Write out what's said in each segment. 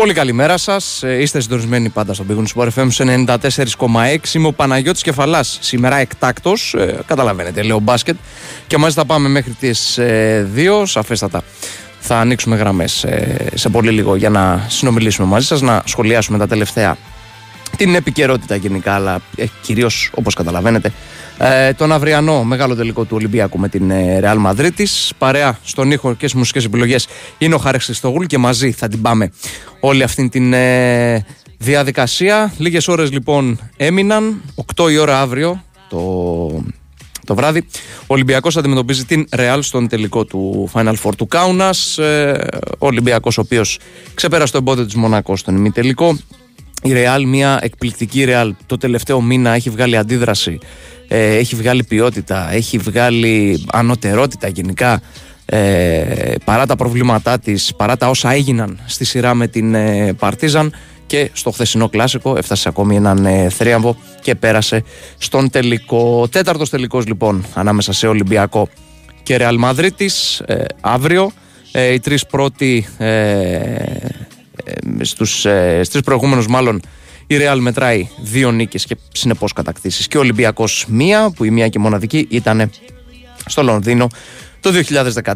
Πολύ καλημέρα σας. Είστε συντονισμένοι πάντα στον Big Sport FM 94,6. Είμαι ο Παναγιώτης Κεφαλάς. Σήμερα εκτάκτος. Ε, καταλαβαίνετε, λέω μπάσκετ. Και μάλιστα πάμε μέχρι τις 2. Σαφέστατα. Θα ανοίξουμε γραμμές σε πολύ λίγο για να συνομιλήσουμε μαζί σας, να σχολιάσουμε τα τελευταία την επικαιρότητα γενικά, αλλά ε, κυρίως όπως καταλαβαίνετε, ε, τον αυριανό μεγάλο τελικό του Ολυμπιακού με την ε, Real Madrid Παρέα στον ήχο και στις μουσικές επιλογές είναι ο Χάρη Χριστογούλ και μαζί θα την πάμε όλη αυτή την ε, διαδικασία. Λίγες ώρες λοιπόν έμειναν, 8 η ώρα αύριο το, το βράδυ. Ο Ολυμπιακός αντιμετωπίζει την Real στον τελικό του Final Four του Κάουνας. Ε, ο Ολυμπιακός ο οποίος ξεπέρασε το εμπόδιο της Μονακός στον ημιτελικό η Real, μια εκπληκτική Real, το τελευταίο μήνα έχει βγάλει αντίδραση, ε, έχει βγάλει ποιότητα, έχει βγάλει ανωτερότητα γενικά ε, παρά τα προβλήματά της, παρά τα όσα έγιναν στη σειρά με την ε, Παρτίζαν και στο χθεσινό κλάσικο έφτασε ακόμη έναν ε, θρίαμβο και πέρασε στον τελικό. Τέταρτος τελικός λοιπόν ανάμεσα σε Ολυμπιακό και Real Μαδρίτης ε, αύριο. Ε, οι τρεις πρώτοι ε, στους, ε, στις προηγούμενους μάλλον η Real μετράει δύο νίκες και συνεπώς κατακτήσεις. Και ο Ολυμπιακός μία που η μία και μοναδική ήταν στο Λονδίνο το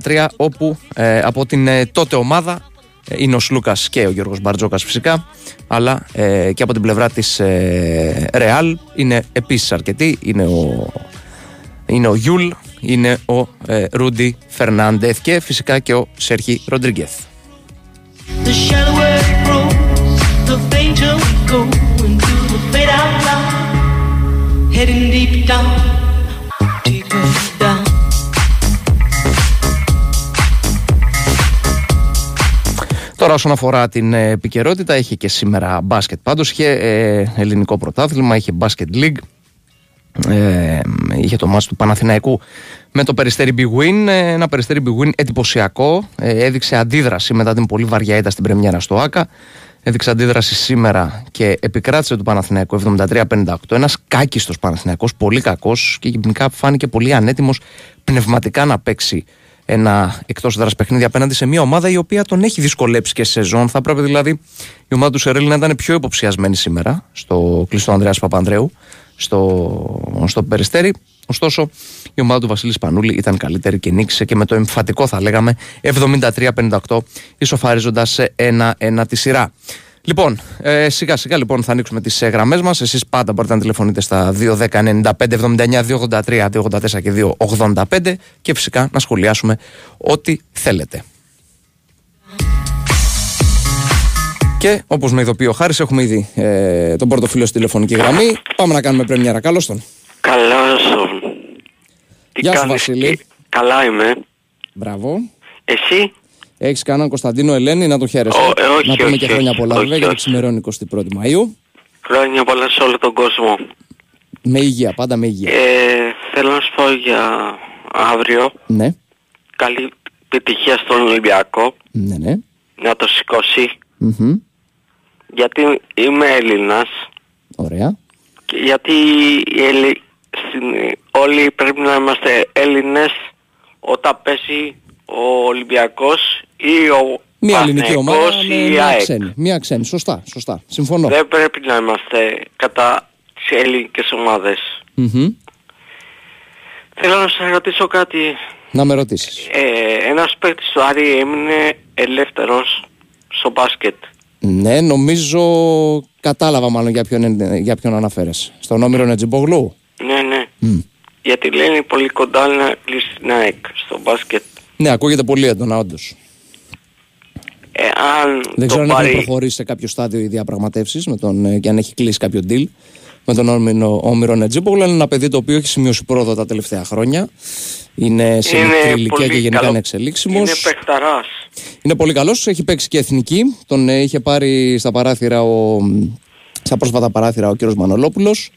2013 όπου ε, από την τότε ομάδα είναι ο Σλούκας και ο Γιώργος Μπαρτζόκας φυσικά αλλά και από την πλευρά της Real είναι επίσης αρκετοί. Είναι ο, είναι ο Γιούλ είναι ο Ρούντι Φερνάντεθ και φυσικά και ο Σέρχι Ροντριγκέθ Τώρα όσον αφορά την ε, επικαιρότητα έχει και σήμερα μπάσκετ πάντως είχε ε, ελληνικό πρωτάθλημα, είχε μπάσκετ league ε, είχε το μάτι του Παναθηναϊκού με το Περιστέρι Big Win. Ε, ένα Περιστέρι Big Win εντυπωσιακό. Ε, έδειξε αντίδραση μετά την πολύ βαριά ήττα στην Πρεμιέρα στο ΑΚΑ. Έδειξε αντίδραση σήμερα και επικράτησε του Παναθηναϊκού 73-58. Ένας κάκιστος Παναθηναϊκός, πολύ κακός και γενικά φάνηκε πολύ ανέτοιμος πνευματικά να παίξει ένα εκτός έδρα παιχνίδι απέναντι σε μια ομάδα η οποία τον έχει δυσκολέψει και σε σεζόν. Θα πρέπει δηλαδή η ομάδα του Σερέλη να ήταν πιο υποψιασμένη σήμερα στο κλειστό Ανδρέας Παπανδρέου στο, στο Περιστέρι. Ωστόσο, η ομάδα του Βασίλης Πανούλη ήταν καλύτερη και νίκησε και με το εμφατικό, θα λέγαμε, 73-58, ισοφαρίζοντα σε ένα-ένα τη σειρά. Λοιπόν, ε, σιγά σιγά λοιπόν θα ανοίξουμε τις ε, γραμμές μας. Εσείς πάντα μπορείτε να τηλεφωνείτε στα 210-95-79-283, 284 και 285 και φυσικά να σχολιάσουμε ό,τι θέλετε. Και όπως με ειδοποιεί ο Χάρης, έχουμε ήδη ε, τον πρώτο φίλο στη τηλεφωνική γραμμή. Πάμε να κάνουμε πρεμιέρα. Καλώς τον. Καλώ τον. Γεια σου, Βασίλη. Καλά είμαι. Μπράβο. Εσύ; Έχεις κανέναν Κωνσταντίνο Ελένη να το χαίρεσαι. Ο, ε, όχι, να πούμε όχι, και χρόνια πολλά, βέβαια, γιατί ξημερώνει 21η Μαου. Χρόνια πολλά σε όλο τον κόσμο. Με υγεία, πάντα με υγεία. Ε, θέλω να σου πω για αύριο. Ναι. Καλή επιτυχία στον Ολυμπιακό. Ναι, ναι. Να το σηκώσει. Mm-hmm. Γιατί είμαι Έλληνας. Ωραία. Και γιατί οι Έλλη... στην... όλοι πρέπει να είμαστε Έλληνες όταν πέσει ο Ολυμπιακός ή ο Μια ελληνική ομάδα με ή η μια ΑΕΚ. ξένη. Μια ξένη. Σωστά, σωστά. Συμφωνώ. Δεν πρέπει να είμαστε κατά τις ελληνικές ομάδες. Μμμ. Θέλω να σας ρωτήσω κάτι. Να με ρωτήσεις. Ε, ένας παίκτης του Άρη έμεινε ελεύθερος στο μπάσκετ. Ναι, νομίζω κατάλαβα μάλλον για ποιον, είναι- για ποιον αναφέρεσαι. Στον Όμηρο Νετζιμπογλού. Ναι, ναι. Μμ. Γιατί λένε πολύ κοντά να κλείσει την ΑΕΚ στο μπάσκετ. Ναι, ακούγεται πολύ έντονα, όντως. Ε, αν Δεν το ξέρω αν έχουν πάρει... προχωρήσει σε κάποιο στάδιο οι διαπραγματεύσεις ε, και αν έχει κλείσει κάποιο deal με τον Όμηρο, Όμηρο Νετζίπογλου. Είναι ένα παιδί το οποίο έχει σημειώσει πρόοδο τα τελευταία χρόνια. Είναι σε Είναι μικρή ηλικία πολύ και γενικά καλός. είναι εξελίξιμος. Είναι παιχταράς. Είναι πολύ καλός. Έχει παίξει και εθνική. Τον ε, είχε πάρει στα παράθυρα ο, στα πρόσφατα παράθυρα ο κύριος Μανολόπουλος.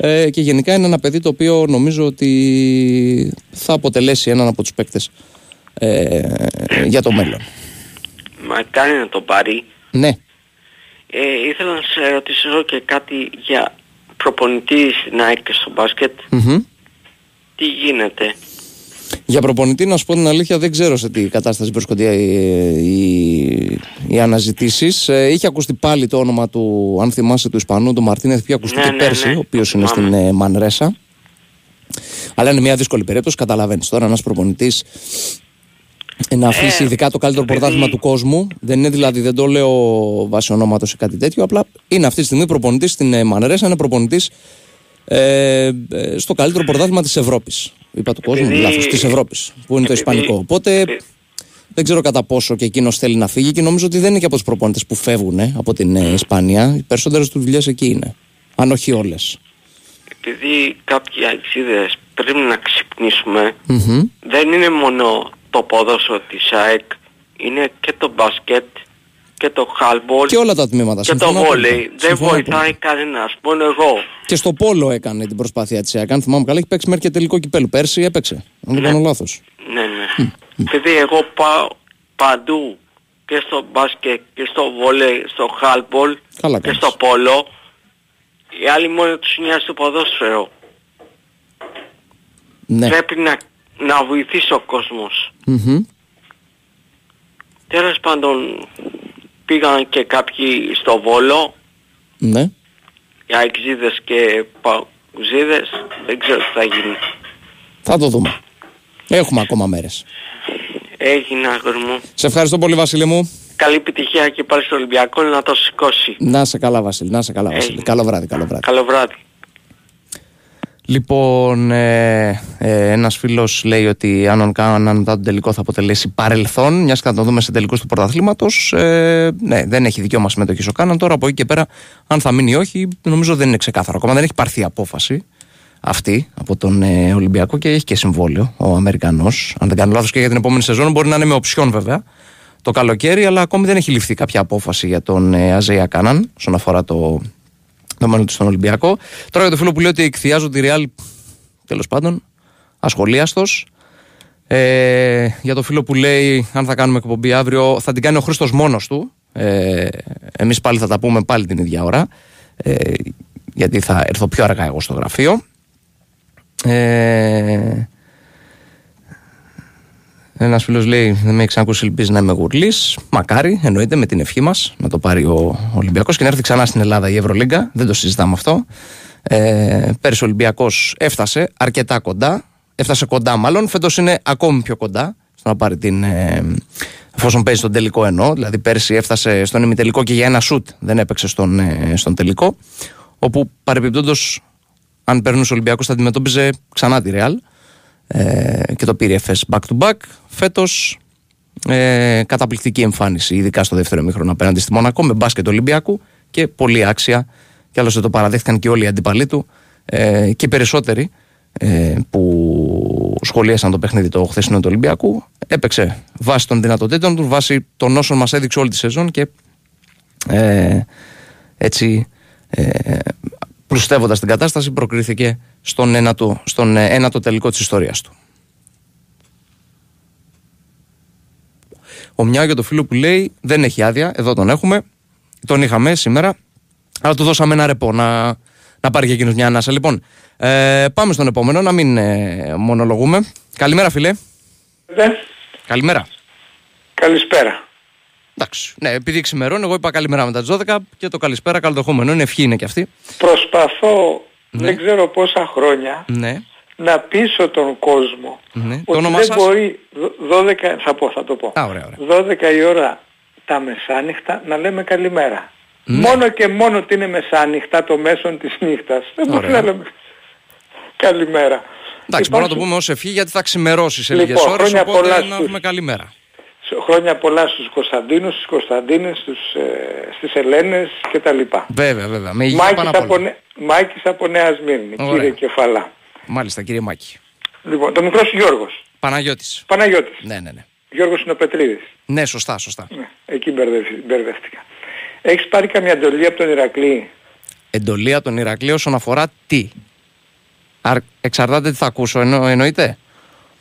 Ε, και γενικά είναι ένα παιδί το οποίο νομίζω ότι θα αποτελέσει έναν από τους παίκτες ε, για το μέλλον. Μακάρι να το πάρει. Ναι. Ε, ήθελα να σε ρωτήσω και κάτι για προπονητή στην ΑΕΚ και στο μπάσκετ. Μμμ. Τι γίνεται; Για προπονητή, να σου πω την αλήθεια, δεν ξέρω σε τι κατάσταση βρίσκονται οι, οι, οι αναζητήσεις. Ε, είχε ακουστεί πάλι το όνομα του, αν θυμάσαι, του Ισπανού, του Μαρτίνεθ, που είχε ακουστεί Ναι, και ναι, πέρσι, ναι. ο οποίος είναι Θυμάμαι. στην ε, Μανρέσα. Αλλά είναι μια δύσκολη περίπτωση. Καταλαβαίνεις τώρα ένας προπονητής να αφήσει Ε, ειδικά το καλύτερο επειδή- πρωτάθλημα του κόσμου. Δεν είναι δηλαδή, δεν το λέω βάσει ονόματος ή κάτι τέτοιο. Απλά είναι αυτή τη στιγμή προπονητής στην ε, Μανρέσα, είναι προπονητής ε, ε, στο καλύτερο πρωτάθλημα της Ευρώπης. Είπα του κόσμου, Επειδή- λάθος, της Ευρώπης, που είναι το επειδή- Ισπανικό. Οπότε επει- δεν ξέρω κατά πόσο και εκείνος θέλει να φύγει και νομίζω ότι δεν είναι και από τους προπονητές που φεύγουν ε, από την ε, Ισπανία. Οι περισσότερες τους δουλειές εκεί είναι. Αν όχι όλες. Επειδή κάποιοι αξίδες πρέπει να ξυπνήσουμε, Mm-hmm. δεν είναι μόνο το ποδόσφαιρο της ΑΕΚ, είναι και το μπάσκετ και το χάλμπολ Και όλα τα τμήματα. και το συμφωνώ βόλεϊ. απόλυτα. Δεν Συμφωνώ βοηθάει απόλυτα. κανένας, μόνο εγώ. Και στο πόλο έκανε την προσπάθεια της ΕΑΚ. Αν θυμάμαι καλά, έχει παίξει μέχρι και τελικό κυπέλου. Πέρσι έπαιξε. Αν δεν κάνω λάθος. Ναι, ναι. Επειδή εγώ πάω παντού και στο μπάσκετ και στο βόλεϊ, στο χάλμπολ Καλά και κάνεις. στο πόλο, οι άλλοι μόνο τους νοιάζει το ποδόσφαιρο. Ναι. Πρέπει να, να βοηθήσει ο κόσμος. Μμμ. Τέλος πάντων πήγαν και κάποιοι στο Βόλο, ναι. οι αεξίδες και παουζίδες, δεν ξέρω τι θα γίνει. Θα το δούμε. Έχουμε ακόμα μέρες. Έγινε αγόρι μου. Σε ευχαριστώ πολύ, Βασίλη μου. Καλή επιτυχία και πάλι στο Ολυμπιακό να το σηκώσει. Να σε καλά, Βασίλη. Να σε καλά, Βασίλη. Έγινε. Καλό βράδυ, καλό βράδυ. Καλό βράδυ. Λοιπόν, ε, ε, ένας φίλος λέει ότι αν ο Κάναν μετά τον τελικό θα αποτελέσει παρελθόν, μιας και θα το δούμε σε τελικούς του πρωταθλήματος. Ε, ναι, δεν έχει δικαίωμα συμμετοχής ο Κάναν. Τώρα από εκεί και πέρα, αν θα μείνει ή όχι, νομίζω δεν είναι ξεκάθαρο. Ακόμα δεν έχει πάρθει η απόφαση αυτή από τον ε, Ολυμπιακό και έχει και συμβόλαιο ο Αμερικανός. Αν δεν κάνω λάθος και για την επόμενη σεζόν, μπορεί να είναι με οψιόν βέβαια το καλοκαίρι, αλλά ακόμη δεν έχει ληφθεί κάποια απόφαση για τον ε, Αζέια Κάναν όσον αφορά το, το μέλλον του στον Ολυμπιακό. Τώρα για το φίλο που λέει ότι εκθιάζω τη Real, τέλος πάντων, ασχολίαστος. Ε, για το φίλο που λέει, αν θα κάνουμε εκπομπή αύριο, θα την κάνει ο Χρήστος μόνος του. Ε, Εμείς πάλι θα τα πούμε πάλι την ίδια ώρα. Ε, γιατί θα έρθω πιο αργά εγώ στο γραφείο. Ε, ένας φίλος λέει: Δεν με έχει ακούσει, ελπίζεις να είμαι γουρλής. Μακάρι, εννοείται με την ευχή μας να το πάρει ο Ολυμπιακός και να έρθει ξανά στην Ελλάδα η Ευρωλίγκα. Δεν το συζητάμε αυτό. Ε, πέρυσι ο Ολυμπιακός έφτασε αρκετά κοντά. Έφτασε κοντά, μάλλον. Φέτος είναι ακόμη πιο κοντά στο να πάρει την. Ε, εφόσον παίζει στον τελικό εννοώ. Δηλαδή πέρσι έφτασε στον ημιτελικό και για ένα σουτ δεν έπαιξε στον, ε, στον τελικό. Όπου παρεμπιπτόντως, αν περνούσε ο Ολυμπιακός, θα αντιμετώπιζε ξανά τη Real ε, και το πήρε FS back to back. Φέτος ε, καταπληκτική εμφάνιση, ειδικά στο δεύτερο μήχρονο απέναντι στη Μονακό με μπάσκετ Ολυμπιακού και πολύ άξια. Και άλλωστε το παραδέχτηκαν και όλοι οι αντιπαλοί του ε, και οι περισσότεροι ε, που σχολίασαν το παιχνίδι το χθεσινό του Ολυμπιακού. Έπαιξε βάσει των δυνατοτήτων του, βάσει των όσων μας έδειξε όλη τη σεζόν και ε, έτσι ε, πλουστεύοντας την κατάσταση προκρίθηκε στον ένατο, στον ε, ένατο τελικό της ιστορίας του. Ο Μιά για το φίλο που λέει δεν έχει άδεια, εδώ τον έχουμε, τον είχαμε σήμερα, αλλά του δώσαμε ένα ρεπό να, να πάρει και εκείνος μια ανάσα. Λοιπόν, ε, πάμε στον επόμενο, να μην ε, μονολογούμε. Καλημέρα φίλε. Ναι. Καλημέρα. Καλησπέρα. Εντάξει, ναι, επειδή ξημερώνει, εγώ είπα καλημέρα μετά τις 12 και το καλησπέρα καλοδεχόμενο είναι ευχή είναι και αυτή. Προσπαθώ δεν ξέρω πόσα χρόνια Ναι, να πείσω τον κόσμο ναι. Το ότι όνομά δεν σας; μπορεί δ- 12, θα πω, θα το πω. Α, ωραία, ωραία. 12 η ώρα τα μεσάνυχτα να λέμε καλημέρα. Ναι. Μόνο και μόνο ότι είναι μεσάνυχτα το μέσον της νύχτας. Δεν μπορεί Ωραία. να λέμε καλημέρα. Εντάξει, μπορούμε να το Υπάρχει- πούμε ως ευχή γιατί θα ξημερώσεις σε Λοιπόν, λίγες ώρες, χρόνια οπότε πολλά να στους- πούμε καλημέρα. Χρόνια πολλά στους Κωνσταντίνους, στις Κωνσταντίνες, στους, ε, στις Ελένες κτλ. Βέβαια, βέβαια. Με υγεία Μάκης πάνω απ' από, όλα. Νε- Μάκης από Νέας Σμύρνη, Ωραία. κύριε Κεφαλά. Μάλιστα, κύριε Μάκη. Λοιπόν, το μικρός Γιώργος. Παναγιώτης. Παναγιώτης. Ναι, ναι, ναι. Γιώργος είναι ο Πετρίδης. Ναι, σωστά, σωστά. Ναι, εκεί μπερδευ- μπερδεύτηκα. Έχεις πάρει καμιά εντολή από τον Ηρακλή; Εντολή από τον Ηρακλή όσον αφορά τι; Αρ- Εξαρτάται τι θα ακούσω, εννο... εννοείται;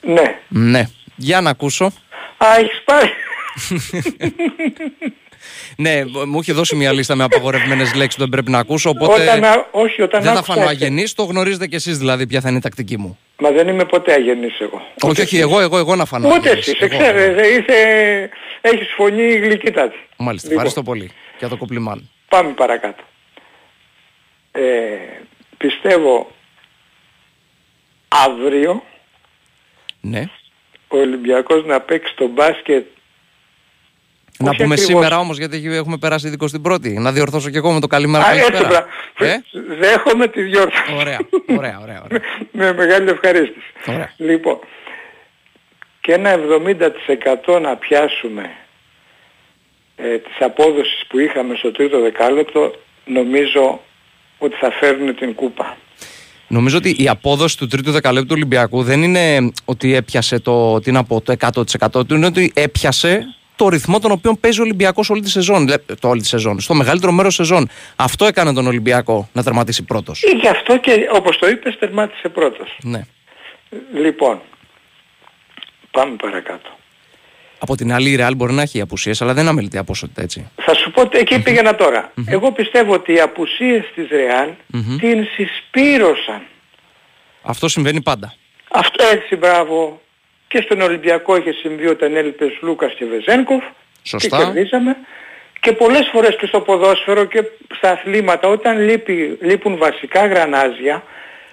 Ναι. Ναι. Για να ακούσω. Α, έχεις πάρει. Ναι, μου είχε δώσει μια λίστα με απαγορευμένες λέξεις που δεν πρέπει να ακούσω. Οπότε Όταν, α- όχι, όταν δεν θα άκουσα φανώ εχθές- αγενής. Το γνωρίζετε κι εσείς δηλαδή ποια θα είναι η τακτική μου. Μα δεν είμαι ποτέ αγενής εγώ. Όχι, όχι, εγώ, εγώ, εγώ να φανώ. Ούτε αγενής. εσύ, σε Εγώ, ξέρω, εγώ. είσαι, έχεις φωνή γλυκύτατη. Μάλιστα, Λοιπόν. ευχαριστώ πολύ για το κομπλιμάν. Πάμε παρακάτω. Ε, πιστεύω αύριο Ναι. Ο Ολυμπιακός να παίξει το μπάσκετ Να Όχι πούμε ακριβώς. σήμερα όμως γιατί έχουμε περάσει 21η. Να διορθώσω και εγώ με το καλημέρα Α, έτσι, καλησπέρα. μπρα- Ε; Δέχομαι τη διόρθωση. Ωραία, ωραία, ωραία. ωραία. Με μεγάλη ευχαρίστηση. Ωραία. Λοιπόν, και ένα 70% να πιάσουμε ε, της απόδοσης που είχαμε στο τρίτο δεκάλεπτο, νομίζω ότι θα φέρουν την κούπα. Νομίζω ότι η απόδοση του τρίτου δεκαλέπτου του Ολυμπιακού δεν είναι ότι έπιασε το, τι να πω, το 100% του, είναι ότι έπιασε το ρυθμό τον οποίο παίζει ο Ολυμπιακός όλη τη σεζόν. λέ- Το όλη τη σεζόν. Στο μεγαλύτερο μέρος σεζόν. Αυτό έκανε τον Ολυμπιακό να τερματίσει πρώτος. Ή γι' αυτό και όπως το είπες τερμάτισε πρώτος. Ναι. Λοιπόν, πάμε παρακάτω. Από την άλλη, η Real μπορεί να έχει απουσίες, αλλά δεν αμελητή από ποσότητα έτσι. Θα σου πω, εκεί πήγαινα τώρα. Εγώ πιστεύω ότι οι απουσίες της Ρεάλ την συσπήρωσαν. Αυτό συμβαίνει πάντα. Αυτό έτσι μπράβο. Και στον Ολυμπιακό είχε συμβεί όταν έλειπες Λούκας και Βεζένκοφ. Σωστά. Και κερδίσαμε. Και πολλές φορές και στο ποδόσφαιρο και στα αθλήματα όταν λείπει, λείπουν βασικά γρανάζια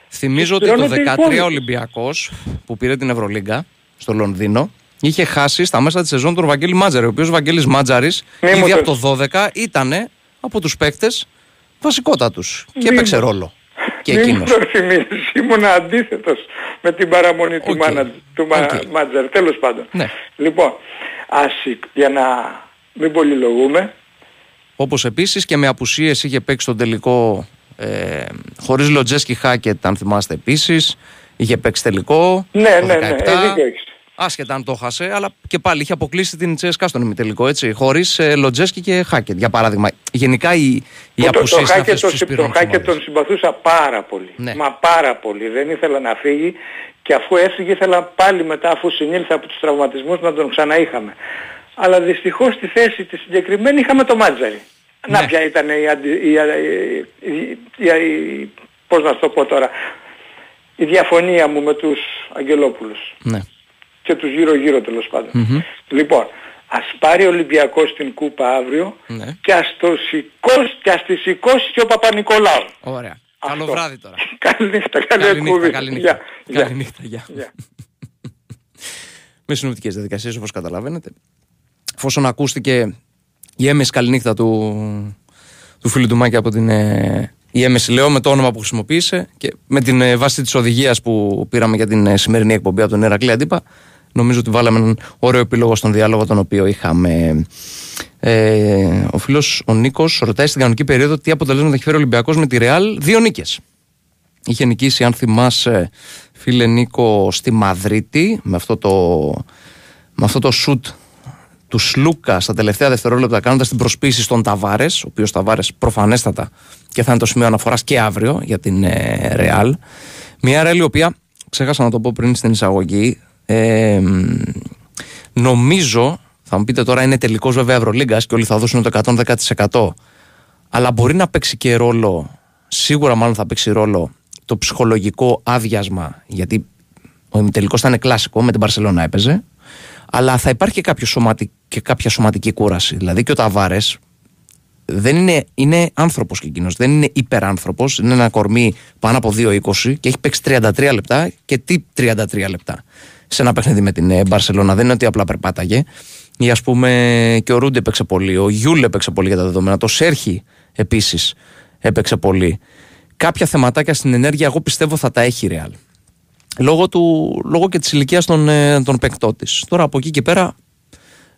Θυμίζω ότι το Συσπηρώνονται οι 13 υπόλοιποι. ο Ολυμπιακός που πήρε την Ευρωλίγκα στο Λονδίνο είχε χάσει στα μέσα της σεζόν τον Βαγγέλη Μάτζαρη. Ο οποίος Βαγγέλης Μάτζαρης Μη μου ήδη το- από το 12 ήταν από τους παίκτες βασικότατους και Μη έπαιξε μου- ρόλο. Και Μην εκείνος. μου το θυμίζεις, ήμουν αντίθετος με την παραμονή του, Οκ. μάνα, του μα, Οκ. Μάτζερ, τέλος πάντων. Ναι. Λοιπόν, ας, για να μην πολυλογούμε, Όπως επίσης και με απουσίες είχε παίξει τον τελικό ε, χωρίς Λοτζέσκι Χάκετ, αν θυμάστε επίσης. Είχε παίξει τελικό. ναι, το ναι, ναι, 17. ε, δίκιο έχεις. Άσχετα αν το 'χασε, αλλά και πάλι είχε αποκλείσει την Τσέσκα στον ημιτελικό, έτσι. Χωρίς ε, Λοτζέσκι και Χάκετ, για παράδειγμα. Γενικά οι, οι Που το, απουσίε το Χάκετ τον, συ- τον Χάκετ τον συμπαθούσα πάρα πολύ. Ναι. Μα πάρα πολύ. Δεν ήθελα να φύγει και αφού έφυγε ήθελα πάλι μετά αφού συνήλθα από τους τραυματισμούς να τον ξαναείχαμε. Αλλά δυστυχώς στη θέση τη συγκεκριμένη είχαμε το Μάτζαρη. Ναι. Να ποια ήταν η, αντι, η, η, η, η- πώς να σου το πω τώρα, η διαφωνία μου με τους Αγγελόπουλους Ναι. Και τους γύρω-γύρω τέλος πάντων. Λοιπόν, ας πάρει ο Ολυμπιακός την κούπα αύριο Ναι. και ας, το σηκώσει, και ας τη σηκώσει και ο Παπα-Νικολάου. Ωραία. Αυτό. Καλό βράδυ τώρα. καλή νύχτα, καλή Καλή νύχτα, εκπομπή. καλή νύχτα. Γεια, γεια, Καλή νύχτα, γεια. γεια. με συνοπτικές διαδικασίες όπως καταλαβαίνετε. Εφόσον ακούστηκε η έμεση καληνύχτα του, του φίλου του Μάκη από την. Ε, η έμεση λέω με το όνομα που χρησιμοποίησε και με την ε, βάση της οδηγίας που πήραμε για την ε, σημερινή εκπομπή από τον Ερακλή Αντίπα. Νομίζω ότι βάλαμε έναν ωραίο επίλογο στον διάλογο τον οποίο είχαμε. Ε, ο φίλος ο Νίκος ρωτάει στην κανονική περίοδο τι αποτελέσματα έχει φέρει ο Ολυμπιακός με τη Ρεάλ. Δύο νίκες. Είχε νικήσει, αν θυμάσαι, φίλε Νίκο, στη Μαδρίτη με αυτό το, με αυτό το σουτ του Σλούκα στα τελευταία δευτερόλεπτα κάνοντας την προσποίηση στον Ταβάρες, ο οποίος Ταβάρες προφανέστατα και θα είναι το σημείο αναφοράς και αύριο για την ε, Ρεάλ. Μια Ρεάλ η οποία, ξέχασα να το πω πριν στην εισαγωγή, ε, μ, νομίζω, θα μου πείτε τώρα είναι τελικός βέβαια Ευρωλίγκας και όλοι θα δώσουν το 110%. Αλλά μπορεί να παίξει και ρόλο, σίγουρα μάλλον θα παίξει ρόλο το ψυχολογικό άδειασμα, γιατί ο ημιτελικός θα είναι κλασικό, με την Παρσελώνα έπαιζε, αλλά θα υπάρχει και, κάποιο σωματι... και κάποια σωματική κούραση. Δηλαδή και ο Ταβάρες δεν είναι, είναι άνθρωπος και εκείνος, δεν είναι υπεράνθρωπος, είναι ένα κορμί πάνω από 2,20 και έχει παίξει 33 λεπτά και τι 33 λεπτά σε ένα παιχνίδι με την ε, Μπαρσελόνα. Δεν είναι ότι απλά περπάταγε. Ή ας πούμε και ο Ρούντε έπαιξε πολύ, ο Γιούλ έπαιξε πολύ για τα δεδομένα, το Σέρχι επίσης έπαιξε πολύ. Κάποια θεματάκια στην ενέργεια εγώ πιστεύω θα τα έχει η Real. Λόγω, του, λόγω και της ηλικίας των, ε, των παικτών της. Τώρα από εκεί και πέρα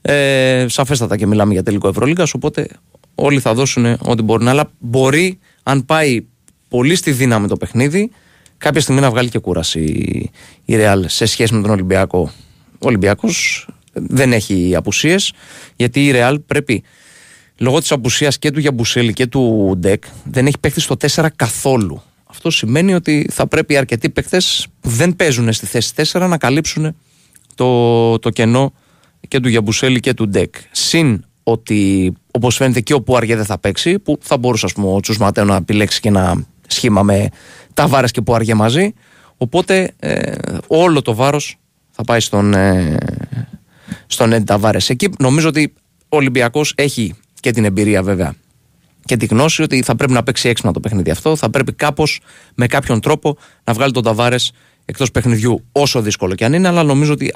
ε, σαφέστατα και μιλάμε για τελικό Ευρωλίγκας οπότε όλοι θα δώσουν ό,τι μπορούν αλλά μπορεί αν πάει πολύ στη δύναμη το παιχνίδι κάποια στιγμή να βγάλει και κούραση η- η Real σε σχέση με τον Ολυμπιακό ο Ολυμπιακός δεν έχει απουσίες γιατί η Real πρέπει λόγω της απουσίας και του Γιαμπουσέλη και του Ντεκ δεν έχει παίχτη στο 4 καθόλου αυτό σημαίνει ότι θα πρέπει αρκετοί παίχτες που δεν παίζουν στη θέση 4 να καλύψουν το, το κενό και του Γιαμπουσέλη και του Ντεκ. Συν ότι όπως φαίνεται και ο Πουαριέ δεν θα παίξει, που θα μπορούσε ας πούμε, ο Τσουσματέο να επιλέξει και ένα σχήμα με Ταβάρες και Πουαριέ μαζί. Οπότε ε, όλο το βάρος θα πάει στον, ε, στον Έντι Ταβάρες. Εκεί νομίζω ότι ο Ολυμπιακός έχει και την εμπειρία βέβαια και τη γνώση ότι θα πρέπει να παίξει έξυπνα το παιχνίδι αυτό. Θα πρέπει κάπως με κάποιον τρόπο να βγάλει τον Ταβάρες εκτός παιχνιδιού, όσο δύσκολο και αν είναι. Αλλά νομίζω ότι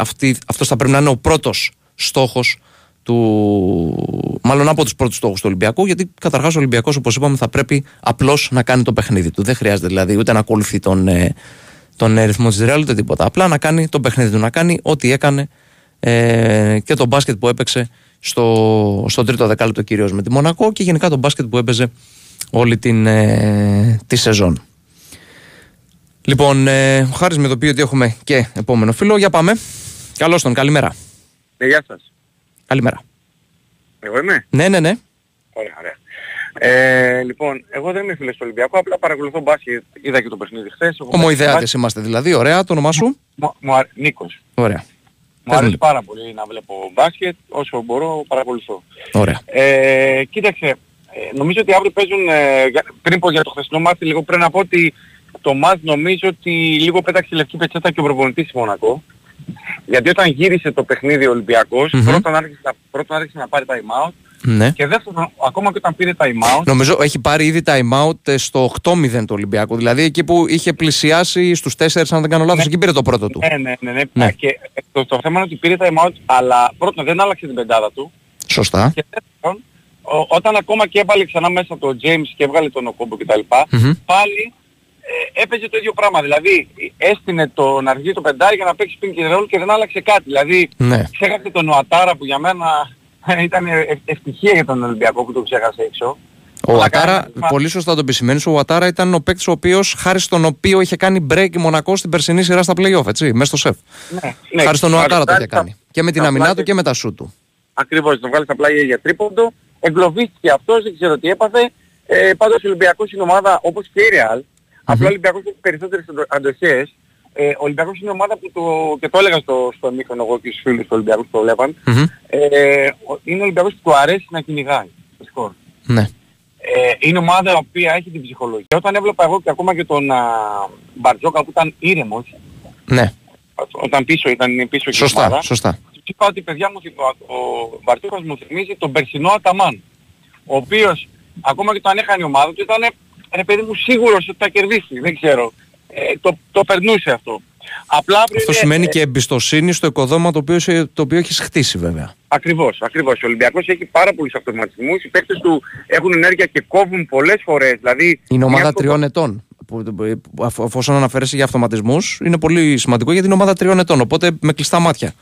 αυτός θα πρέπει να είναι ο πρώτος στόχος του. Μάλλον από τους πρώτους στόχους του Ολυμπιακού. Γιατί καταρχάς ο Ολυμπιακός, όπως είπαμε, θα πρέπει απλώς να κάνει το παιχνίδι του. Δεν χρειάζεται δηλαδή ούτε να ακολουθεί τον, ε, τον ρυθμό της Ρεάλ ούτε τίποτα. Απλά να κάνει το παιχνίδι του, να κάνει ό,τι έκανε ε, και το μπάσκετ που έπαιξε στο, στο τρίτο δεκάλεπτο κυρίως με τη Μονακό και γενικά το μπάσκετ που έπαιζε όλη την, ε, τη σεζόν. Λοιπόν, ε, ο Χάρης με το οποίο ότι έχουμε και επόμενο φίλο. Για πάμε. Καλώς τον, καλημέρα. Ναι, γεια σας. Καλημέρα. Εγώ είμαι; Ναι, ναι, ναι. Ωραία, ωραία. Ε, λοιπόν, εγώ δεν είμαι φίλος του Ολυμπιακού, απλά παρακολουθώ μπάσκετ. Είδα και το παιχνίδι χθες. Ομοειδεάτες είμαστε δηλαδή. Ωραία, το όνομά σου; Μου, Νίκος. Ωραία. Μου αρέσει πάρα πολύ να βλέπω μπάσκετ, όσο μπορώ παρακολουθώ. Ωραία. Ε, κοίταξε, ε, νομίζω ότι αύριο παίζουν, ε, πριν πω για το χθεσινό μάτι, λίγο πρέπει να πω ότι το μάτ νομίζω ότι λίγο πέταξε λευκή πετσέτα και ο προπονητής Μονακό. Γιατί όταν γύρισε το παιχνίδι ο Ολυμπιακός, mm-hmm. πρώτον, άρχισε, πρώτον άρχισε να πάρει time out ναι. Και δεύτερον, ακόμα και όταν πήρε time out. Νομίζω έχει πάρει ήδη time out ε, στο 8-0 του Ολυμπιακού. Δηλαδή εκεί που είχε πλησιάσει στους 4, αν δεν κάνω λάθος, ναι. εκεί πήρε το πρώτο του. Ναι, ναι, ναι. ναι. ναι. Και το, το, θέμα είναι ότι πήρε time out, αλλά πρώτον δεν άλλαξε την πεντάδα του. Σωστά. Και δεύτερον, όταν ακόμα και έβαλε ξανά μέσα το James και έβγαλε τον Οκόμπο κτλ. Mm-hmm. Πάλι ε, έπαιζε το ίδιο πράγμα. Δηλαδή έστεινε τον αργή το πεντάρι για να παίξει πιν και ρόλ και δεν άλλαξε κάτι. Δηλαδή ναι. ξέχασε τον Νοατάρα που για μένα ήταν ευτυχία για τον Ολυμπιακό που το ξέχασε έξω. Ο Ατάρα, πολύ σωστά το επισημαίνεις, ο Ατάρα ήταν ο παίκτης ο οποίος, χάρη στον οποίο είχε κάνει break η Μονακό στην περσινή σειρά στα playoff, έτσι, μέσα στο σεφ. Ναι, ναι. Χάρη στον Ατάρα το είχε κάνει. Και με την αμυνά του και με τα σου του. Ακριβώς, τον βγάλεις στα πλάγια για τρίποντο. Εγκλωβίστηκε αυτός, δεν ξέρω τι έπαθε. Ε, πάντως ο Ολυμπιακός είναι ομάδα όπως και η Real. Mm-hmm. Απλά ο Ολυμπιακός έχει περισσότερες αντοχές ε, ο Ολυμπιακός είναι ομάδα που το, και το έλεγα στο, στο μήχρονο εγώ και στους φίλους του Ολυμπιακού που το βλέπαν, mm-hmm. ε, είναι ο Ολυμπιακός που του αρέσει να κυνηγάει το σκορ. Ναι. Ε, είναι ομάδα η οποία έχει την ψυχολογία. Και όταν έβλεπα εγώ και ακόμα και τον α, Μπαρτζόκα που ήταν ήρεμος, ναι. όταν πίσω ήταν πίσω και σωστά, η ομάδα, σωστά. είπα ότι παιδιά μου, ο, ο Μπαρτζόκας μου θυμίζει τον περσινό Αταμάν, ο οποίος ακόμα και όταν έχανε η ομάδα του ήταν ρε παιδί μου σίγουρος ότι θα κερδίσει, δεν ξέρω ε, το, το περνούσε αυτό. Απλά αυτό σημαίνει ε, και εμπιστοσύνη στο οικοδόμα το οποίο, το οποίο έχεις χτίσει βέβαια. Ακριβώς, ακριβώς. Ο Ολυμπιακός έχει πάρα πολλούς αυτοματισμούς, οι παίκτες του έχουν ενέργεια και κόβουν πολλές φορές. Δηλαδή, είναι ομάδα τριών ετών. Που, αφόσον αναφέρεσαι για αυτοματισμούς, είναι πολύ σημαντικό γιατί είναι ομάδα τριών ετών, οπότε με κλειστά μάτια.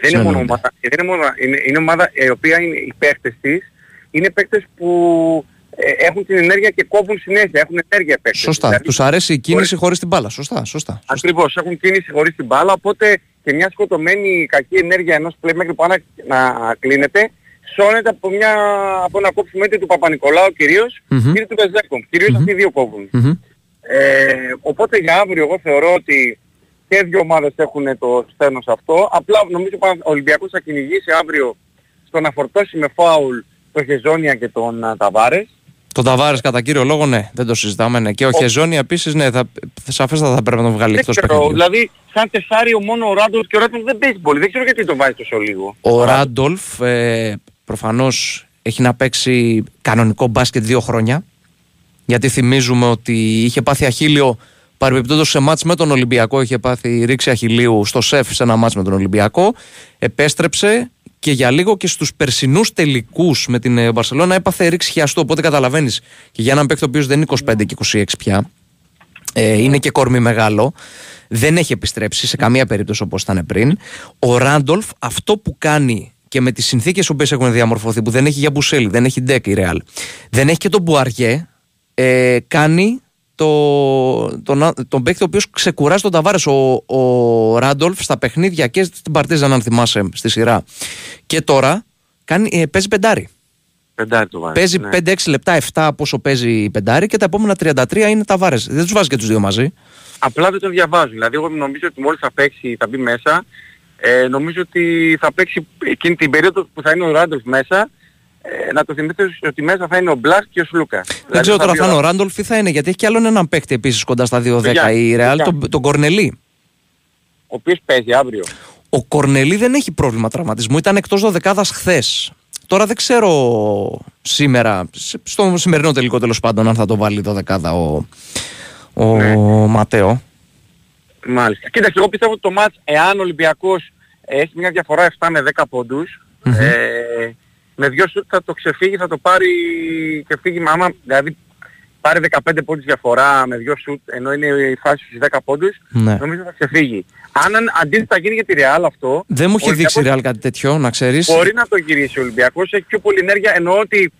Δεν είναι μόνο ομάδα, δεν είναι, μόνο, είναι, είναι ομάδα η οποία είναι οι παίκτες της, είναι παίκτες που ε, έχουν την ενέργεια και κόβουν συνέχεια. Έχουν ενέργεια παίκτες. Σωστά. Δηλαδή, τους αρέσει η κίνηση χωρίς, χωρίς την μπάλα. Σωστά, σωστά. Ακριβώς. Έχουν κίνηση χωρίς την μπάλα, οπότε και μια σκοτωμένη κακή ενέργεια ενός μέχρι πάνω να κλείνεται, σώνεται από, μια, από ένα κόψιμο είτε του Παπα-Νικολάου κυρίως, mm-hmm. είτε του Βεζέκομ. Κυρίως mm-hmm. αυτοί οι δύο κόβουν. Mm-hmm. Ε, οπότε για αύριο εγώ θεωρώ ότι και δύο ομάδες έχουν το στένος αυτό. Απλά νομίζω ότι ο Ολυμπιακός θα κυνηγήσει αύριο στο να φορτώσει με φάουλ το Χεζόνια και τον Ταβάρες. Τον Ταβάρες κατά κύριο λόγο, ναι, δεν το συζητάμε. Ναι. Και ο, ο... Χεζόνια επίσης, ναι, θα, σαφέστατα θα πρέπει να τον βγάλει εκτός παιχνιδιού. Δηλαδή, σαν τεσάριο μόνο ο Ράντολφ και ο Ράντολφ δεν παίζει πολύ. Δεν ξέρω γιατί το βάζει τόσο λίγο. Ο Ράντολφ ε, προφανώς έχει να παίξει κανονικό μπάσκετ δύο χρόνια. Γιατί θυμίζουμε ότι είχε πάθει αχίλιο παρεμπιπτόντως σε μάτς με τον Ολυμπιακό. Είχε πάθει ρήξη αχιλίου στο ΣΕΦ σε ένα μάτς με τον Ολυμπιακό. Επέστρεψε, και για λίγο και στους περσινούς τελικούς με την Μπαρσελόνα έπαθε ρήξη χιαστού. Οπότε καταλαβαίνεις και για έναν παίκτη ο οποίος δεν είναι 25 και 26 πια, ε, είναι και κορμί μεγάλο, δεν έχει επιστρέψει σε καμία περίπτωση όπως ήταν πριν. Ο Ράντολφ αυτό που κάνει και με τις συνθήκες που έχουν διαμορφωθεί, που δεν έχει Γιαμπουσέλε, δεν έχει Ντέκ η Ρεάλ, δεν έχει και τον Πουαριέ, ε, κάνει το, τον, τον παίκτη ο οποίος ξεκουράζει τον Ταβάρες. Ο, ο Ράντολφ στα παιχνίδια και στην Παρτίζαν, αν θυμάσαι, στη σειρά. Και τώρα κάνει, ε, παίζει πεντάρι. Πεντάρι το βάζει. Παίζει ναι. 5-6 λεπτά, 7 πόσο παίζει πεντάρι και τα επόμενα 33 είναι Ταβάρες. Δεν τους βάζει και τους δύο μαζί. Απλά δεν το διαβάζουν. Δηλαδή, εγώ νομίζω ότι μόλις θα παίξει, θα μπει μέσα, ε, νομίζω ότι θα παίξει εκείνη την περίοδο που θα είναι ο Ράντολφ μέσα ε, να το θυμηθείτε ότι μέσα θα είναι ο Μπλακ και ο Σλούκα. Δεν ξέρω τώρα θα είναι ο Ράντολφ ή θα είναι, γιατί έχει κι άλλον έναν παίκτη επίσης κοντά στα 2-10 η Ρεάλ, τον, τον Κορνελή. Ο οποίος παίζει αύριο. Ο Κορνελή δεν έχει πρόβλημα τραυματισμού, ήταν εκτός 12 χθες. Τώρα δεν ξέρω σήμερα, στο σημερινό τελικό τέλος πάντων, αν θα το βάλει το δεκάδα ο, ο ναι. Ματέο. Μάλιστα. Κοίταξε, εγώ πιστεύω ότι το μάτς, εάν ο Ολυμπιακός έχει μια διαφορά 7 με 10 ποντους ε, με δυο σουτ θα το ξεφύγει, θα το πάρει και φύγει άμα, δηλαδή πάρει 15 πόντους διαφορά με δυο σουτ, ενώ είναι η φάση στους 10 πόντους, ναι. νομίζω θα ξεφύγει. Αν αντίθετα γίνει για τη Real αυτό... Δεν μου έχει δείξει η Real κάτι τέτοιο, να ξέρεις. Μπορεί να το γυρίσει ο Ολυμπιακός, έχει πιο πολλή ενέργεια, εννοώ ότι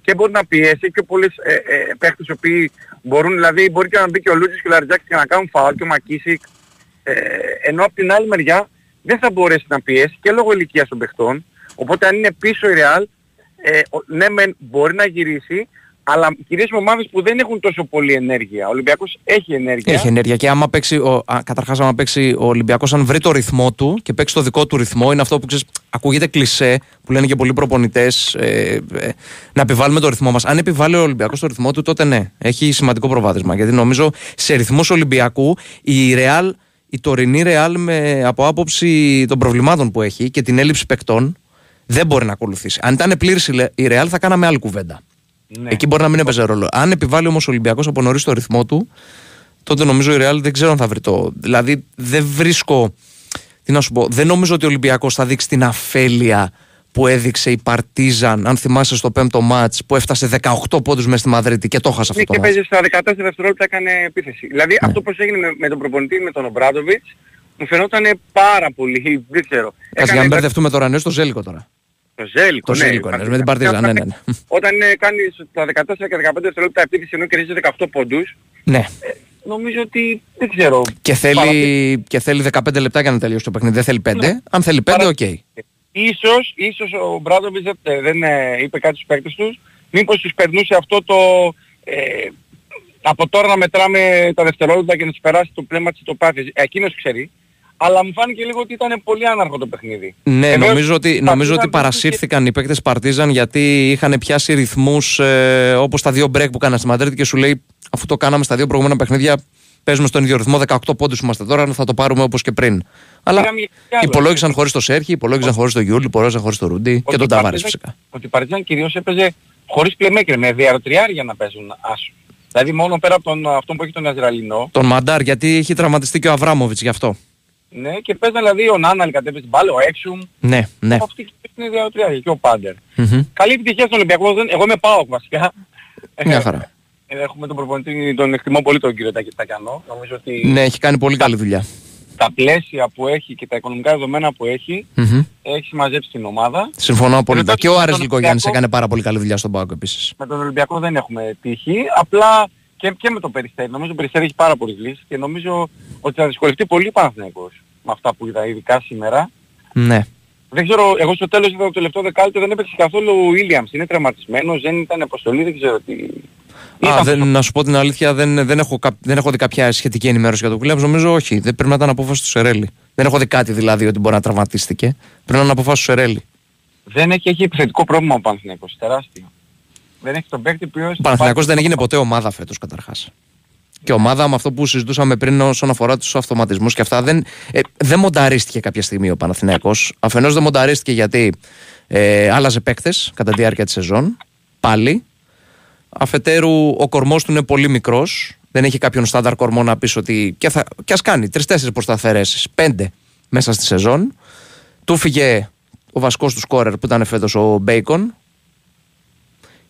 και μπορεί να πιέσει και πιο πολλοί ε, ε, παίχτες οι οποίοι μπορούν, δηλαδή μπορεί και να μπει και ο Λούτζης και ο Λαριτζάκης και να κάνουν φαουλ και ο Μακίσικ, ε, ενώ από την άλλη μεριά δεν θα μπορέσει να πιέσει και λόγω ηλικίας των παιχτών, οπότε αν είναι πίσω η Real, ε, ναι μεν μπορεί να γυρίσει, αλλά κυρίως με ομάδες που δεν έχουν τόσο πολύ ενέργεια. Ο Ολυμπιακός έχει ενέργεια. Έχει ενέργεια και άμα παίξει, ο, α, καταρχάς άμα παίξει ο Ολυμπιακός αν βρει το ρυθμό του και παίξει το δικό του ρυθμό είναι αυτό που ξέρεις, ακούγεται κλισέ που λένε και πολλοί προπονητές ε, ε, να επιβάλλουμε το ρυθμό μας. Αν επιβάλλει ο Ολυμπιακός το ρυθμό του τότε ναι, έχει σημαντικό προβάδισμα γιατί νομίζω σε ρυθμούς Ολυμπιακού η Real, η τωρινή Real με, από άποψη των προβλημάτων που έχει και την έλλειψη παικτών δεν μπορεί να ακολουθήσει. Αν ήταν πλήρης η Real θα κάναμε άλλη κουβέντα. Ναι. Εκεί μπορεί να μην έπαιζε ρόλο. Αν επιβάλλει όμως ο Ολυμπιακός από νωρίς το ρυθμό του, τότε νομίζω η Real δεν ξέρω αν θα βρει το. Δηλαδή δεν βρίσκω. Τι να σου πω, δεν νομίζω ότι ο Ολυμπιακός θα δείξει την αφέλεια που έδειξε η Παρτίζαν, αν θυμάσαι στο πέμπτο μάτς που έφτασε 18 πόντους μέσα στη Μαδρίτη και το έχασε αυτό ναι, το Και παίζει στα 14 δευτερόλεπτα έκανε επίθεση. Δηλαδή ναι. αυτό που έγινε με, με τον προπονητή με τον Ομπράδοβιτ μου φαινόταν πάρα πολύ, δεν ξέρω. Κάτσε για να μπερδευτούμε τώρα, ναι, στο Ζέλικο τώρα. Το Ζέλικο, το ναι. Ζέλικο, ναι, με την Παρτίζα, ναι, ναι, ναι. Όταν ε, κάνεις τα 14 και 15 δευτερόλεπτα επίθεση ενώ κερδίζεις 18 πόντους, ναι. Ε, νομίζω ότι δεν ξέρω. Και θέλει, και θέλει 15 λεπτά για να τελειώσει το παιχνίδι, δεν θέλει 5. Ναι. Αν θέλει 5, OK. Okay. Ίσως, ίσως ο Ομπράντοβιτς δεν, δεν ε, είπε κάτι στους παίκτες τους, μήπως τους περνούσε αυτό το... Ε, από τώρα να μετράμε τα δευτερόλεπτα και να τους περάσει το πνεύμα της ηττοπάθειας. Εκείνος ξέρει αλλά μου φάνηκε λίγο ότι ήταν πολύ άναρχο το παιχνίδι. Ναι, νομίζω ότι, νομίζω ότι παρασύρθηκαν οι παίκτες Παρτίζαν γιατί είχαν πιάσει ρυθμούς ε, όπως τα δύο break που κάναν στη Μαδρίτη και σου λέει αφού το κάναμε στα δύο προηγούμενα παιχνίδια παίζουμε στον ίδιο ρυθμό 18 πόντους που είμαστε τώρα θα το πάρουμε όπως και πριν. Αλλά υπολόγισαν χωρίς το Σέρχη, υπολόγισαν χωρίς το Γιούλ, υπολόγισαν χωρίς το Ρούντι και τον Ταβάρης φυσικά. Ότι η Παρτίζαν κυρίως έπαιζε χωρίς πλεμέκρε, με διαρροτριάρια να παίζουν άσου. Δηλαδή μόνο πέρα από τον, αυτόν που έχει τον Αζραλινό. Τον Μαντάρ γιατί έχει τραυματιστεί και ο Αβράμοβιτς γι' αυτό. Ναι, και παίζανε δηλαδή ο Νάναλ κατέβησε την μπάλα, ο Έξουμ. Ναι, ναι. Αυτή είναι διαδοτρία και ο Πάντερ. Mm-hmm. Καλή επιτυχία στον Ολυμπιακό. Εγώ είμαι πάω βασικά. Μια χαρά. Ε, έχουμε τον προπονητή, τον εκτιμώ πολύ τον κύριο Τακιανό. Νομίζω ότι... Ναι, έχει κάνει πολύ καλή δουλειά. Τα πλαίσια που έχει και τα οικονομικά δεδομένα που έχει, mm-hmm. έχει συμμαζέψει την ομάδα. Συμφωνώ απόλυτα. Και ο Άρες Λικογιάννης έκανε πάρα πολύ καλή δουλειά στον Πάοκ επίσης. Με τον Ολυμπιακό δεν έχουμε τύχη. Απλά και, και με το Περιστέρι. Νομίζω ότι ο Περιστέρι έχει πάρα πολλές λύσεις και νομίζω ότι θα δυσκολευτεί πολύ Παναθηναϊκός με αυτά που είδα ειδικά σήμερα. Ναι. Δεν ξέρω, εγώ στο τέλος είδα το τελευταίο δεκάλεπτο δεν έπαιξε καθόλου ο Williams. Είναι τραυματισμένος, δεν ήταν αποστολή, δεν ξέρω τι... Α, δεν, να σου πω την αλήθεια, δεν, δεν, έχω, δεν έχω δει κάποια σχετική ενημέρωση για το Williams. Νομίζω όχι. Δεν πρέπει να ήταν απόφαση του Σερέλη. Δεν έχω δει κάτι δηλαδή ότι μπορεί να τραυματίστηκε. Πρέπει να είναι απόφαση του Σερέλη. Δεν έχει, έχει επιθετικό πρόβλημα ο Παναθηναϊκός, τεράστιο. Δεν έχει τον παίκτη που... Ο Παναθηναϊκός δεν έγινε ποτέ ομάδα φέτος καταρχάς και ομάδα με αυτό που συζητούσαμε πριν όσον αφορά τους αυτοματισμούς και αυτά. Δεν, ε, δεν μονταρίστηκε κάποια στιγμή ο Παναθηναίκος. Αφενός δεν μονταρίστηκε γιατί ε, άλλαζε παίκτες κατά τη διάρκεια της σεζόν. Πάλι. Αφετέρου, ο κορμός του είναι πολύ μικρός. Δεν έχει κάποιον στάνταρ κορμό να πεις ότι. και, θα, και ας κάνει τρει-τέσσερι προσταθερέσεις, πέντε μέσα στη σεζόν. Του φύγε ο βασικό του σκόρερ που ήταν φέτος ο Μπέικον,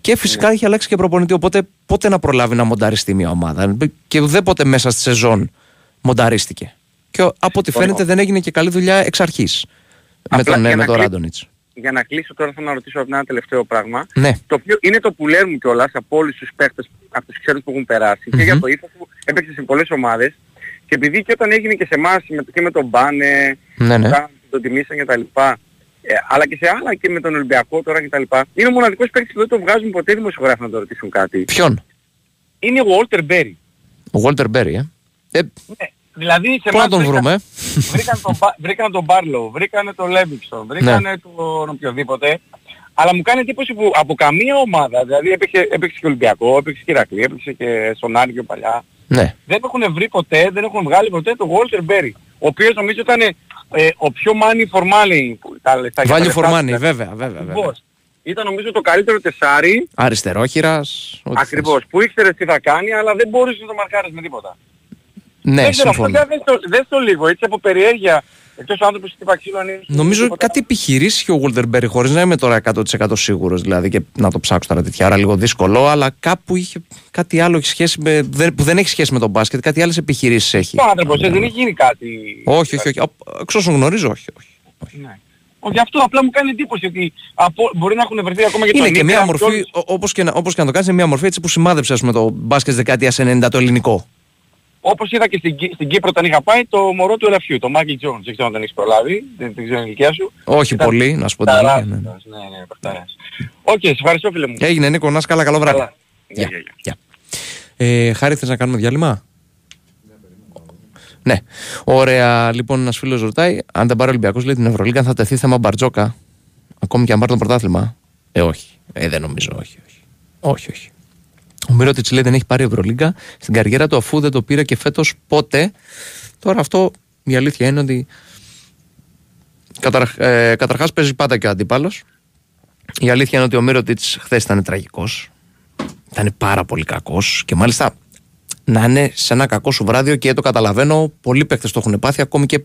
και φυσικά έχει αλλάξει και προπονητή. Οπότε πότε να προλάβει να μονταριστεί μια ομάδα. Και ουδέποτε μέσα στη σεζόν μονταρίστηκε. Και από ό,τι φαίνεται δεν έγινε και καλή δουλειά εξ αρχής με τον, με τον Ράντονιτς. Για να κλείσω τώρα θέλω να ρωτήσω από ένα τελευταίο πράγμα. Ναι. Το οποίο είναι το που λέμε κιόλας από όλους τους παίχτε, από τους ξέρου που έχουν περάσει mm-hmm. και για το ήθο που έπαιξε σε πολλές ομάδες. Και επειδή και όταν έγινε και σε εμάς και με τον Μπάνε, ναι, ναι. τον τιμήσαν κτλ. Ε, αλλά και σε άλλα και με τον Ολυμπιακό τώρα κτλ. Είναι ο μοναδικός παίκτης που δεν το βγάζουν ποτέ δημοσιογράφοι να το ρωτήσουν κάτι. Ποιον; Είναι ο Walter Berry. Ο Walter Berry, ε. ε ναι, δηλαδή σε Πού να τον βρούμε; Βρήκαν τον, βρήκαν τον Μπάρλο, βρήκαν τον Λέβιξον, βρήκαν ναι. τον οποιοδήποτε. Αλλά μου κάνει εντύπωση που από καμία ομάδα, δηλαδή έπαιξε, έπαιξε και Ολυμπιακό, έπαιξε και Ηρακλή, έπαιξε και στον Άριο παλιά. Ναι. Δεν έχουν βρει ποτέ, δεν έχουν βγάλει ποτέ τον Walter Berry. Ο οποίος νομίζω ήταν ε, ο πιο money for money. που Τα λεφτά για τα Value λεφτά for του, money, δηλαδή. βέβαια, βέβαια. βέβαια. Ακριβώς. Ήταν νομίζω το καλύτερο τεσάρι, Αριστερόχειρας. ό,τι ακριβώς, που ήξερες τι θα κάνει, αλλά δεν μπορούσε να το μαρκάρεις με τίποτα. θες. Ναι, δεν ξέρω, αυτό συμφωνώ. δεν δες το, δες το λίγο, έτσι από περιέργεια, εκτός ο άνθρωπος χτύπα ξύλο αν είναι... Νομίζω τίποτα. κάτι επιχειρήσει είχε ο Walter Berry χωρίς να είμαι τώρα 100% σίγουρος δηλαδή και να το ψάξω τώρα τέτοια άρα λίγο δύσκολο, αλλά κάπου είχε κάτι άλλο έχει σχέση με, δεν- που δεν έχει σχέση με τον μπάσκετ, κάτι άλλες επιχειρήσεις έχει. Ο άνθρωπος έτσι, δεν έχει γίνει κάτι... Όχι, όχι, όχι. Α, Εξ όσων γνωρίζω, όχι. όχι. Ναι. Όχι, αυτό απλά μου κάνει εντύπωση ότι από, μπορεί να έχουν βρεθεί ακόμα και Είναι τον και μια Ίντερ, μορφή, όλους- όπως και, να- όπως και να το κάνεις, είναι μια μορφή έτσι που σημάδεψε ας πούμε, το μπάσκετ της δεκαετίας 90 το ελληνικό. Όπως είδα και στην, Κύ- στην Κύπρο όταν είχα πάει το μωρό του ελαφιού, το Μάικλ Τζόνς. Δεν ξέρω αν τον έχεις προλάβει, δεν, δεν ξέρω την ηλικία σου. Όχι Ήταν πολύ, να σου πω την αλήθεια. ναι, ναι. τεράστιος, Ναι, ναι, παιχταράς. Οκ, σε ευχαριστώ φίλε μου. Έγινε Νίκο, να είσαι καλά, καλό βράδυ. Καλά. Γεια. Γεια, γεια. Γεια. Ε, Χάρη, θες να κάνουμε διάλειμμα; Ναι. Ωραία. Λοιπόν, ένας φίλος ρωτάει αν δεν πάρει ο Ολυμπιακός, λέει την Ευρωλίγκα, θα τεθεί θέμα Μπαρτζόκα. Ακόμη και αν πάρει το πρωτάθλημα. Ε, όχι. Ε, δεν νομίζω, όχι. Όχι, όχι. όχι. Ο Μύρωτιτ λέει δεν έχει πάρει Ευρωλίγκα στην καριέρα του αφού δεν το πήρε και φέτος πότε; Τώρα αυτό η αλήθεια είναι ότι καταρχ, ε, καταρχάς παίζει πάντα και ο αντίπαλος η αλήθεια είναι ότι ο Μύρωτιτ χθες ήταν τραγικός. Ήταν πάρα πολύ κακός και μάλιστα να είναι σε ένα κακό σου βράδυ και το καταλαβαίνω. Πολλοί παίκτες το έχουν πάθει, ακόμη και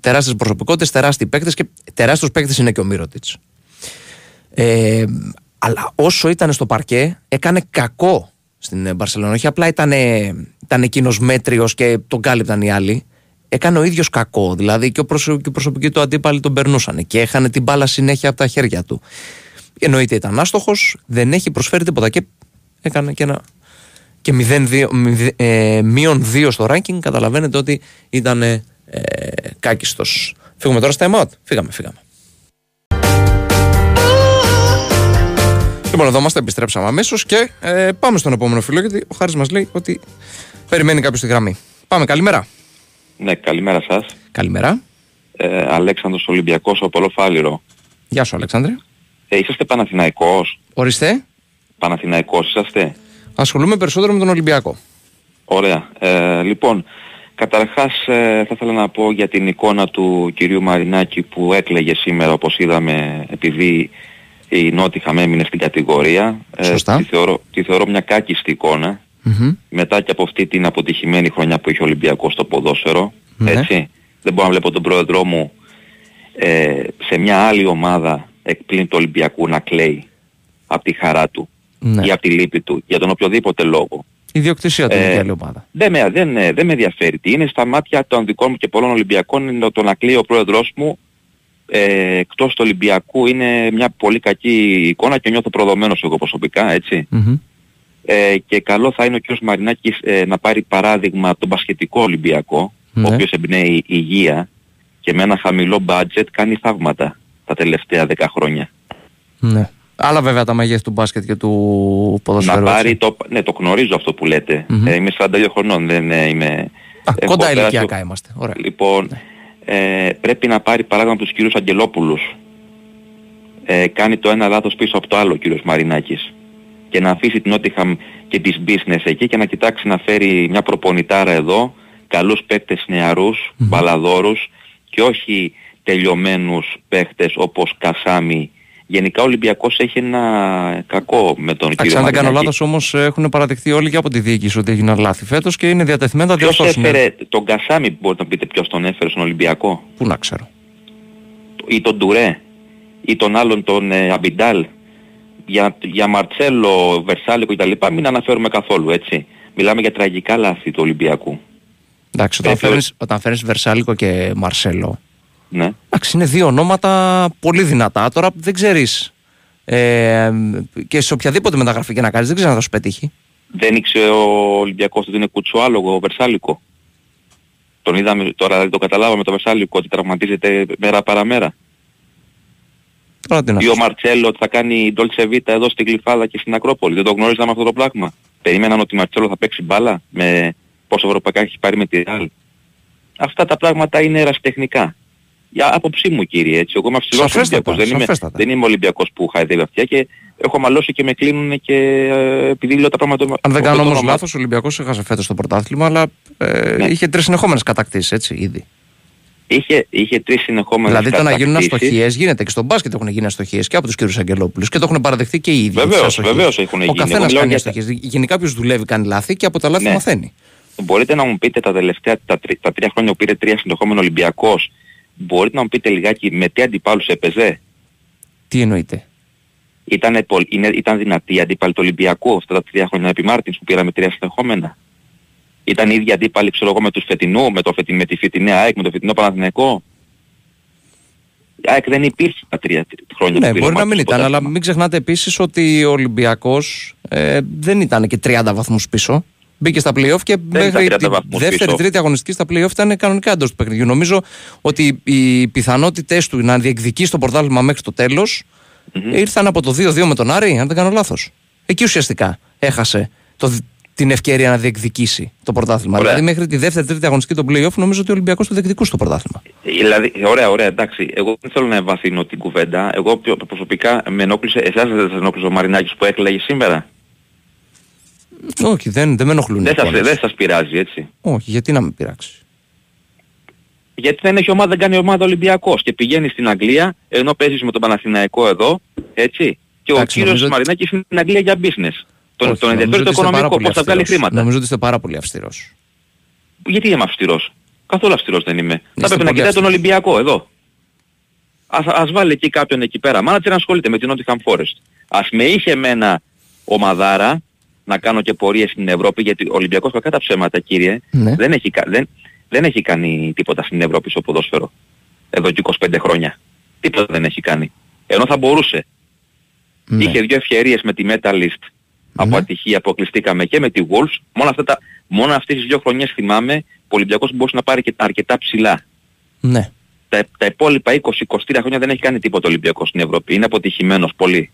τεράστιες προσωπικότητες, τεράστιοι παίκτες και τεράστιος παίκτης είναι και ο Μύρωτιτ. Ε, αλλά όσο ήταν στο παρκέ, έκανε κακό στην Μπαρσελόνα. Όχι απλά ήταν, ήταν εκείνος μέτριος και τον κάλυπταν οι άλλοι. Έκανε ο ίδιος κακό. Δηλαδή και, ο προσω, και οι προσωπικοί του αντίπαλοι τον περνούσαν και έχανε την μπάλα συνέχεια από τα χέρια του. Εννοείται ήταν άστοχος, δεν έχει προσφέρει τίποτα και έκανε και ένα. Και 0-2, μηδε- ε, μείον 2 στο ranking, καταλαβαίνετε ότι ήταν ε, κάκιστος. Φύγουμε τώρα στα emote. Φύγαμε, φύγαμε. Λοιπόν, εδώ είμαστε, επιστρέψαμε αμέσως και ε, πάμε στον επόμενο φίλο γιατί ο Χάρης μας λέει ότι περιμένει κάποιος στη γραμμή. Πάμε, καλημέρα. Ναι, καλημέρα σας. Καλημέρα. Ε, Αλέξανδρος Ολυμπιακός, από Πολοφάλιρο. Γεια σου, Αλέξανδρε. Ε, είσαστε Παναθηναϊκός; Ορίστε. Παναθηναϊκός είσαστε; Ασχολούμαι περισσότερο με τον Ολυμπιακό. Ωραία. Ε, λοιπόν, καταρχάς ε, θα ήθελα να πω για την εικόνα του κυρίου Μαρινάκη που έκλαιγε σήμερα όπως είδαμε επειδή η Νότιχαμ έμεινε στην κατηγορία. Σωστά. τη, θεωρώ, τη θεωρώ μια κάκιστη εικόνα. Μμμ. μετά και από αυτή την αποτυχημένη χρονιά που είχε ο Ολυμπιακός στο ποδόσφαιρο. Ναι. Έτσι. Δεν μπορώ να βλέπω τον πρόεδρό μου ε, σε μια άλλη ομάδα εκπλήν του Ολυμπιακού να κλαίει από τη χαρά του Ναι. ή από τη λύπη του για τον οποιοδήποτε λόγο. Η ιδιοκτησία του Ε, είναι και άλλη ομάδα. Δεν με, δεν, ε, δεν με ενδιαφέρει. Τι είναι στα μάτια των δικών μου και πολλών Ολυμπιακών είναι το να κλαίει ο πρόεδρός μου ε, εκτός του Ολυμπιακού είναι μια πολύ κακή εικόνα και νιώθω προδομένος εγώ προσωπικά, έτσι. Μμμ. Ε, και καλό θα είναι ο κ. Μαρινάκης ε, να πάρει παράδειγμα από τον μπασκετικό Ολυμπιακό, Ναι. ο οποίος εμπνέει υγεία και με ένα χαμηλό budget κάνει θαύματα τα τελευταία 10 χρόνια. Ναι. Άλλα βέβαια τα μεγέθη του μπάσκετ και του ποδοσφαίρου. να πάρει έτσι. το... Ναι, το γνωρίζω αυτό που λέτε. Μμμ. Ε, είμαι 42 χρονών, δεν ε, είμαι... Α, έχω κοντά περάσει- ηλικιακά είμαστε. Ωραία. Λοιπόν, ε, πρέπει να πάρει παράδειγμα από τους κύριους Αγγελόπουλους. Ε, κάνει το ένα λάθος πίσω από το άλλο ο κύριος Μαρινάκης. Και να αφήσει την Nottingham και τις business εκεί και να κοιτάξει να φέρει μια προπονητάρα εδώ, καλούς παίκτες νεαρούς, μπαλαδόρους και όχι τελειωμένους παίκτες όπως Κασάμι. Γενικά ο Ολυμπιακός έχει ένα κακό με τον Εντάξει, κύριο αν δεν κάνω Μαρινάκη. λάθος όμως έχουν παραδεχθεί όλοι και από τη διοίκηση ότι έγιναν λάθη φέτος και είναι διατεθειμένα να τα Ποιος διορθώσουν. έφερε τον Κασάμι, μπορείτε να πείτε ποιος τον έφερε στον Ολυμπιακό; Πού να ξέρω. ή τον Ντουρέ ή τον άλλον τον ε, Αμπιντάλ για, για Μαρτσέλο, Βερσάλικο κτλ. Μην αναφέρουμε καθόλου έτσι. Μιλάμε για τραγικά λάθη του Ολυμπιακού. Εντάξει, όταν Ε, φέρνεις, όταν φέρνεις Βερσάλικο και Μαρσέλο, Ναι. εντάξει, είναι δύο ονόματα πολύ δυνατά. Τώρα δεν ξέρεις ε, και σε οποιαδήποτε μεταγραφή και να κάνεις δεν ξέρεις αν θα σου πετύχει. Δεν ήξερε ο Ολυμπιακός ότι είναι κουτσοάλογο ο Βερσάλικο. Τον είδαμε τώρα, δεν το καταλάβαμε το Βερσάλικο ότι τραυματίζεται μέρα παραμέρα. Τώρα τι να Ή σου ο πω. Μαρτσέλο ότι θα κάνει Dolce Vita εδώ στην Γλυφάδα και στην Ακρόπολη. Δεν το γνώριζαμε αυτό το πράγμα. Περίμεναν ότι ο Μαρτσέλο θα παίξει μπάλα με πόσο ευρωπαϊκά έχει πάρει με τη Real. Αυτά τα πράγματα είναι ερασιτεχνικά. Η άποψή μου κύριε έτσι. Εγώ είμαι αυστηρός Σαφέστατα, Ολυμπιακός. Δεν είμαι, σαφέστατα. δεν είμαι Ολυμπιακός που χαϊδεύει αυτιά και έχω μαλώσει και με κλείνουν και ε, επειδή λέω τα πράγματα... Αν δεν το- κάνω το όμως όνομα. λάθος, ο Ολυμπιακός έχασε φέτος το πρωτάθλημα, αλλά ε, Ναι. είχε τρεις συνεχόμενες κατακτήσεις έτσι ήδη. Είχε, είχε τρεις συνεχόμενες Δηλαδή το να γίνουν κατακτήσεις. αστοχίες γίνεται και στον μπάσκετ έχουν γίνει αστοχίες και από τους κύριους Αγγελόπουλους και το έχουν παραδεχτεί και οι ίδιοι. Βεβαίως, τις αστοχίες. βεβαίως έχουν Ο γίνει. Εγώ καθένας μιλάω κάνει για αστοχίες. Γενικά ποιος δουλεύει κάνει λάθη και από τα λάθη Ναι. μαθαίνει. Μπορείτε να μου πείτε τα τελευταία, τα, τρι- τα τρία χρόνια που πήρε τρία συνεχόμενο Ολυμπιακός, μπορείτε να μου πείτε λιγάκι με τι αντιπάλους έπαιζε; Τι εννοείται. Ήτανε, πολ- είναι, ήταν δυνατή η αντίπαλη του Ολυμπιακού αυτά τα τρία χρόνια επί Μάρτινς που πήραμε τρία συνεχόμενα. Ήταν οι ίδιοι αντίπαλοι ξέρω εγώ με τους φετινού, με, το, φετι- με τη φετινή ΑΕΚ, με το φετινό Παναθηναϊκό. Η ΑΕΚ δεν υπήρχε τα τρία τρι- χρόνια Ναι, που πήρε μπορεί ο να μην Μάρτινς ήταν, αλλά πρωτάθλημα. μην ξεχνάτε επίσης ότι ο Ολυμπιακός ε, δεν ήταν και 30 βαθμούς πίσω. Μπήκε στα playoff και μέχρι ήταν 30 τη βαθμούς δεύτερη, πίσω. τρίτη αγωνιστική στα playoff ήταν κανονικά εντός του παιχνιδιού. Νομίζω ότι οι πιθανότητε του να διεκδικήσει το πρωτάθλημα μέχρι το τελο ήρθαν από το 2-2 με τον Άρη, αν δεν κάνω λάθος. Εκεί ουσιαστικά έχασε το, δι- την ευκαιρία να διεκδικήσει το πρωτάθλημα. Ωραία. Δηλαδή μέχρι τη δεύτερη, τρίτη αγωνιστική των playoff νομίζω ότι ο Ολυμπιακός το διεκδικούσε το πρωτάθλημα. Δηλαδή, ωραία, ωραία, εντάξει. Εγώ δεν θέλω να ευαθύνω την κουβέντα. Εγώ πιο- προσωπικά με ενόχλησε, εσάς δεν σας ενόχλησε ο Μαρινάκης που έκλαιγε σήμερα; Όχι, δεν, δεν με ενοχλούν. οι Δεν σας, εικόνες. δεν σας πειράζει έτσι. Όχι, γιατί να με πειράξει. Γιατί δεν έχει ομάδα, δεν κάνει ομάδα Ολυμπιακός και πηγαίνει στην Αγγλία ενώ παίζεις με τον Παναθηναϊκό εδώ, έτσι. Και ο Εντάξει, κύριος νομίζω ότι- Μαρινάκης είναι στην Αγγλία για business. Τον, Όχι, τον νομίζω ενδιαφέρει το ότι είστε πάρα οικονομικό, πολύ πώς θα βγάλει αυστηρός. χρήματα. Νομίζω ότι είστε πάρα πολύ αυστηρός. Γιατί είμαι αυστηρός; Καθόλου αυστηρός δεν είμαι. θα πρέπει να πολύ κοιτάει τον αυστηρός. Ολυμπιακό εδώ. Ας, ας βάλει εκεί κάποιον εκεί πέρα. Μάνατζερ να ασχολείται με την Nottingham Forest. Ας με είχε εμένα ομαδάρα να κάνω και πορείες στην Ευρώπη γιατί ο Ολυμπιακός κακά τα ψέματα κύριε Ναι. δεν, έχει, κα- δεν, δεν έχει κάνει τίποτα στην Ευρώπη στο ποδόσφαιρο εδώ και 25 χρόνια. Τίποτα δεν έχει κάνει. Ενώ θα μπορούσε. Ναι. Είχε δύο ευκαιρίες με τη Metalist από Ναι. ατυχία αποκλειστήκαμε και με τη Wolves. Μόνο, αυτά τα, μόνο αυτές τις δύο χρονιές θυμάμαι που ο Ολυμπιακός μπορούσε να πάρει και αρκετά ψηλά. Ναι. Τα, τα υπόλοιπα 20-23 χρόνια δεν έχει κάνει τίποτα ο Ολυμπιακός στην Ευρώπη. Είναι αποτυχημένος πολύ.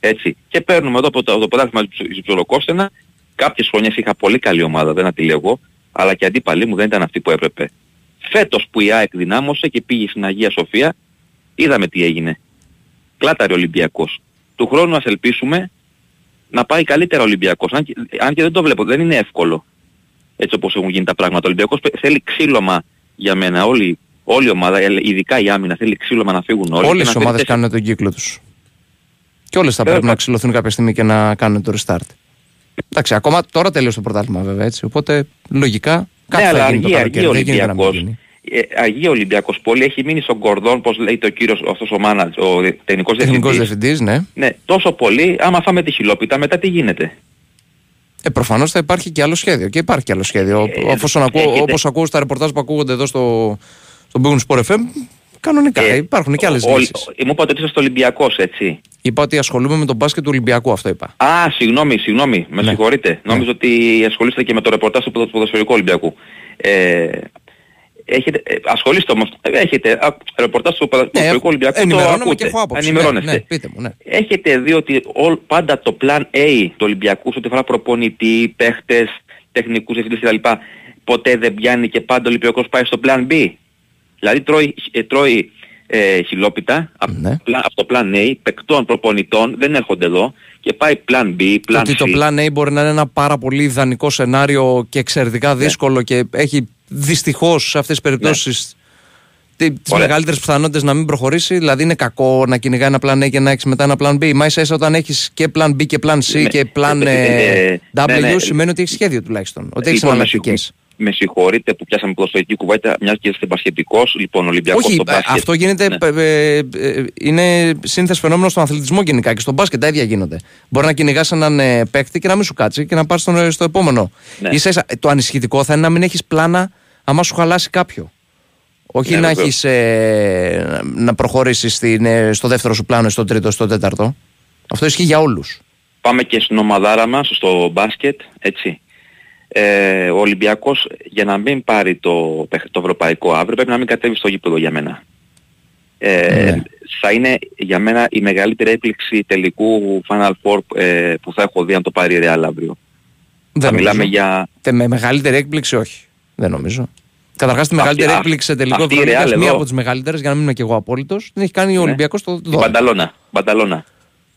Έτσι. Και παίρνουμε εδώ από το, το πρωτάθλημα της Ψιλοκόστενα. Κάποιες χρονιές είχα πολύ καλή ομάδα, δεν αντιλέγω, αλλά και αντίπαλοι μου δεν ήταν αυτοί που έπρεπε. Φέτος που η ΑΕΚ δυνάμωσε και πήγε στην Αγία Σοφία, είδαμε τι έγινε. Κλάταρε ο Ολυμπιακός. Του χρόνου ας ελπίσουμε να πάει καλύτερα ο Ολυμπιακός. Αν και, αν και δεν το βλέπω, δεν είναι εύκολο. Έτσι όπως έχουν γίνει τα πράγματα. Ο Ολυμπιακός πε- θέλει ξύλωμα για μένα. Όλη, όλη η ομάδα, ε, ειδικά η άμυνα, θέλει ξύλωμα να φύγουν όλοι. Όλες και οι να ομάδες φέρει κάνουν τον κύκλο τους. Και όλες θα Βέβαια. πρέπει να ξυλωθούν κάποια στιγμή και να κάνουν το restart. Εντάξει, ακόμα τώρα τελείωσε το πρωτάθλημα βέβαια έτσι. Οπότε λογικά κάτι ναι, θα αλλά γίνει το αργεί, αργεί καλοκαίρι. ο Δεν γίνεται να μην Ολυμπιακός. γίνει. Ε, αργεί ο Ολυμπιακός πολύ. Έχει μείνει στον κορδόν, πώς λέει το κύριος, αυτός ο μάνατζ, ο τεχνικός Τεχνικός διευθυντής. διευθυντής, ναι. Ναι, τόσο πολύ, άμα φάμε τη χιλόπιτα, μετά τι γίνεται; Ε, Προφανώς θα υπάρχει και άλλο σχέδιο. Και υπάρχει και άλλο σχέδιο. Ε, Εφόσον ακούω, έχετε- όπως ακούω στα ρεπορτάζ που ακούγονται εδώ στο, στο Big Sport FM, κανονικά Ε, υπάρχουν και άλλες ο- ο- λύσεις. ε, Μου είπατε ότι είσαστε Ολυμπιακός, έτσι. Είπα ότι ασχολούμαι με τον μπάσκετ του Ολυμπιακού, αυτό είπα. Α, συγγνώμη, συγγνώμη, με Ναι. συγχωρείτε. Νόμιζα ότι ασχολείστε και με το ρεπορτάζ του ποδο- ποδοσφαιρικού Ολυμπιακού. Ε, έχετε, ε, ασχολείστε όμως, ε, έχετε α, ρεπορτάζ του ποδοσφαιρικού έχω- Ολυμπιακού, το ενημερώνομαι ακούτε, και έχω άποψη. ενημερώνεστε. Ναι, ναι, πείτε μου, ναι. Έχετε δει ότι όλ, πάντα το plan A του Ολυμπιακού, σε ό,τι αφορά προπονητή, παίχτες, τεχνικούς διευθυντές κτλ. Ποτέ δεν πιάνει και πάντα ο Ολυμπιακός πάει στο plan B; Δηλαδή τρώει, ε, τρώει ε, χιλόπιτα από, Ναι. πλα- από το plan A, παικτών, προπονητών, δεν έρχονται εδώ και πάει plan B, plan ότι C. το Plan A μπορεί να είναι ένα πάρα πολύ ιδανικό σενάριο και εξαιρετικά Ναι. δύσκολο και έχει δυστυχώς σε αυτές τις περιπτώσεις τις Ωραία. μεγαλύτερες πιθανότητες να μην προχωρήσει. Δηλαδή είναι κακό να κυνηγάει ένα Plan A και να έχεις μετά ένα Plan B. Μα ίσα ίσα όταν έχεις και Plan B και Plan C Ναι. και Plan Ε, ε, ε, W ναι, ναι. σημαίνει ότι έχεις σχέδιο τουλάχιστον. Ότι έχεις Λοιπόν, με εναλλακτικές. συγχω- Με συγχωρείτε που πιάσαμε ποδοσφαιρική κουβέντα, μιας και είστε μπασχετικός, λοιπόν ο Ολυμπιακός Όχι, στο ε, μπάσκετ. αυτό γίνεται. Ναι. ε, ε, ε, είναι σύνθεση φαινόμενο στον αθλητισμό γενικά και στον μπάσκετ τα ίδια γίνονται. Μπορεί να κυνηγάς έναν ε, παίκτη και να μην σου κάτσει και να πάρεις τον ε, στο επόμενο. Ναι. Ίσα ίσα, ε, το ανησυχητικό θα είναι να μην έχεις πλάνα άμα σου χαλάσει κάποιο. Όχι Ναι, να βεβαίως. έχεις ε, να προχωρήσεις ε, στο δεύτερο σου πλάνο, στο τρίτο, στο τέταρτο. Αυτό ισχύει για όλους. Πάμε και στην ομαδάρα μας, στο μπάσκετ, έτσι. Ε, ο Ολυμπιακός για να μην πάρει το, παιχ- το ευρωπαϊκό αύριο πρέπει να μην κατέβει στο γήπεδο για μένα. Ε, Ναι. Θα είναι για μένα η μεγαλύτερη έκπληξη τελικού Final Four ε, που θα έχω δει αν το πάρει η Real αύριο. Δεν θα μιλάμε νομίζω. για... Τε- Με μεγαλύτερη έκπληξη, όχι. Δεν νομίζω. Καταρχάς τη μεγαλύτερη Αυτή- έκπληξη σε τελικό αυτή η Ευρωλίγας, Real μία εδώ. από τις μεγαλύτερες, για να μην είμαι και εγώ απόλυτος, την έχει κάνει ο Ναι. Ολυμπιακός το 12. Την Πανταλώνα.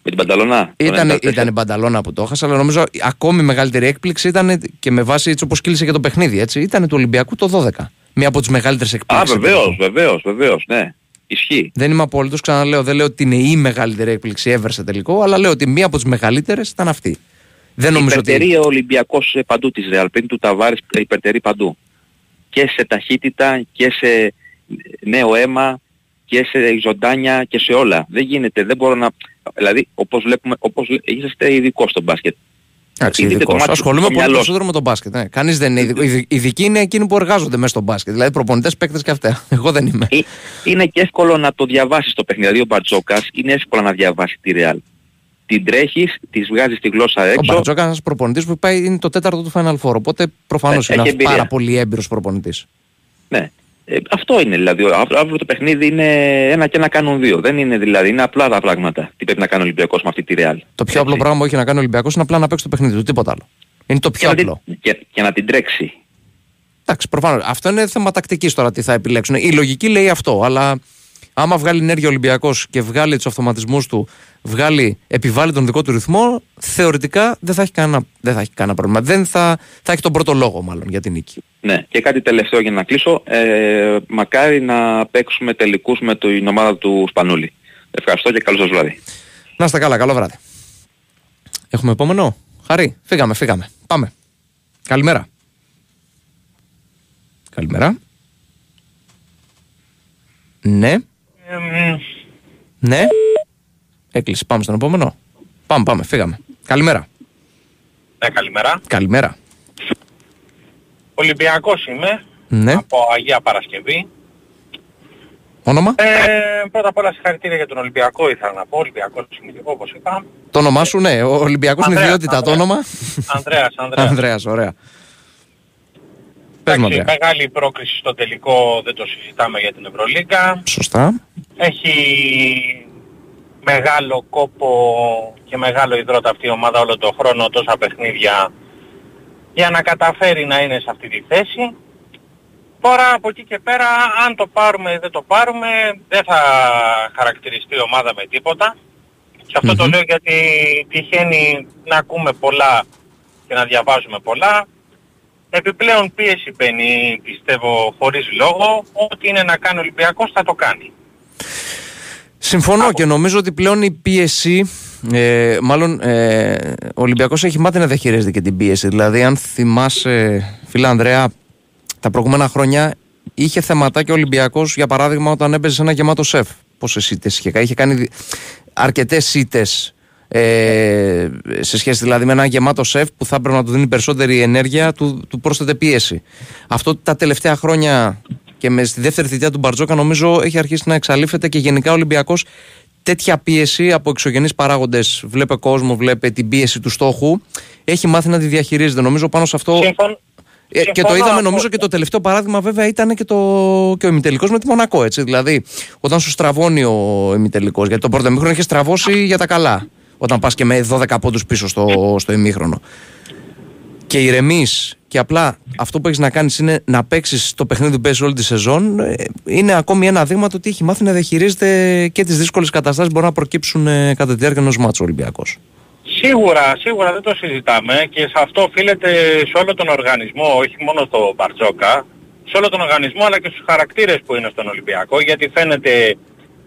Πανταλώνα. Με την Πανταλώνα; το Ήταν, 94. ήταν η Μπανταλώνα που το έχασα, αλλά νομίζω ακόμη μεγαλύτερη έκπληξη ήταν και με βάση έτσι όπως κύλησε και το παιχνίδι. Έτσι, ήταν του Ολυμπιακού το 12. Μία από τις μεγαλύτερες Α, εκπλήξεις. βεβαίως, βεβαίως, βεβαίως, ναι. Ισχύει. Δεν είμαι απόλυτος, ξαναλέω. Δεν λέω ότι είναι η μεγαλύτερη έκπληξη ever σε τελικό, αλλά λέω ότι μία από τις μεγαλύτερες ήταν αυτή. Δεν νομίζω υπερτερεί ότι. ο Ολυμπιακός ε, παντού της Real. Πριν του Ταβάρης ε, υπερτερεί παντού. Και σε ταχύτητα και σε νέο αίμα και σε ζωντάνια και σε όλα. Δεν γίνεται, δεν μπορώ να... Δηλαδή, όπως βλέπουμε, όπως λέ- είσαστε ειδικό στο μπάσκετ. Εντάξει, Δείτε το ειδικός. μάτι στο Ασχολούμαι πολύ μυαλό περισσότερο με τον μπάσκετ. Ναι. Κανείς δεν είναι. ειδικό. Ειδι- Ειδικοί είναι εκείνοι που εργάζονται μέσα στο μπάσκετ. Δηλαδή προπονητές, παίκτες και αυτά. Εγώ δεν είμαι. Ε, Είναι και εύκολο να το διαβάσεις το παιχνίδι. Δηλαδή, ο Μπαρτζόκας είναι εύκολο να διαβάσει τη Real. Την τρέχεις, της βγάζεις τη γλώσσα Ο έξω. Μπαρτζόκας είναι ένας προπονητής που πάει, είναι το τέταρτο του Final Four. Οπότε προφανώς Ε, είναι έχει ένας εμπειρία. πάρα πολύ έμπειρος προπονητής. Ναι. Ε, αυτό είναι δηλαδή. Αύριο, αύριο το παιχνίδι είναι ένα και ένα κάνουν δύο. Δεν είναι δηλαδή. Είναι απλά τα πράγματα. Τι πρέπει να κάνει ο Ολυμπιακός με αυτή τη Real. Το πιο απλό πράγμα που έχει να κάνει ο Ολυμπιακός είναι απλά να παίξει το παιχνίδι του. Τίποτα άλλο. Είναι το Και πιο να, την, απλό. και, και να την τρέξει. Εντάξει, προφανώς. Αυτό είναι θέμα τακτικής τώρα τι θα επιλέξουν. Η λογική λέει αυτό, αλλά άμα βγάλει ενέργεια ο Ολυμπιακός και βγάλει τους αυτοματισμούς του, βγάλει, επιβάλλει τον δικό του ρυθμό, θεωρητικά δεν θα έχει κανένα, δεν θα έχει κανένα πρόβλημα. Δεν θα, θα έχει τον πρώτο λόγο, μάλλον, για την νίκη. Ναι. Και κάτι τελευταίο για να κλείσω. Ε, μακάρι να παίξουμε τελικούς με την ομάδα του Σπανούλη. Ευχαριστώ και καλό σας βράδυ. Να είστε καλά, καλό βράδυ. Έχουμε επόμενο; Χαρή, φύγαμε, φύγαμε. Πάμε. Καλημέρα. Καλημέρα. Ναι, ναι. Έκλεισε. Πάμε στον επόμενο. Πάμε, πάμε, φύγαμε. Καλημέρα. Ναι, καλημέρα. Καλημέρα. Ολυμπιακός είμαι, Ναι. από Αγία Παρασκευή. Όνομα; Ε, πρώτα απ' όλα συγχαρητήρια για τον Ολυμπιακό ήθελα να πω, Ολυμπιακός συμμετοχό όπως είπα. Το όνομά σου, ναι. Ο Ολυμπιακός είναι Ανδρέας, ιδιότητα. Το Ανδρέας. όνομα; Ανδρέας, Ανδρέας. Ανδρέας, ωραία. Πες μου, Εντάξει, Ανδρέα. μεγάλη πρόκριση στο τελικό, δεν το συζητάμε για την Ευρωλίγκα. Σωστά. Έχει μεγάλο κόπο και μεγάλο υδρότα αυτή η ομάδα όλο τον χρόνο, τόσα παιχνίδια, για να καταφέρει να είναι σε αυτή τη θέση. Τώρα από εκεί και πέρα, αν το πάρουμε ή δεν το πάρουμε, δεν θα χαρακτηριστεί η ομάδα με τίποτα. Και αυτό το Μμμ. λέω γιατί τυχαίνει να ακούμε πολλά και να διαβάζουμε πολλά. Επιπλέον πίεση μπαίνει, πιστεύω, χωρίς λόγο. Ό,τι είναι να κάνει ο Ολυμπιακός θα το κάνει. Συμφωνώ και νομίζω ότι πλέον η πίεση. Ε, μάλλον ε, ο Ολυμπιακός έχει μάθει να διαχειρίζεται και την πίεση. Δηλαδή, αν θυμάσαι, φίλε Ανδρέα, τα προηγούμενα χρόνια είχε θεματάκι ο Ολυμπιακός για παράδειγμα, όταν έπαιζε σε ένα γεμάτο σεφ. Πόσε ήττε είχε κάνει, είχε κάνει αρκετές ήττες. Ε, σε σχέση δηλαδή με ένα γεμάτο σεφ που θα έπρεπε να του δίνει περισσότερη ενέργεια, του, του πρόσθεται πίεση. Αυτό τα τελευταία χρόνια και με στη δεύτερη θητεία του Μπαρτζόκα νομίζω έχει αρχίσει να εξαλείφεται και γενικά ο Ολυμπιακός τέτοια πίεση από εξωγενείς παράγοντες βλέπε κόσμο, βλέπε την πίεση του στόχου έχει μάθει να τη διαχειρίζεται νομίζω πάνω σε αυτό Σύμφων- ε, και το συμφωνώ είδαμε νομίζω απόλυτα. και το τελευταίο παράδειγμα βέβαια ήταν και, το, και ο ημιτελικός με τη Μονακό έτσι δηλαδή όταν σου στραβώνει ο ημιτελικός γιατί το πρώτο ημίχρονο είχε στραβώσει για τα καλά όταν πας και με 12 πόντους πίσω στο, στο ημίχρονο. Και ηρεμείς. Και απλά αυτό που έχεις να κάνεις είναι να παίξεις το παιχνίδι που παίζεις όλη τη σεζόν, ε, είναι ακόμη ένα δείγμα του ότι έχει μάθει να διαχειρίζεται και τις δύσκολες καταστάσεις που μπορούν να προκύψουν ε, κατά τη διάρκεια ενός μάτσου Ολυμπιακός. Σίγουρα, σίγουρα δεν το συζητάμε και σε αυτό οφείλεται σε όλο τον οργανισμό, όχι μόνο στο Μπαρτζόκα, σε όλο τον οργανισμό αλλά και στους χαρακτήρες που είναι στον Ολυμπιακό, γιατί φαίνεται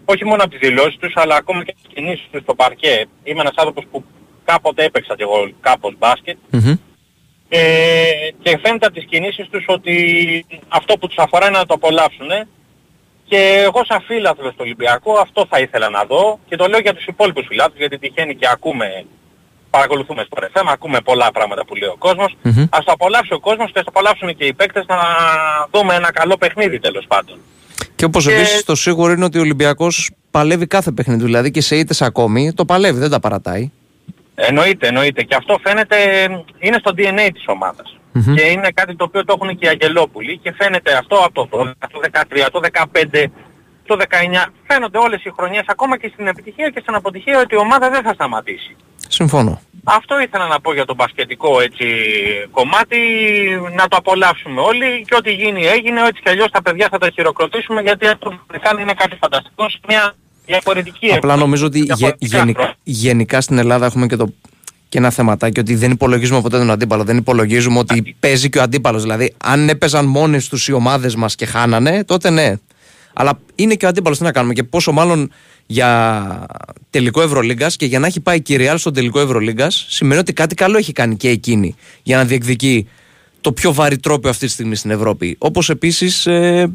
όχι μόνο από τις δηλώσεις τους, αλλά ακόμα και τις κινήσεις τους στο παρκέ. Είμαι ένας άνθρωπος που κάποτε έπαιξα κι εγώ κάπως μπάσκετ ε, και φαίνεται από τις κινήσεις τους ότι αυτό που τους αφορά είναι να το απολαύσουν. Και εγώ σαν φίλαθλος του Ολυμπιακού αυτό θα ήθελα να δω και το λέω για τους υπόλοιπους φιλάθλους γιατί τυχαίνει και ακούμε, παρακολουθούμε στο FM, ακούμε πολλά πράγματα που λέει ο κόσμος. Μμμ. Ας το απολαύσει ο κόσμος και ας το απολαύσουν και οι παίκτες να δούμε ένα καλό παιχνίδι τέλος πάντων. Και όπως Και- επίσης το σίγουρο είναι ότι ο Ολυμπιακός παλεύει κάθε παιχνίδι, δηλαδή και σε ήττες ακόμη, το παλεύει, δεν τα παρατάει. Εννοείται, εννοείται. Και αυτό φαίνεται, είναι στο DNA της ομάδας. Μμμ. Και είναι κάτι το οποίο το έχουν και οι Αγγελόπουλοι και φαίνεται αυτό από το 12, το 13, το 15, το 19. Φαίνονται όλες οι χρονιές, ακόμα και στην επιτυχία και στην αποτυχία, ότι η ομάδα δεν θα σταματήσει. Συμφωνώ. Αυτό ήθελα να πω για το μπασκετικό έτσι κομμάτι, να το απολαύσουμε όλοι και ό,τι γίνει έγινε, έτσι κι αλλιώς τα παιδιά θα τα χειροκροτήσουμε γιατί αυτό που κάνει είναι κάτι φανταστικό σε μια διαφορετική Απλά νομίζω ότι γε, γενικά, γενικά στην Ελλάδα έχουμε και, το, και ένα θεματάκι ότι δεν υπολογίζουμε ποτέ τον αντίπαλο. Δεν υπολογίζουμε ότι παίζει και ο αντίπαλος. Δηλαδή, αν έπαιζαν μόνοι τους οι ομάδες μας και χάνανε, τότε ναι. Αλλά είναι και ο αντίπαλος, τι να κάνουμε. Και πόσο μάλλον για τελικό Ευρωλίγκας και για να έχει πάει και η Real στον τελικό Ευρωλίγκας, σημαίνει ότι κάτι καλό έχει κάνει και εκείνη για να διεκδικεί το πιο βαρύ τρόπο αυτή τη στιγμή στην Ευρώπη. Όπως επίσης ε,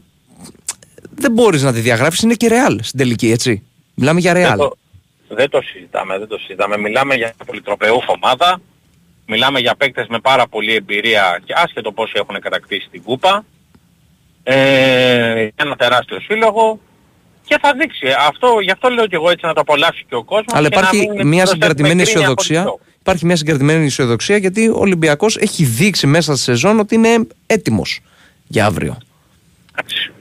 δεν μπορείς να τη διαγράψεις, είναι και Real στην τελική, έτσι. Μιλάμε για Real. Δεν το, δεν το συζητάμε, δεν το συζητάμε. Μιλάμε για πολυτροπεού ομάδα, μιλάμε για παίκτες με πάρα πολλή εμπειρία και άσχετο πόσοι έχουν κατακτήσει την κούπα. Ε, ένα τεράστιο σύλλογο και θα δείξει. Αυτό, γι' αυτό λέω και εγώ έτσι να το απολαύσει και ο κόσμος. Αλλά και να υπάρχει μην μια προσθέτουμε συγκρατημένη κρίνια αισιοδοξία. χωρίς λόγο. Υπάρχει μια συγκρατημένη αισιοδοξία γιατί ο Ολυμπιακός έχει δείξει μέσα στη σεζόν ότι είναι έτοιμος για αύριο.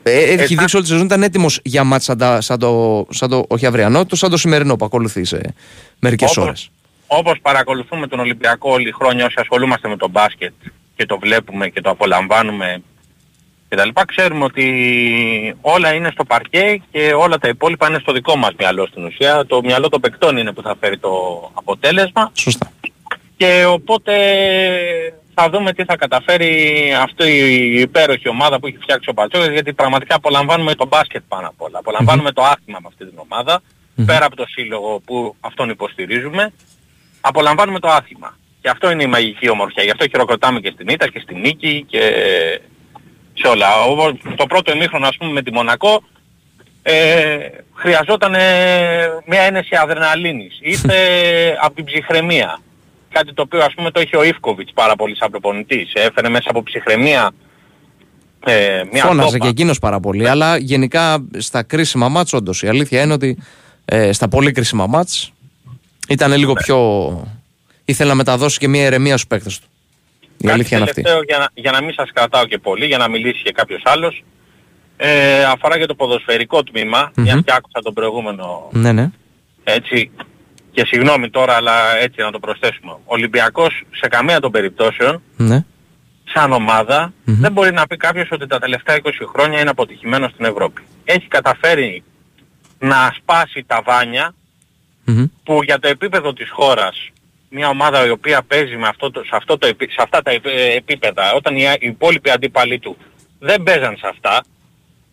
Ε, έχει θα- δείξει όλη τη σεζόν ήταν έτοιμος για μάτς σαν, τα- σαν το, σαν το, όχι αυριανό, το σαν το σημερινό που ακολουθείς σε μερικές Όπως- ώρες. Όπως παρακολουθούμε τον Ολυμπιακό όλη η χρόνια όσοι ασχολούμαστε με τον μπάσκετ και το βλέπουμε και το απολαμβάνουμε και τα λοιπά, ξέρουμε ότι όλα είναι στο παρκέ και όλα τα υπόλοιπα είναι στο δικό μας μυαλό στην ουσία. Το μυαλό των παικτών είναι που θα φέρει το αποτέλεσμα Σωστά. και οπότε θα δούμε τι θα καταφέρει αυτή η υπέροχη ομάδα που έχει φτιάξει ο Πατσόκας γιατί πραγματικά απολαμβάνουμε το μπάσκετ πάνω απ' όλα. Απολαμβάνουμε το άθλημα με αυτή την ομάδα πέρα από το σύλλογο που αυτόν υποστηρίζουμε απολαμβάνουμε το άθλημα. Και αυτό είναι η μαγική ομορφιά. Γι' αυτό χειροκροτάμε και στην ήττα και στη νίκη και σε όλα. Ο- Το πρώτο ημίχρονο ας πούμε με τη Μονακό ε, χρειαζόταν μια ένεση αδρεναλίνης. Ήρθε από την ψυχραιμία. Κάτι το οποίο ας πούμε το είχε ο Ιφκοβιτς πάρα πολύ σαν προπονητής. Έφερε μέσα από ψυχραιμία ε, μια Φώναζε τόπα. και εκείνος πάρα πολύ. Αλλά γενικά στα κρίσιμα μάτς, όντως η αλήθεια είναι ότι ε, στα πολύ κρίσιμα μάτς ήταν λίγο Ναι. πιο. ήθελε να μεταδώσει και μια ηρεμία στους παίκτες του. Η Κάτι αλήθεια είναι αυτή. τελευταίο για να, για να μην σας κρατάω και πολύ, για να μιλήσει και κάποιος άλλος. Ε, αφορά για το ποδοσφαιρικό τμήμα, Μμμ. μια και άκουσα τον προηγούμενο Ναι, ναι. έτσι, και συγγνώμη τώρα αλλά έτσι να το προσθέσουμε. Ο Ολυμπιακός σε καμία των περιπτώσεων, ναι. σαν ομάδα, Μμμ. δεν μπορεί να πει κάποιος ότι τα τελευταία 20 χρόνια είναι αποτυχημένος στην Ευρώπη. Έχει καταφέρει να σπάσει τα βάνια Μμμ. που για το επίπεδο της χώρας μια ομάδα η οποία παίζει με αυτό το, σε, αυτό το, επί- σε αυτά τα επί- επίπεδα όταν οι, οι υπόλοιποι αντίπαλοι του δεν παίζαν σε αυτά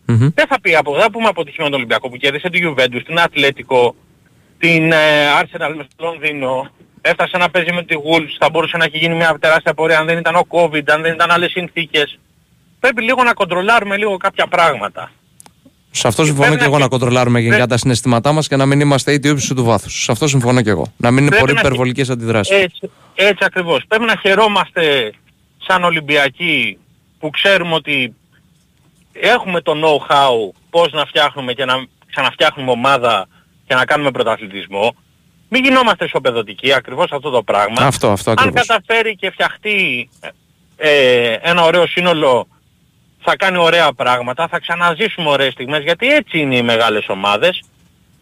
Μμμ. δεν θα, πει, απο- δεν θα πούμε αποτυχημένο τον Ολυμπιακό που κέρδισε τη Juventus, την Ατλέτικο, την ε, Arsenal με στο Λονδίνο, έφτασε να παίζει με τη Wolves, θα μπορούσε να έχει γίνει μια τεράστια πορεία αν δεν ήταν ο COVID, αν δεν ήταν άλλες συνθήκες. Πρέπει λίγο να κοντρολάρουμε λίγο κάποια πράγματα. Σε αυτό συμφωνώ πρέπει και να εγώ να χε- κοντρολάρουμε γενικά Πρέπει- τα συναισθήματά μας και να μην είμαστε είτε ύψου του βάθους. Σε αυτό συμφωνώ και εγώ. Να μην είναι Πρέπει πολύ να χε- υπερβολικέ αντιδράσεις. Έτσι, έτσι ακριβώς. Πρέπει να χαιρόμαστε σαν Ολυμπιακοί που ξέρουμε ότι έχουμε το know-how πώς να φτιάχνουμε και να ξαναφτιάχνουμε ομάδα και να κάνουμε πρωταθλητισμό. Μην γινόμαστε ισοπεδωτικοί, ακριβώς αυτό το πράγμα. Αυτό, αυτό Αν ακριβώς. καταφέρει και φτιαχτεί ε, ένα ωραίο σύνολο θα κάνει ωραία πράγματα, θα ξαναζήσουμε ωραίες στιγμές γιατί έτσι είναι οι μεγάλες ομάδες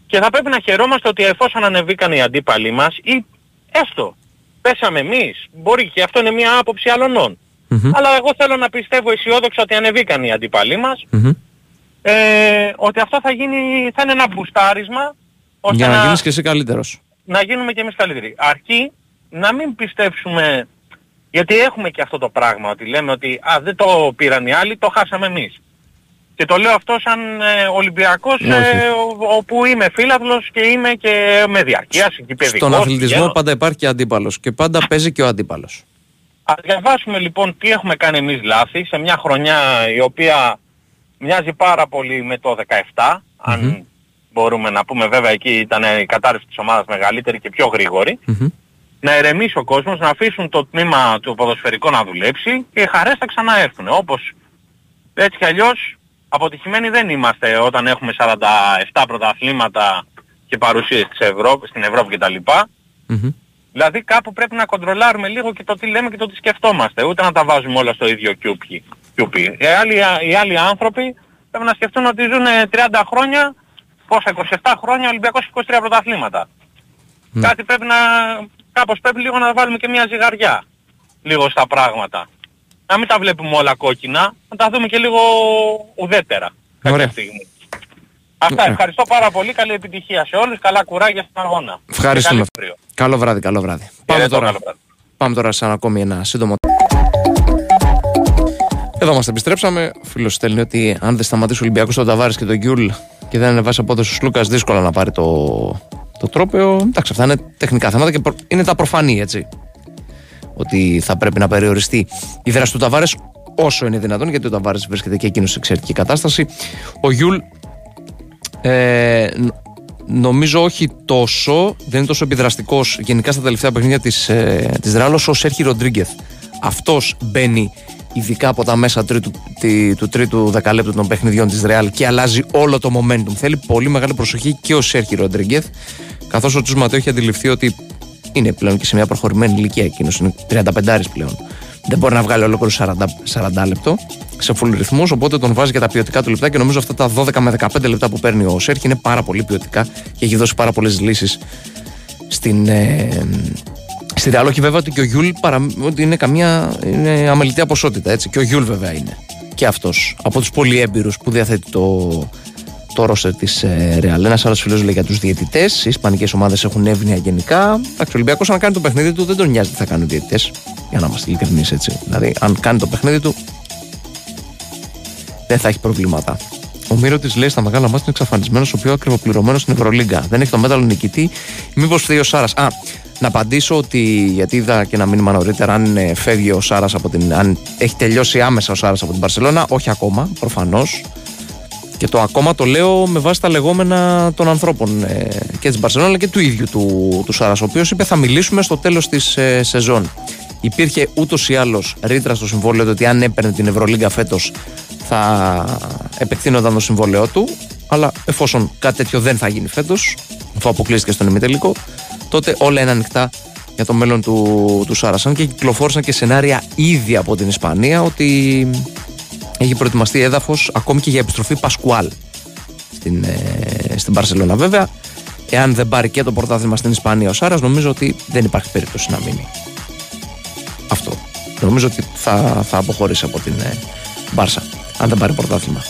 και θα πρέπει να χαιρόμαστε ότι εφόσον ανεβήκαν οι αντίπαλοι μας ή έστω πέσαμε εμείς, μπορεί και αυτό είναι μια άποψη αλλωνών. Μμμ. Αλλά εγώ θέλω να πιστεύω αισιόδοξα ότι ανεβήκαν οι αντίπαλοι μας, Μμμ. ε, ότι αυτό θα, γίνει, θα είναι ένα μπουστάρισμα ώστε Για να να, γίνεις και εσύ καλύτερος. να γίνουμε και εμείς καλύτεροι. Αρκεί να μην πιστέψουμε, γιατί έχουμε και αυτό το πράγμα, ότι λέμε ότι α, δεν το πήραν οι άλλοι, το χάσαμε εμείς. Και το λέω αυτό σαν ε, Ολυμπιακός, Όχι. ε, ο- όπου είμαι φίλαθλος και είμαι και με διαρκεία, παιδικός. Στον αθλητισμό πηγαίνω. πάντα υπάρχει και αντίπαλος. Και πάντα παίζει και ο αντίπαλος. Ας διαβάσουμε λοιπόν τι έχουμε κάνει εμείς λάθη σε μια χρονιά η οποία μοιάζει πάρα πολύ με το 17, αν μπορούμε να πούμε βέβαια εκεί ήταν η κατάρρευση της ομάδας μεγαλύτερη και πιο γρήγορη. Να ηρεμήσει ο κόσμος, να αφήσουν το τμήμα του ποδοσφαιρικού να δουλέψει και οι χαρές θα ξαναέρθουν. Όπως έτσι κι αλλιώς αποτυχημένοι δεν είμαστε όταν έχουμε 47 πρωταθλήματα και παρουσίες της Ευρώπης, στην Ευρώπη κτλ. Δηλαδή κάπου πρέπει να κοντρολάρουμε λίγο και το τι λέμε και το τι σκεφτόμαστε. Ούτε να τα βάζουμε όλα στο ίδιο κιούπι. κιούπι. Οι, άλλοι, οι άλλοι άνθρωποι πρέπει να σκεφτούν ότι ζουν 30 χρόνια, πόσα 27 χρόνια ο Ολυμπιακός 23 πρωταθλήματα. Ναι. Κάτι πρέπει να, κάπως πρέπει λίγο να βάλουμε και μια ζυγαριά. Λίγο στα πράγματα. Να μην τα βλέπουμε όλα κόκκινα, να τα δούμε και λίγο ουδέτερα. κάποια Ωραία. στιγμή. Αυτά, Ωραία. ευχαριστώ πάρα πολύ. Καλή επιτυχία σε όλους. Καλά κουράγια στην αγώνα. Ευχαριστούμε. Και καλή αύριο. Καλό βράδυ, καλό βράδυ. Πάμε Χαιρετώ, τώρα, καλό βράδυ. πάμε τώρα σε ένα ακόμη ένα σύντομο. Εδώ μας επιστρέψαμε. Φίλος στέλνει ότι αν δεν σταματήσει ο Ολυμπιακός τον Ταβάρες και τον Γιουλ και δεν ανεβάσει απόδοση ο Σλούκας δύσκολα να πάρει το, το τρόπαιο. Εντάξει, αυτά είναι τεχνικά θέματα και προ- είναι τα προφανή έτσι. Ότι θα πρέπει να περιοριστεί η δράση του Ταβάρες όσο είναι δυνατόν γιατί ο Ταβάρες βρίσκεται και εκείνος σε εξαιρετική κατάσταση. Ο Γιουλ ε, ν- νομίζω όχι τόσο, δεν είναι τόσο επιδραστικός γενικά στα τελευταία παιχνίδια της της Ρεάλ όσο ο Σέρχι Ροντρίγκεθ. Αυτός μπαίνει ειδικά από τα μέσα τρίτου, τη- του τρίτου δεκαλέπτου των παιχνιδιών της Ρεάλ και αλλάζει όλο το momentum. Θέλει πολύ μεγάλη προσοχή και ο Σέρχι Ροντρίγκεθ, καθώς ο Τζους Ματέο έχει αντιληφθεί ότι είναι πλέον και σε μια προχωρημένη ηλικία εκείνος, είναι 35 πλέον. Δεν μπορεί να βγάλει ολόκληρο 40, 40 λεπτό σε full ρυθμούς, οπότε τον βάζει για τα ποιοτικά του λεπτά και νομίζω αυτά τα 12 με 15 λεπτά που παίρνει ο Σέρχη είναι πάρα πολύ ποιοτικά και έχει δώσει πάρα πολλές λύσεις στην, ε, στη Real. Όχι βέβαια ότι και ο Γιουλ παρα, ότι είναι καμία είναι αμελητέα ποσότητα έτσι. Και ο Γιουλ βέβαια είναι. Και αυτός από τους πολύ έμπειρους που διαθέτει το, το ρόστερ της ε, Real. Ένας άλλος φίλος λέει για τους διαιτητές. Οι Ισπανικές ομάδες έχουν εύνοια γενικά. Εντάξει, ο Ολυμπιακός, αν κάνει το παιχνίδι του, δεν τον νοιάζει τι θα κάνουν οι διαιτητές. Για να είμαστε ειλικρινείς έτσι. Δηλαδή, αν κάνει το παιχνίδι του, δεν θα έχει προβλήματα. Ο Μύρο της λέει στα μεγάλα μάτια είναι εξαφανισμένος, ο πιο ακριβοπληρωμένος στην Ευρωλίγκα. Δεν έχει το μέταλλο νικητή. Μήπως φταίει ο Σάρας. Α, να απαντήσω ότι γιατί είδα και ένα μήνυμα νωρίτερα αν ε, φεύγει ο Σάρας από την. αν έχει τελειώσει άμεσα ο Σάρας από την Παρσελώνα. Όχι ακόμα, προφανώς. Και το ακόμα το λέω με βάση τα λεγόμενα των ανθρώπων ε, και της Μπαρσελόνα αλλά και του ίδιου του, του Σάρας, ο οποίος είπε θα μιλήσουμε στο τέλος της ε, σεζόν. Υπήρχε ούτως ή άλλως ρήτρα στο συμβόλαιο του ότι αν έπαιρνε την Ευρωλίγκα φέτος θα επεκτείνονταν το συμβόλαιό του. Αλλά εφόσον κάτι τέτοιο δεν θα γίνει φέτος, αφού αποκλείστηκε στον ημιτελικό, τότε όλα είναι ανοιχτά για το μέλλον του, του Σάρα. Αν και κυκλοφόρησαν και σενάρια ήδη από την Ισπανία ότι έχει προετοιμαστεί έδαφος ακόμη και για επιστροφή Πασκουάλ στην, ε, στην Παρσελόνα. Βέβαια, εάν δεν πάρει και το πρωτάθλημα στην Ισπανία ο Σάρας, νομίζω ότι δεν υπάρχει περίπτωση να μείνει. Αυτό. Νομίζω ότι θα, θα αποχωρήσει από την ε, Μπάρσα, αν δεν πάρει πρωτάθλημα.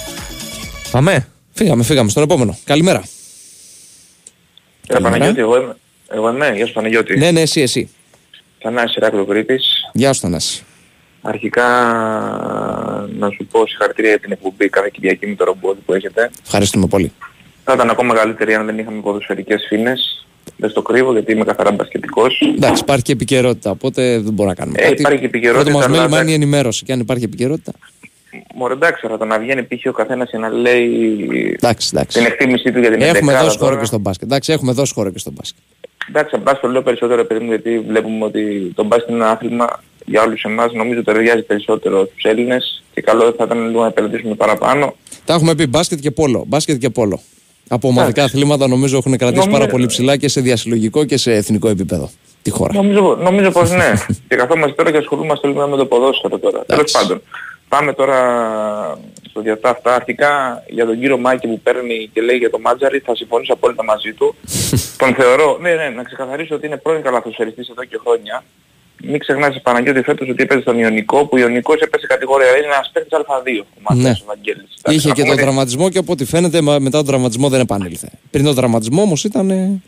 Πάμε. Φύγαμε, φύγαμε στον επόμενο. Καλημέρα. Κύριε Καλημέρα. Παναγιώτη, εγώ είμαι. Εγώ είμαι. Γεια σου Παναγιώτη. Ναι, ναι, εσύ, εσύ. Θανάσης Ηράκλειο Κρήτης. Γεια σου, Θανάση. Αρχικά να σου πω συγχαρητήρια για την εκπομπή κάθε Κυριακή με το ρομπότ που έχετε. Ευχαριστούμε πολύ. Θα ήταν ακόμα καλύτερη αν δεν είχαμε ποδοσφαιρικές φίνες. Δεν στο κρύβω γιατί είμαι καθαρά μπασκετικός. Εντάξει, υπάρχει και επικαιρότητα, οπότε δεν μπορούμε να κάνουμε Ε, κάτι. υπάρχει και επικαιρότητα, Πρώτο μας αλλά μέλημα είναι εντάξει. η ενημέρωση. Και αν υπάρχει επικαιρότητα. Μωρέ εντάξει, θα το να βγαίνει π.χ. ο καθένας και να λέει Εντάξει, εντάξει. την εκτίμησή του για την Έχουμε εντεκάδα δώσει χώρο τώρα. και στον μπάσκετ. Εντάξει, έχουμε δώσει χώρο και στον μπάσκετ. Εντάξει, απλά στο λέω περισσότερο παιδί μου γιατί βλέπουμε ότι το μπάσκετ είναι ένα άθλημα για όλους εμάς. Νομίζω ταιριάζει περισσότερο στους Έλληνες και καλό θα ήταν λίγο να επενδύσουμε παραπάνω. Τα έχουμε πει μπάσκετ και πόλο. Μπάσκετ και πόλο. Από ομαδικά αθλήματα νομίζω έχουν κρατήσει Νομίζω- πάρα πολύ ψηλά και σε διασυλλογικό και σε εθνικό επίπεδο. Τη χώρα. Νομίζω, νομίζω πως ναι. και καθόμαστε τώρα και ασχολούμαστε λίγο με το ποδόσφαιρο τώρα. Τέλος πάντων. Πάμε τώρα στο διατά αυτά. Αρχικά για τον κύριο Μάκη που παίρνει και λέει για το Μάτζαρη θα συμφωνήσω απόλυτα μαζί του. τον θεωρώ, ναι, ναι, να ξεκαθαρίσω ότι είναι πρώην καλαθοσφαιριστής εδώ και χρόνια. Μην ξεχνάς Παναγιώτης φέτος ότι έπαιζε στον Ιωνικό που ο Ιωνικός έπεσε κατηγορία. Είναι ένας παίκτης Α2 ο Μάτζαρης Ναι. ο Βαγγέλης. Εντάξει, Είχε να και πούμε τον ότι- τραυματισμό και από ό,τι φαίνεται μα- μετά τον τραυματισμό δεν επανήλθε. Πριν τον τραυματισμό όμως ήταν. ε,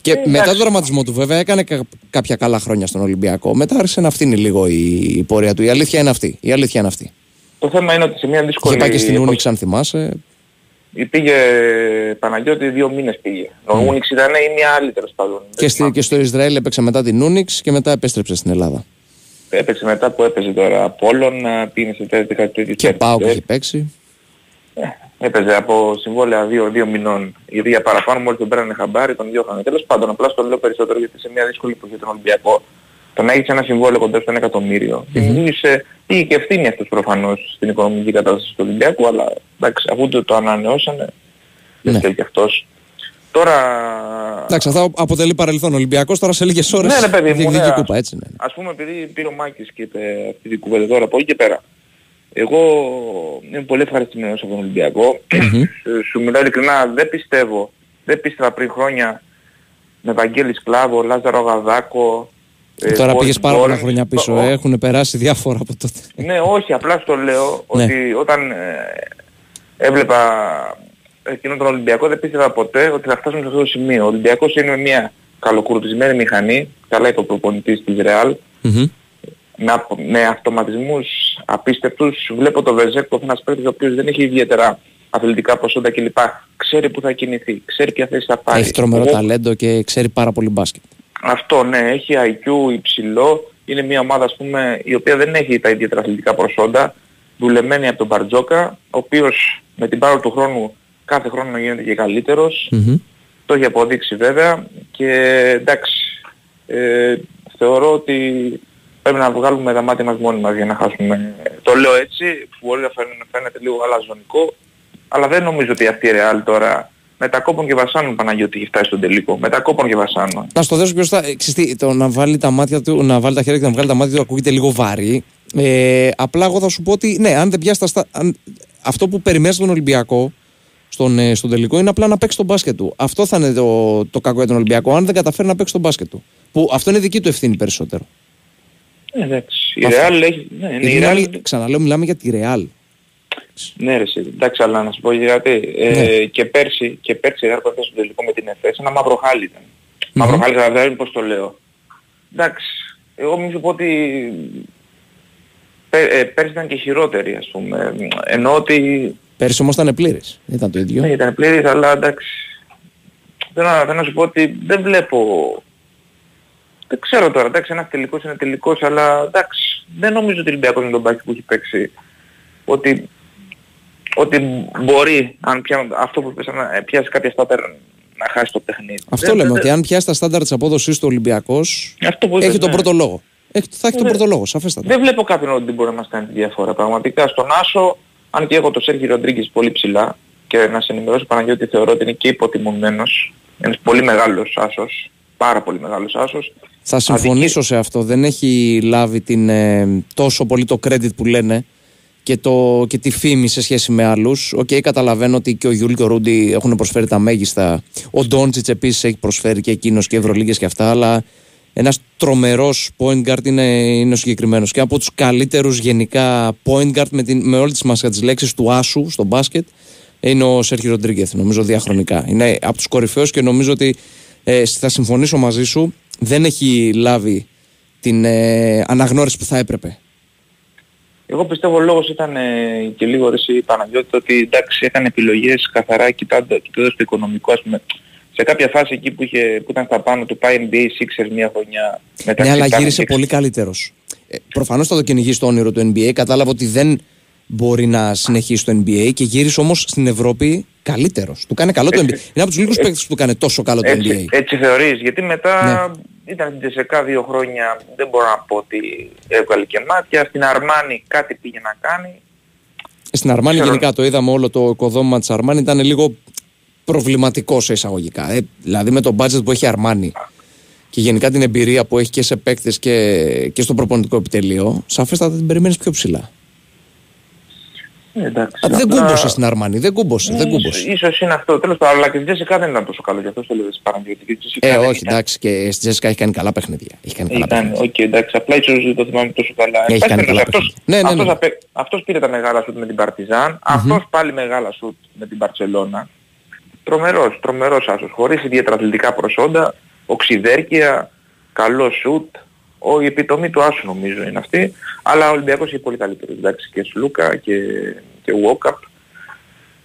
Και μετά τον τραυματισμό του βέβαια έκανε κα- κάποια καλά χρόνια στον Ολυμπιακό. Μετά άρχισε να φτύνει λίγο η, η πορεία του. Η αλήθεια είναι αυτή. Η αλήθεια είναι αυτή. Το θέμα είναι ότι σε μια δύσκολη... Είχε πάει και στην εποχή- Ούνιξ, αν θυμάσαι. Πήγε Παναγιώτη δύο μήνες πήγε. Ο Ούνιξ ήταν ή μια άλλη τέλος πάντων. Mm. Και, στη, και στο Ισραήλ έπαιξε μετά την Ούνιξ και μετά επέστρεψε στην Ελλάδα. Έπαιξε μετά που έπαιζε τώρα Απόλλων, πήγε σε τέτοια κάτι τέτοιο. Και πάω και έχει παίξει. Έπαιζε από συμβόλαια δύο, δύο μηνών. Η ίδια παραπάνω μόλις τον πέρανε χαμπάρι, τον διώχανε. Τέλος πάντων, απλά στο λέω περισσότερο γιατί σε μια δύσκολη εποχή τον Ολυμπιακό το να έχεις ένα συμβόλαιο κοντά στο 1 εκατομμύριο. Δημιούργησε, πήγε και ευθύνη αυτός προφανώς στην οικονομική κατάσταση του Ολυμπιακού, αλλά εντάξει, αφού το, το ανανεώσανε, δεν Ναι. θέλει και αυτός. Τώρα Εντάξει, αυτό αποτελεί παρελθόν. Ολυμπιακός τώρα σε λίγες ώρες Ναι, ρε παιδί μου, διεκδικεί ναι, κούπα, έτσι. Ναι. ναι. Ας πούμε επειδή πήρε ο Μάκης και είπε αυτή την κουβέντα τώρα από εκεί και πέρα. Εγώ είμαι πολύ ευχαριστημένος από τον Ολυμπιακό. Σου- Σου μιλάω ειλικρινά, δεν πιστεύω, δεν πίστευα πριν χρόνια με Βαγγέλης Σκλάβο, Λάζαρο Γαδάκο. Ε, τώρα πήγες πάρα πολλά χρόνια πίσω, ε, έχουν περάσει διάφορα από τότε. Ναι, όχι, απλά στο λέω Ναι. ότι όταν ε, έβλεπα εκείνον τον Ολυμπιακό δεν πίστευα ποτέ ότι θα φτάσουμε σε αυτό το σημείο. Ο Ολυμπιακός είναι μια καλοκουρδισμένη μηχανή, καλά είπε ο προπονητής της Ρεάλ, Μμμ. με, απο- με αυτοματισμούς απίστευτους. Βλέπω το Βεζέκο, ένας παίκτης ο οποίος δεν έχει ιδιαίτερα αθλητικά προσόντα κλπ. Ξέρει που θα κινηθεί, ξέρει ποια θέση θα πάρει. Έχει τρομερό Εγώ- ταλέντο και ξέρει πάρα πολύ μπάσκετ. Αυτό ναι, έχει IQ υψηλό. Είναι μια ομάδα ας πούμε η οποία δεν έχει τα ιδιαίτερα αθλητικά προσόντα. Δουλεμένη από τον Μπαρτζόκα, ο οποίος με την πάρο του χρόνου κάθε χρόνο γίνεται και καλύτερος. Μμμ. Το έχει αποδείξει βέβαια και εντάξει, ε, θεωρώ ότι πρέπει να βγάλουμε τα μάτια μας μόνοι μας για να χάσουμε. Το λέω έτσι, μπορεί να φαίνεται, φαίνεται λίγο αλαζονικό, αλλά δεν νομίζω ότι αυτή η Real τώρα με τα κόπων και βασάνων Παναγιώτη έχει φτάσει στον τελικό. Με τα κόπων και βασάνων. Να στο δώσω μπροστά. Ε, ξέρεις τι, το να βάλει τα μάτια του, να βάλει τα χέρια και να βγάλει τα μάτια του ακούγεται λίγο βαρύ. Ε, απλά εγώ θα σου πω ότι ναι, αν δεν πιάσει τα στα... αν... Αυτό που περιμένεις τον Ολυμπιακό στον, ε, στον τελικό είναι απλά να παίξει τον μπάσκετ του. Αυτό θα είναι το, το κακό για τον Ολυμπιακό, αν δεν καταφέρει να παίξει τον μπάσκετ του. Που αυτό είναι δική του ευθύνη περισσότερο. Ε, εντάξει. Η Αυτό. Real έχει... Ναι, είναι Γιατί η μιλάμε- Real... ξαναλέω, μιλάμε για τη Real. Ναι ρε εσύ. Εντάξει αλλά να σου πω γιατί. Ε, Ναι. και πέρσι, και πέρσι η Real που έφτασε στον τελικό με την ΕΦΕΣ ένα μαύρο χάλι ήταν. Μαύρο χάλι καταλαβαίνεις πώς το λέω. Εντάξει. Εγώ μην σου πω ότι πέ, ε, πέρσι ήταν και χειρότερη ας πούμε. Ενώ ότι Πέρυσι όμως ήταν πλήρε. Ήταν το ίδιο. ναι, ήταν πλήρης αλλά εντάξει. Θέλω να, θέλω να σου πω ότι δεν βλέπω... Δεν ξέρω τώρα, εντάξει ένας τελικός είναι τελικός αλλά εντάξει δεν νομίζω ότι ο Ολυμπιακός με τον μπάκι που έχει παίξει ότι, ότι μπορεί αν πια, αυτό που πες να πιάσει κάποια στάτερ να χάσει το παιχνίδι. Αυτό Δεν- λέμε, δεν- ότι αν πιάσει τα στάνταρ της απόδοσης του Ολυμπιακός, Αυτό που έχει είπες, τον ναι. πρώτο λόγο. Έχει, θα έχει τον Ναι. πρώτο λόγο, σαφέστατα. Δεν βλέπω κάποιον ότι μπορεί να μας κάνει τη διαφορά. Πραγματικά στον Άσο, αν και έχω το Σέρχιο Ροντρίγκεζ πολύ ψηλά και να σε ενημερώσω Παναγιώτη θεωρώ ότι είναι και υποτιμωμένος. Ένας πολύ μεγάλος Άσος, πάρα πολύ μεγάλος Άσος. Θα συμφωνήσω σε αυτό. Δεν έχει λάβει την, ε, τόσο πολύ το credit που λένε και, το, και τη φήμη σε σχέση με άλλους. Οκ, καταλαβαίνω ότι και ο Γιούλ και ο Ρούντι έχουν προσφέρει τα μέγιστα. Ο Ντόντζιτ επίσης έχει προσφέρει και εκείνος και Ευρωλίγε και αυτά. Αλλά ένας τρομερός point guard είναι, είναι ο συγκεκριμένος. Και από τους καλύτερους γενικά point guard με, την, με όλη τη σημασία της λέξης του Άσου στο μπάσκετ είναι ο Σέρχι Ροντρίγκεθ, νομίζω διαχρονικά. Είναι από τους κορυφαίους και νομίζω ότι ε, θα συμφωνήσω μαζί σου. Δεν έχει λάβει την ε, αναγνώριση που θα έπρεπε. Εγώ πιστεύω ο λόγος ήταν ε, και λίγο ρε εσύ Παναγιώτη ότι εντάξει έκανε επιλογές καθαρά κοιτώντα, κοιτώντας το οικονομικό ας πούμε. Σε κάποια φάση εκεί που, είχε, που ήταν στα πάνω του πάει NBA Sixers μια χρονιά μετά Ναι, αλλά ξυπνάνε γύρισε και πολύ καλύτερος. Ε, Προφανώς θα το κυνηγήσει το όνειρο του NBA. Κατάλαβε ότι δεν μπορεί να συνεχίσει το NBA και γύρισε όμως στην Ευρώπη καλύτερος. Του κάνει καλό το NBA. Έτσι. Είναι από τους λίγους παίκτες που του κάνει τόσο καλό το NBA. Έτσι, έτσι θεωρείς, γιατί μετά Ναι. Ήταν στην Τζεσεκά δύο χρόνια, δεν μπορώ να πω ότι έβγαλε και μάτια, στην Αρμάνη κάτι πήγε να κάνει. Στην Αρμάνη Ξέρω. γενικά το είδαμε όλο το οικοδόμημα της Αρμάνη ήταν λίγο προβληματικό σε εισαγωγικά. Ε, δηλαδή με το budget που έχει η Αρμάνη και γενικά την εμπειρία που έχει και σε παίκτες και, και στο προπονητικό επιτελείο, σαφέστατα την περιμένεις πιο ψηλά. Ε, εντάξει, Α, δεν απλά- κούμπωσε στην Αρμάνη, δεν κούμπωσε. δεν Ε, κούμπωσε. ίσως- Ίσως είναι αυτό. Τέλος πάντων, αλλά και στην ΤΣΣΚΑ δεν ήταν τόσο καλό, γι' αυτό το λέω ρε Παναγιώτη. Και η ΤΣΣΚΑ Ε, δεν όχι, ήταν- εντάξει, και στη ΤΣΣΚΑ έχει κάνει καλά παιχνίδια. Έχει κάνει καλά Ήταν, παιχνίδια. οκ, εντάξει, απλά ίσως δεν το θυμάμαι τόσο καλά. Έχει Εν πάση κάνει καλά περιπτώσει, αυτός, παιχνίδια. Ναι, ναι, αυτός, ναι. απέ- αυτός πήρε τα μεγάλα σουτ με την Παρτιζάν, αυτός πάλι μεγάλα σουτ με την Μπαρτσελώνα. Τρομερός, τρομερός άσος, χωρίς ιδιαίτερα αθλητικά προσόντα, οξυδέρκεια, καλό σουτ, ο, η επιτομή του άσου νομίζω είναι αυτή, αλλά ο Ολυμπιακός έχει πολύ καλύτερος, εντάξει, και Σλούκα και, και Walkup.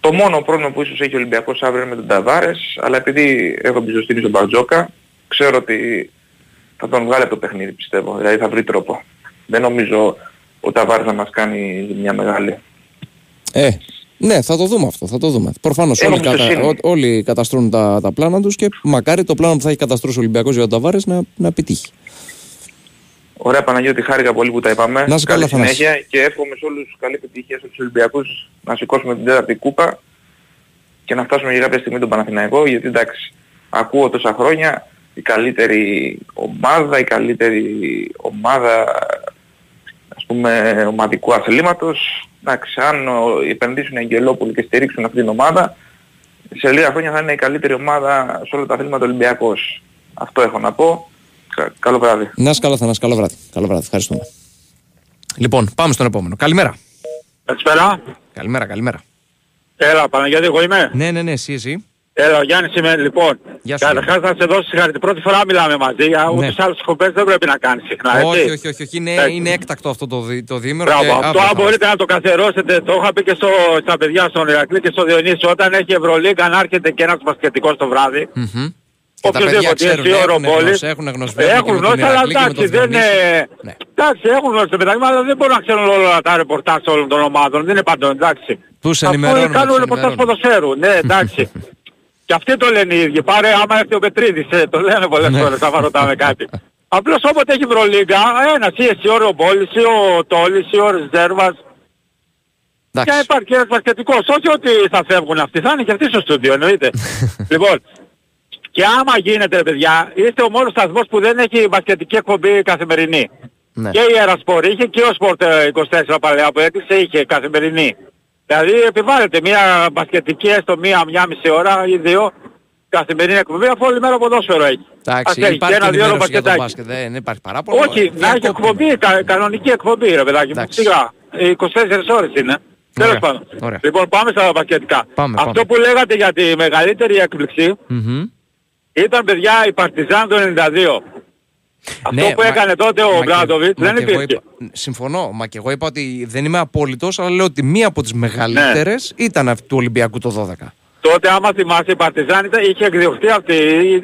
Το μόνο πρόβλημα που ίσως έχει ο Ολυμπιακός αύριο είναι με τον Ταβάρες, αλλά επειδή έχω εμπιστοσύνη στον Μπαρτζόκα, ξέρω ότι θα τον βγάλει από το παιχνίδι πιστεύω. Δηλαδή θα βρει τρόπο. Δεν νομίζω ο Ταβάρης να μας κάνει μια μεγάλη. Ε, ναι, θα το δούμε αυτό. Θα το δούμε. Προφανώς Έχω όλοι, κατα... εμπιστοσύνη. ό- όλοι καταστρώνουν τα, τα πλάνα τους και μακάρι το πλάνο που θα έχει καταστρώσει ο Ολυμπιακός για τον Ταβάρες να, να επιτύχει. Ωραία Παναγιώτη, χάρηκα πολύ που τα είπαμε. Να είσαι καλή καλά, Θανάσης. συνέχεια και εύχομαι σε όλους καλή επιτυχία στους Ολυμπιακούς να σηκώσουμε την τέταρτη κούπα και να φτάσουμε για κάποια στιγμή τον Παναθηναϊκό γιατί εντάξει, ακούω τόσα χρόνια η καλύτερη ομάδα, η καλύτερη ομάδα ας πούμε ομαδικού αθλήματος. Εντάξει, αν ο, επενδύσουν οι Αγγελόπουλοι και στηρίξουν αυτή την ομάδα, σε λίγα χρόνια θα είναι η καλύτερη ομάδα σε όλα τα αθλήματα Ολυμπιακός. Αυτό έχω να πω. Κα- Καλό βράδυ. Να είσαι καλά, Θανάση. Καλό βράδυ. Καλό βράδυ. Ευχαριστούμε. Λοιπόν, πάμε στον επόμενο. Καλημέρα. Καλησπέρα. Καλημέρα, καλημέρα. Έλα, Παναγιώτη, εγώ είμαι. Ναι, ναι, ναι, εσύ, εσύ. Έλα, ο Γιάννης είμαι, λοιπόν. Γεια σου. Καταρχάς να σε δώσω συγχαρητήρια. Πρώτη φορά μιλάμε μαζί. Ναι. Ούτως ή άλλως εκπομπές δεν πρέπει να κάνεις συχνά, έτσι. όχι, όχι, όχι, όχι. Είναι, Εντάξει. είναι έκτακτο αυτό το, δι, το διήμερο. Μπράβο, και αυτό αύριο αν θα μπορείτε να το καθιερώσετε, το είχα πει και στο, στα παιδιά στον Ηρακλή και στο Διονύσιο, όταν έχει Ευρωλίγκα να έρχεται και ένας μπασκετικός το βράδυ, είμαστε. Μμμ. Και τα παιδιά οποιοδήποτε ξέρουν, εσύ, έχουν Ευρωπόλης, γνώση, έχουν γνώση βέβαια και έχουν με τον γνώση, αλλά Ηρακλή και με εντάξει, τον δεν είναι... Διονύση. Ναι. Εντάξει, έχουν γνώση το μεταξύ, αλλά δεν μπορούν να ξέρουν όλα τα ρεπορτάζ όλων των ομάδων. Δεν είναι παντών, εντάξει. Τους Αφού ενημερώνουμε, κάνουν τους ρεπορτάζ ενημερώνουμε. ποδοσφαίρου. Ναι, εντάξει. Και αυτοί το λένε οι ίδιοι. Πάρε άμα έρθει ο Πετρίδης, ε, το λένε πολλές Ναι. φορές, άμα ρωτάμε κάτι. Απλώς όποτε έχει Ευρωλίγκα, ένας ή εσύ, ο Ρομπόλης, ή ο Τόλης, ή ο Ρεζέρβας, και Εντάξει. υπάρχει και ένας μπασκετικός. Όχι ότι θα φεύγουν αυτοί, θα είναι και αυτοί στο στούντιο, εννοείται. λοιπόν, και άμα γίνεται, ρε παιδιά, είστε ο μόνος σταθμός που δεν έχει μπασκετική εκπομπή καθημερινή. Ναι. Και η Αερασπορ είχε και ο Sport ε, 24 παλαιά που έκλεισε είχε καθημερινή. Δηλαδή επιβάλλεται μια μπασκετική έστω μία, μία μισή ώρα ή δύο καθημερινή εκπομπή αφού όλη μέρα ποδόσφαιρο έχει. Ας Εντάξει, έχει υπάρχει και ένα δύο ώρα ενημέρωση για το μπασκετάκι. μπάσκετ. Δεν υπάρχει παράπονο. Όχι, να έχει Διακόπτουμε. εκπομπή, κα, κανονική εκπομπή ρε παιδάκι μου. Εντάξει. Σιγά, Ε, 24 ώρες είναι. Τέλος πάντων. ωραία. Λοιπόν πάμε στα μπασκετικά. Πάμε, Αυτό πάμε. που λέγατε για τη μεγαλύτερη έκπληξη Μμμ. Ήταν παιδιά η Παρτιζάν το 92. Αυτό Ναι, που μα- έκανε τότε μα ο και- Μπράντοβιτς μα δεν και εγώ υπήρχε. είπα- συμφωνώ, μα και εγώ είπα ότι δεν είμαι απόλυτος, αλλά λέω ότι μία από τις μεγαλύτερες Ναι. ήταν αυτή του Ολυμπιακού το 12. Τότε άμα θυμάσαι η Παρτιζάν ήταν, είχε εκδιωχθεί αυτή,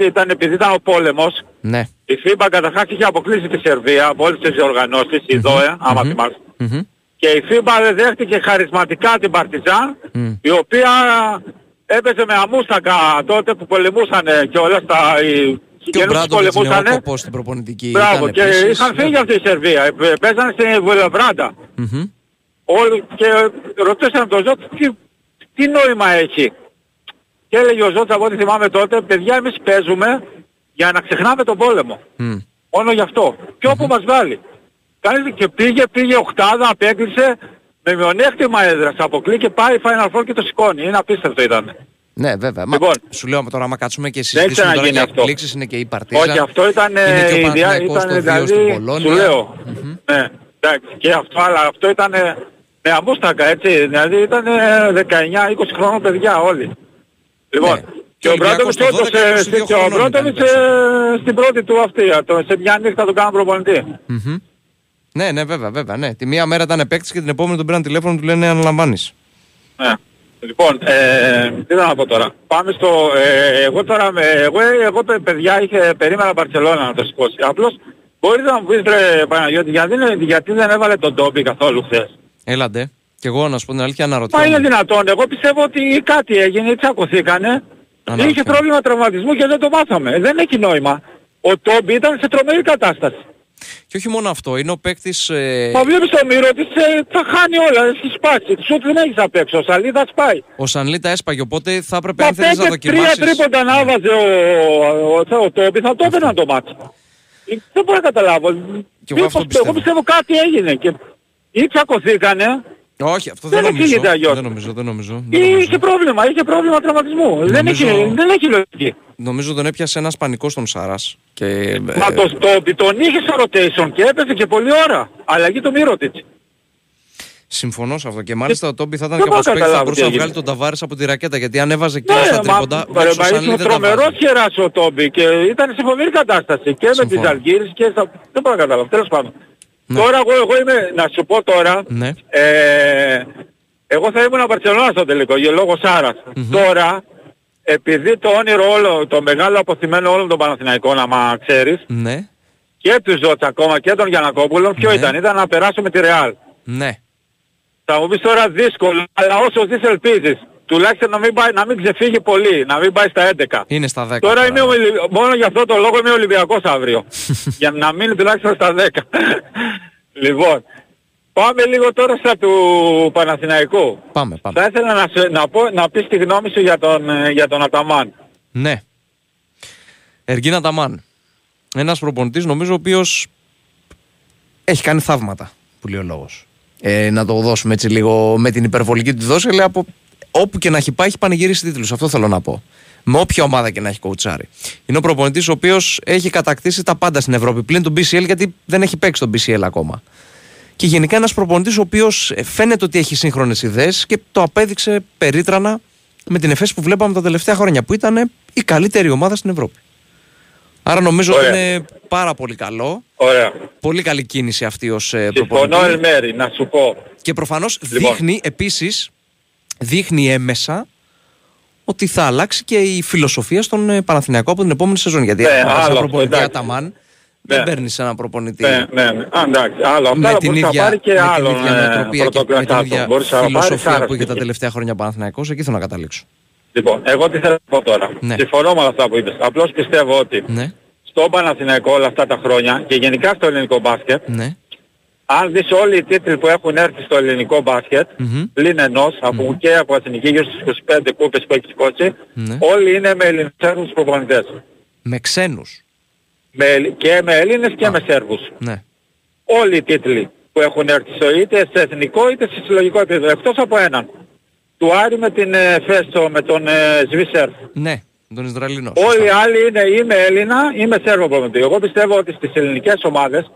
ήταν, επειδή ήταν ο πόλεμος. Ναι. Η FIBA καταρχάς είχε αποκλείσει τη Σερβία από όλες τις οργανώσεις, η ΔΟΕ, άμα θυμάσαι. Μμμ. Και η FIBA δεν δέχτηκε χαρισματικά την Παρτιζάν, Μμ. η οποία έπαιζε με αμούστακα τότε που πολεμούσαν και όλα τα... Οι Και ο συγγενείς που Μπράντοβιτς πολεμούσαν. νεόκοπος στην προπονητική. Μπράβο, ήταν και επίσης. είχαν φύγει αυτή η Σερβία. Ε, Παίζανε στην Βουλευράντα. Μμμ. Όλοι και ρωτήσαν τον Ζώτ τι, τι νόημα έχει; Και έλεγε ο Ζώτς από ό,τι θυμάμαι τότε, παιδιά εμείς παίζουμε για να ξεχνάμε τον πόλεμο. Μμ. Μόνο γι' αυτό. Και όπου μας βάλει. Κάνει και πήγε, πήγε οχτάδα, απέκλεισε με μειονέκτημα έδρας. Αποκλεί και πάει Final Four και το σηκώνει. Είναι απίστευτο ήταν. Ναι, βέβαια. Μα, Λοιπόν. σου λέω τώρα, άμα κάτσουμε και συζητήσουμε τώρα ξαναγίνει για αυτό. εκπλήξεις, είναι και η Παρτίζα. Όχι, αυτό ήταν, ε, είναι και ο η διά- Παναθηναϊκός ήταν το 2 στην δηλαδή, Πολώνια. σου λέω. Ναι, εντάξει, και αυτό, αλλά αυτό ήταν ε, με αμούστακα, έτσι. Δηλαδή ήταν 19-20 χρόνων παιδιά όλοι. Λοιπόν, Ναι. και Και ο ο Μπράντοβιτς Ολυμπιακός το όντως, 12, ε, 22 και ο χρονών Μπράντοβιτς ήταν, ε, στην πρώτη του αυτή, α, το- σε μια νύχτα τον κάναν προπονητή. Μμμ. Ναι, ναι, βέβαια, βέβαια. Ναι. Τη μία μέρα ήταν παίκτης και την επόμενη τον πήραν τηλέφωνο του λένε αναλαμβάνεις. Ναι. Λοιπόν, ε, τι να πω τώρα. Πάμε στο... Ε, εγώ τώρα, με, εγώ, εγώ παι- παιδιά είχε, περίμενα Μπαρσελόνα να το σηκώσει. Απλώς μπορείτε να μου πεις ρε Παναγιώτη, γιατί, δεν- γιατί δεν έβαλε τον Ντόμπι καθόλου χθες; Έλαντε. Και εγώ να σου πω την αλήθεια Μα αναρωτιόμαι. είναι δυνατόν. Εγώ πιστεύω ότι κάτι έγινε, τσακωθήκανε. Αναρωτιέμαι. Είχε πρόβλημα τραυματισμού και δεν το μάθαμε. Δεν έχει νόημα. Ο Τόμπι ήταν σε τρομερή κατάσταση. Και όχι μόνο αυτό, είναι ο παίκτης... Ε, Μα βλέπεις το μύρο της, ε, θα χάνει όλα, έχει σπάσει. Σουτ δεν έχεις απ' έξω, ο Σαλίδα σπάει. ο Σανλίτα έσπαγε, οπότε θα έπρεπε Μα αν θέλεις να πέντε τρία δοκιμάσεις... τρίποντα να έβαζε ο, ο, ο, Τόμπι, θα το έδαιναν το μάτι. Ε, Δεν μπορώ να καταλάβω. Κι εγώ αυτό Μήπως- πιστεύω. Εγώ πιστεύω κάτι έγινε και ή τσακωθήκανε Όχι, αυτό δεν, Δεν νομίζω. εξηγείται αλλιώς. Δεν νομίζω, δεν νομίζω. ή Δεν νομίζω. είχε πρόβλημα, είχε πρόβλημα τραυματισμού. Δεν, Νομίζω- έχει, δεν έχει λογική. Νομίζω τον έπιασε ένας πανικός στον Σάρας. Και, ε, Μα το Στόμπι τον είχε στο rotation και έπαιζε και πολλή ώρα. Αλλαγή του Μύρωτιτς. Συμφωνώ σε αυτό. Και μάλιστα ο Τόμπι θα ήταν δεν και από μπορώ τους να παίκτες που θα καταλάβω μπορούσε τι να έγινε. βγάλει τον Ταβάρες από τη ρακέτα. Γιατί αν έβαζε και Ναι, στα μα, τρίποντα, μα, βλέπεις ο μα Σανλί ήσουν δεν τα τρομερός βάζει. χεράς ο Τόμπι και ήταν σε φοβερή κατάσταση και με Συμφωνώ. τις Αλγύρες και στα... Δεν μπορώ να καταλάβω, τέλος πάντων. Ναι. Τώρα εγώ, εγώ είμαι, να σου πω τώρα, Ναι. ε, εγώ θα ήμουν Μπαρσελόνα στο τελικό για λόγω Σάρας. Τώρα, επειδή το όνειρο όλο, το μεγάλο αποθυμένο όλων των Παναθηναϊκών, άμα ξέρεις, Ναι, και τους Ζώτσα ακόμα και τον Γιανακόπουλο, ποιο Ναι. ήταν, ήταν να περάσουμε τη Ρεάλ. ναι. Θα μου πεις τώρα δύσκολο, αλλά όσο δεις ελπίζεις. Τουλάχιστον να μην, πάει, να μην ξεφύγει πολύ, να μην πάει στα 11. Είναι στα 10. Τώρα είμαι, Ολυ- μόνο για αυτό το λόγο είμαι Ολυμπιακός αύριο. για να μείνει τουλάχιστον στα 10. λοιπόν, πάμε λίγο τώρα στα του Παναθηναϊκού. Πάμε, πάμε. Θα ήθελα να, σε- να, πω, να πεις τη γνώμη σου για τον, ε, για τον Αταμάν. Ναι. Εργίνα Ταμάν. Ένας προπονητής νομίζω ο οποίος έχει κάνει θαύματα που λέει ο λόγος. Ε, να το δώσουμε έτσι λίγο με την υπερβολική του δόση, αλλά από όπου και να έχει πάει έχει πανηγυρίσει τίτλους. Αυτό θέλω να πω. Με όποια ομάδα και να έχει κοουτσάρει. Είναι ο προπονητής ο οποίος έχει κατακτήσει τα πάντα στην Ευρώπη πλην του BCL γιατί δεν έχει παίξει τον BCL ακόμα. Και γενικά ένας προπονητής ο οποίος φαίνεται ότι έχει σύγχρονες ιδέες και το απέδειξε περίτρανα με την εφέση που βλέπαμε τα τελευταία χρόνια που ήταν η καλύτερη ομάδα στην Ευρώπη. Άρα νομίζω ότι είναι πάρα πολύ καλό. Ωραία. Πολύ καλή κίνηση αυτή ως προπονητή. Συμφωνώ Ελμέρη, να σου πω. Και προφανώς λοιπόν. δείχνει επίσης, δείχνει έμεσα ότι θα αλλάξει και η φιλοσοφία στον ε, Παναθηναϊκό από την επόμενη σεζόν. Γιατί ναι, άλλο, προπονητή Αταμάν ναι. δεν παίρνει ένα προπονητή. Ναι, ναι, ναι. Α, εντάξει, άλλο. Με την ίδια, πάρει και με άλλο, την ίδια ναι, νοοτροπία και με την ίδια Μπορείς να φιλοσοφία πάρεις που είχε τα άρα. τελευταία χρόνια ο Παναθηναϊκός, εκεί θέλω να καταλήξω. Λοιπόν, εγώ τι θέλω να πω τώρα. Ναι. Συμφωνώ με αυτά που είπες. Απλώς πιστεύω ότι Ναι, στον Παναθηναϊκό όλα αυτά τα χρόνια και γενικά στο ελληνικό μπάσκετ, ναι. Αν δεις όλοι οι τίτλοι που έχουν έρθει στο ελληνικό μπάσκετ, Μμμ. πλην ενός, από και από εθνική γύρω στις 25 κούπες που έχεις σκότσει, Ναι. όλοι είναι με ελληνικούς προπονητές. Με ξένους. Με, Ελλ- και με Έλληνες και με Σέρβους. Ναι. Όλοι οι τίτλοι που έχουν έρθει στο είτε σε εθνικό είτε σε συλλογικό επίπεδο. Εκτός από έναν. Του Άρη με την ε, Φέστο, με τον ε, Σβίσερ. Ναι, τον Ισραηλινό. Όλοι οι άλλοι είναι ή με Έλληνα ή με Σέρβο προπονητή. Εγώ πιστεύω ότι στις ελληνικές ομάδες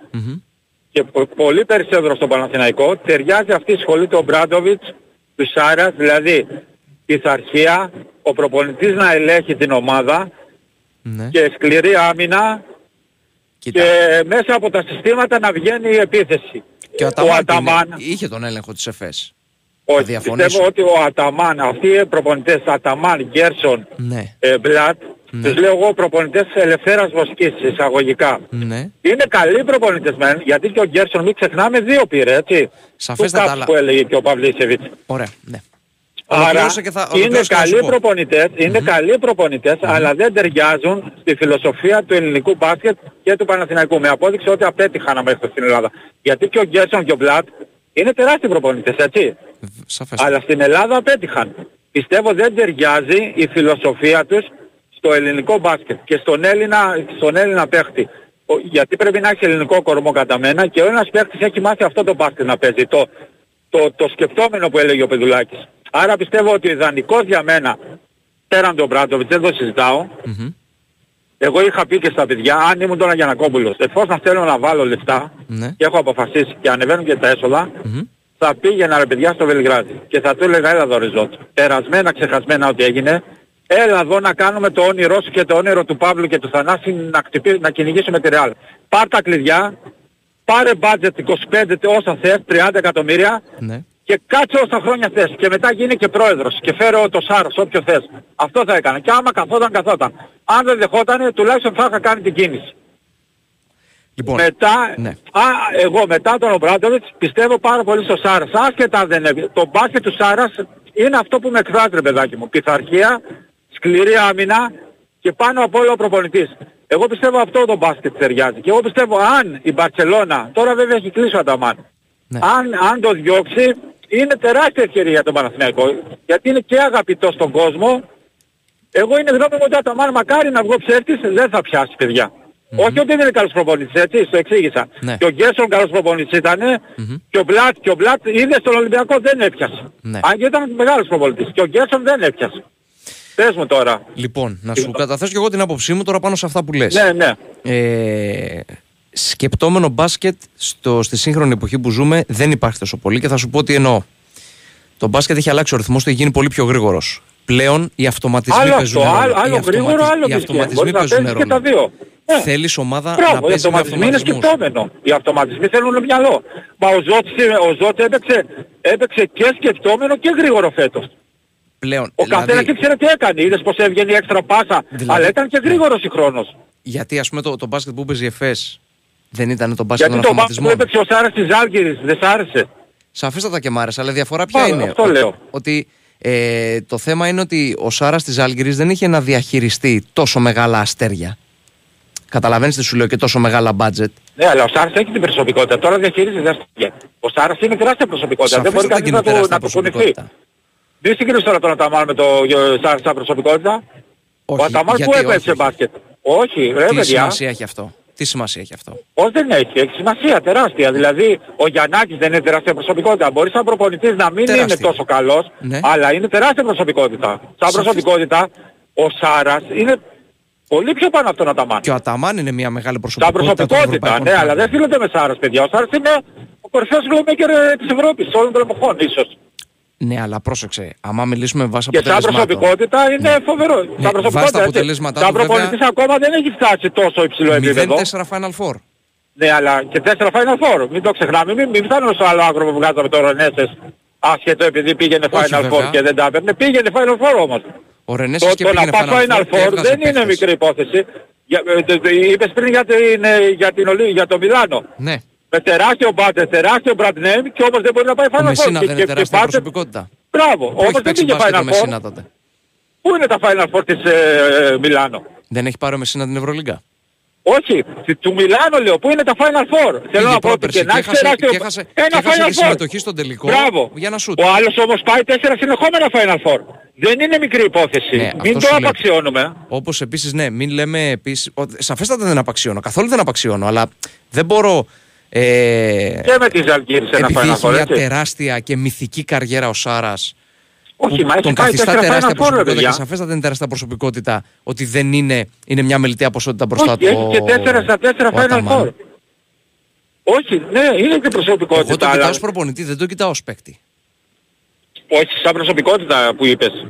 και πο- πολύ περισσότερο στο Παναθηναϊκό ταιριάζει αυτή η σχολή του Μπράντοβιτς, του Σάρας, δηλαδή πειθαρχία, ο προπονητής να ελέγχει την ομάδα Ναι. και σκληρή άμυνα Κοίτα. και μέσα από τα συστήματα να βγαίνει η επίθεση. Και ο ο Αταμάν, Αταμάν, είχε τον έλεγχο της ΕΦΕΣ. όχι, διαφωνήσω. πιστεύω ότι ο Αταμάν, αυτοί οι προπονητές, Αταμάν, Γκέρσον, Ναι, ε, Μπλατ, Ναι. τους λέω εγώ προπονητές ελευθέρας βοσκής εισαγωγικά. ναι. Είναι καλοί προπονητές μεν, γιατί και ο Γκέρσον μην ξεχνάμε δύο πήρε, έτσι. Σαφέστατα, Του αλλά- που έλεγε και ο Παυλίσεβιτς. Ωραία, ναι. Άρα Ολοκλήρωσε και θα- είναι ολοκλήρωσε και θα σου καλοί πω. προπονητές, είναι καλοί προπονητές, αλλά δεν ταιριάζουν στη φιλοσοφία του ελληνικού μπάσκετ και του Παναθηναϊκού. Με απόδειξη ότι απέτυχαν μέχρι στην Ελλάδα. Γιατί και ο Γκέρσον και ο Μπλατ είναι τεράστιοι προπονητές, έτσι. Σαφέστατα. Αλλά στην Ελλάδα απέτυχαν. Πιστεύω δεν ταιριάζει η φιλοσοφία τους στο ελληνικό μπάσκετ και στον Έλληνα, στον Έλληνα παίχτη. Ο- Γιατί πρέπει να έχει ελληνικό κορμό κατά μένα και ο ένας παίχτης έχει μάθει αυτό το μπάσκετ να παίζει. Το, το, το σκεπτόμενο που έλεγε ο Πεδουλάκης. Άρα πιστεύω ότι ιδανικός για μένα, πέραν τον Μπράντοβιτς, δεν το συζητάω, Μμμ. εγώ είχα πει και στα παιδιά, αν ήμουν τώρα Γιανακόπουλος, εφόσον θέλω να βάλω λεφτά Ναι. και έχω αποφασίσει και ανεβαίνουν και τα έσοδα, Μμμ. θα πήγαινα ρε παιδιά στο Βελιγράδι και θα του έλεγα έλα εδώ Ριζότ. Περασμένα, ξεχασμένα ό,τι έγινε. Έλα εδώ να κάνουμε το όνειρό σου και το όνειρο του Παύλου και του Θανάση να, χτυπή, να κυνηγήσουμε τη Ρεάλ. Πάρ τα κλειδιά, πάρε budget 25 όσα θες, 30 εκατομμύρια Ναι. και κάτσε όσα χρόνια θες και μετά γίνει και πρόεδρος και φέρω το Σάρος όποιο θες. Αυτό θα έκανα. Και άμα καθόταν, καθόταν. Αν δεν δεχόταν, τουλάχιστον θα είχα κάνει την κίνηση. Λοιπόν, Μετά, ναι. α, εγώ μετά τον Ομπράντοβιτς πιστεύω πάρα πολύ στο Σάρας. Άσχετα αν δεν είναι. Το μπάσκετ του Σάρας είναι αυτό που με εκφράζει ρε παιδάκι μου. Πειθαρχία, σκληρή άμυνα και πάνω απ' όλα ο προπονητής. Εγώ πιστεύω αυτό το μπάσκετ ταιριάζει. Και εγώ πιστεύω αν η Μπαρτσελώνα, τώρα βέβαια έχει κλείσει ο Αταμάν, Ναι. αν, αν το διώξει είναι τεράστια ευκαιρία για τον Παναθηναϊκό. Γιατί είναι και αγαπητός στον κόσμο. Εγώ είναι γνώμη μου ότι ο Αταμάν μακάρι να βγω ψεύτης δεν θα πιάσει παιδιά. Όχι ότι δεν είναι καλός προπονητής, έτσι, το εξήγησα. Ναι. Και ο Γκέσον καλός προπονητής ήταν και ο Μπλατ, και ο Μπλατ είδες στον Ολυμπιακό δεν έπιασε. Ναι. Αν και ήταν μεγάλος προπονητής. Και ο Γκέσον δεν έπιασε. Πες μου τώρα. λοιπόν, να σου καταθέσω και εγώ την άποψή μου τώρα πάνω σε αυτά που λες. Ναι, ναι. Ε, σκεπτόμενο μπάσκετ στο, στη σύγχρονη εποχή που ζούμε δεν υπάρχει τόσο πολύ και θα σου πω τι εννοώ. Το μπάσκετ έχει αλλάξει ο ρυθμός του, έχει γίνει πολύ πιο γρήγορος. Πλέον οι αυτοματισμοί Άλλο παίζουν αυτό, ρόλο. άλλο, Οι άλλο αυτοματι- γρήγορο, άλλο Οι πιστέ. αυτοματισμοί Μπορείς να παίζουν παίζεις και τα ρόλο. δύο. Ε. Θέλεις ομάδα να Μπράβο, οι παίζεις με αυτοματισμοί είναι αυτοματισμούς. σκεπτόμενο. Οι αυτοματισμοί θέλουν μυαλό. Μα ο Ζώτης, ο Ζώτης έπαιξε, έπαιξε και σκεπτόμενο και γρήγορο φέτος. Πλέον, Ο δηλαδή, καθένας ήξερε τι έκανε. Είδες πως έβγαινε η έξτρα πάσα. Δηλαδή- Αλλά ήταν και γρήγορος συγχρόνως. γιατί ας πούμε το, το μπάσκετ που παίζει η ΕΦΕΣ δεν ήταν το μπάσκετ Γιατί των το μπάσκετ που αυτοματισμών. έπαιξε ο Σάρας της Άλγηρης δεν σ' άρεσε; Σαφέστατα και μ' άρεσε, αλλά η διαφορά ποια Πάρα, είναι; αυτό ότι, λέω. ότι ε, το θέμα είναι ότι ο Σάρας της Άλγηρη δεν είχε να διαχειριστεί τόσο μεγάλα αστέρια. Καταλαβαίνεις τι σου λέω και τόσο μεγάλα μπάτζετ. Ναι, αλλά ο Σάρας έχει την προσωπικότητα. Τώρα διαχειρίζεται αστεία. Ο Σάρας είναι τεράστια προσωπικότητα. Δεν μπορεί Σαφέστατα κανείς και είναι να του, τεράστια να του κουνηθεί. Προσωπικότητα. Δεν συγκρίνεις τώρα τον Αταμάν με τον Σάρας σαν προσωπικότητα. Όχι, ο Αταμάν γιατί που όχι, έπαιξε όχι; μπάσκετ. Όχι, ρε Τι παιδιά. σημασία έχει αυτό; Τι σημασία έχει αυτό; Όχι δεν έχει, έχει σημασία τεράστια. Δηλαδή ο Γιαννάκης δεν είναι τεράστια προσωπικότητα. Μπορείς σαν προπονητής να μην Τεράστια. είναι τόσο καλός, Ναι. αλλά είναι τεράστια προσωπικότητα. Σαν Σαφής. προσωπικότητα ο Σάρας είναι πολύ πιο πάνω από τον Αταμάν. Και ο Αταμάν είναι μια μεγάλη Τα προσωπικότητα. των προσωπικότητα, ευρωπαϊκών ναι, αλλά ομάδων. δεν φίλεται με Σάρας παιδιά. Ο Σάρας είναι ο κορυφαίος γλωμέκερ της Ευρώπης όλων των εποχών ίσως. Ναι, αλλά πρόσεξε. Άμα μιλήσουμε βάσει Και σαν αποτελεσμάτων. προσωπικότητα είναι φοβερό. Σαν βάσει τα προσωπικότητα, έτσι. αποτελέσματά Σαν του, βέβαια, προπονητής ακόμα δεν έχει φτάσει τόσο υψηλό επίπεδο. 0-4 Final Four. Ναι, αλλά και 4 Final Four. Μην το ξεχνάμε. Μην, μην φτάνουμε στο άλλο άκρο που βγάζαμε το Ρενέσες. Άσχετο επειδή πήγαινε Όχι, Final βέβαια. Four και δεν τα έπαιρνε. Πήγαινε Final Four όμως. Ο Το, Ρενέσης και το να πήγαινε πας Final και Four έβγαζε δεν είναι παίχτες. μικρή υπόθεση. Για, ε, τε- τε- είπες πριν για, την, ε, για, την, Ολύ- για το Μιλάνο. Ναι. Με τεράστιο μπάτε, τεράστιο brand name και όμως δεν μπορεί να πάει Ο Final Four. Μεσίνα Και- δεν και- είναι και τεράστια πάτε- προσωπικότητα. Μπράβο. Που Όμως έχεις δεν παίξει πήγε μπάσκετ ο Final Μεσίνα Four. τότε; Πού είναι τα Final Four της ε, Μιλάνο; Δεν έχει πάρει ο Μεσίνα την Ευρωλίγκα; Όχι, του- του Μιλάνο λέω, πού είναι τα Final Four; Θέλω Πήγε να πω ότι πρόπερση και και να έχει έχασε- τεράστιο... και έχασε- και Ένα έχασε Final τη Four. συμμετοχή στον τελικό Μπράβο. για να σούτ. Ο άλλος όμως πάει τέσσερα συνεχόμενα Final Four. Δεν είναι μικρή υπόθεση. Ναι, Μην αυτό το σου λέω. απαξιώνουμε. Όπως επίσης, ναι, μην λέμε επίση. Σαφέστατα δεν απαξιώνω. Καθόλου δεν απαξιώνω. Αλλά δεν μπορώ. Ε, Και με τη Ζαλγκύρη σε ένα επειδή Final έχει Four, μια έτσι. τεράστια και μυθική καριέρα ο Σάρας. Όχι, μα έχει τον πάει καθιστά τέσσερα τεράστια Final Four, ρε προσωπικότητα παιδιά. και σαφέστατα είναι τεράστια προσωπικότητα ότι δεν είναι, είναι μια μελιτέα ποσότητα μπροστά Όχι, του. έχει και τέσσερα στα τέσσερα ο Final Αταμάν. Four. Όχι, ναι, είναι και Εγώ προσωπικότητα. το αλλά... κοιτάω ως προπονητή, δεν το κοιτάω ως παίκτη. Όχι, σαν προσωπικότητα που είπες.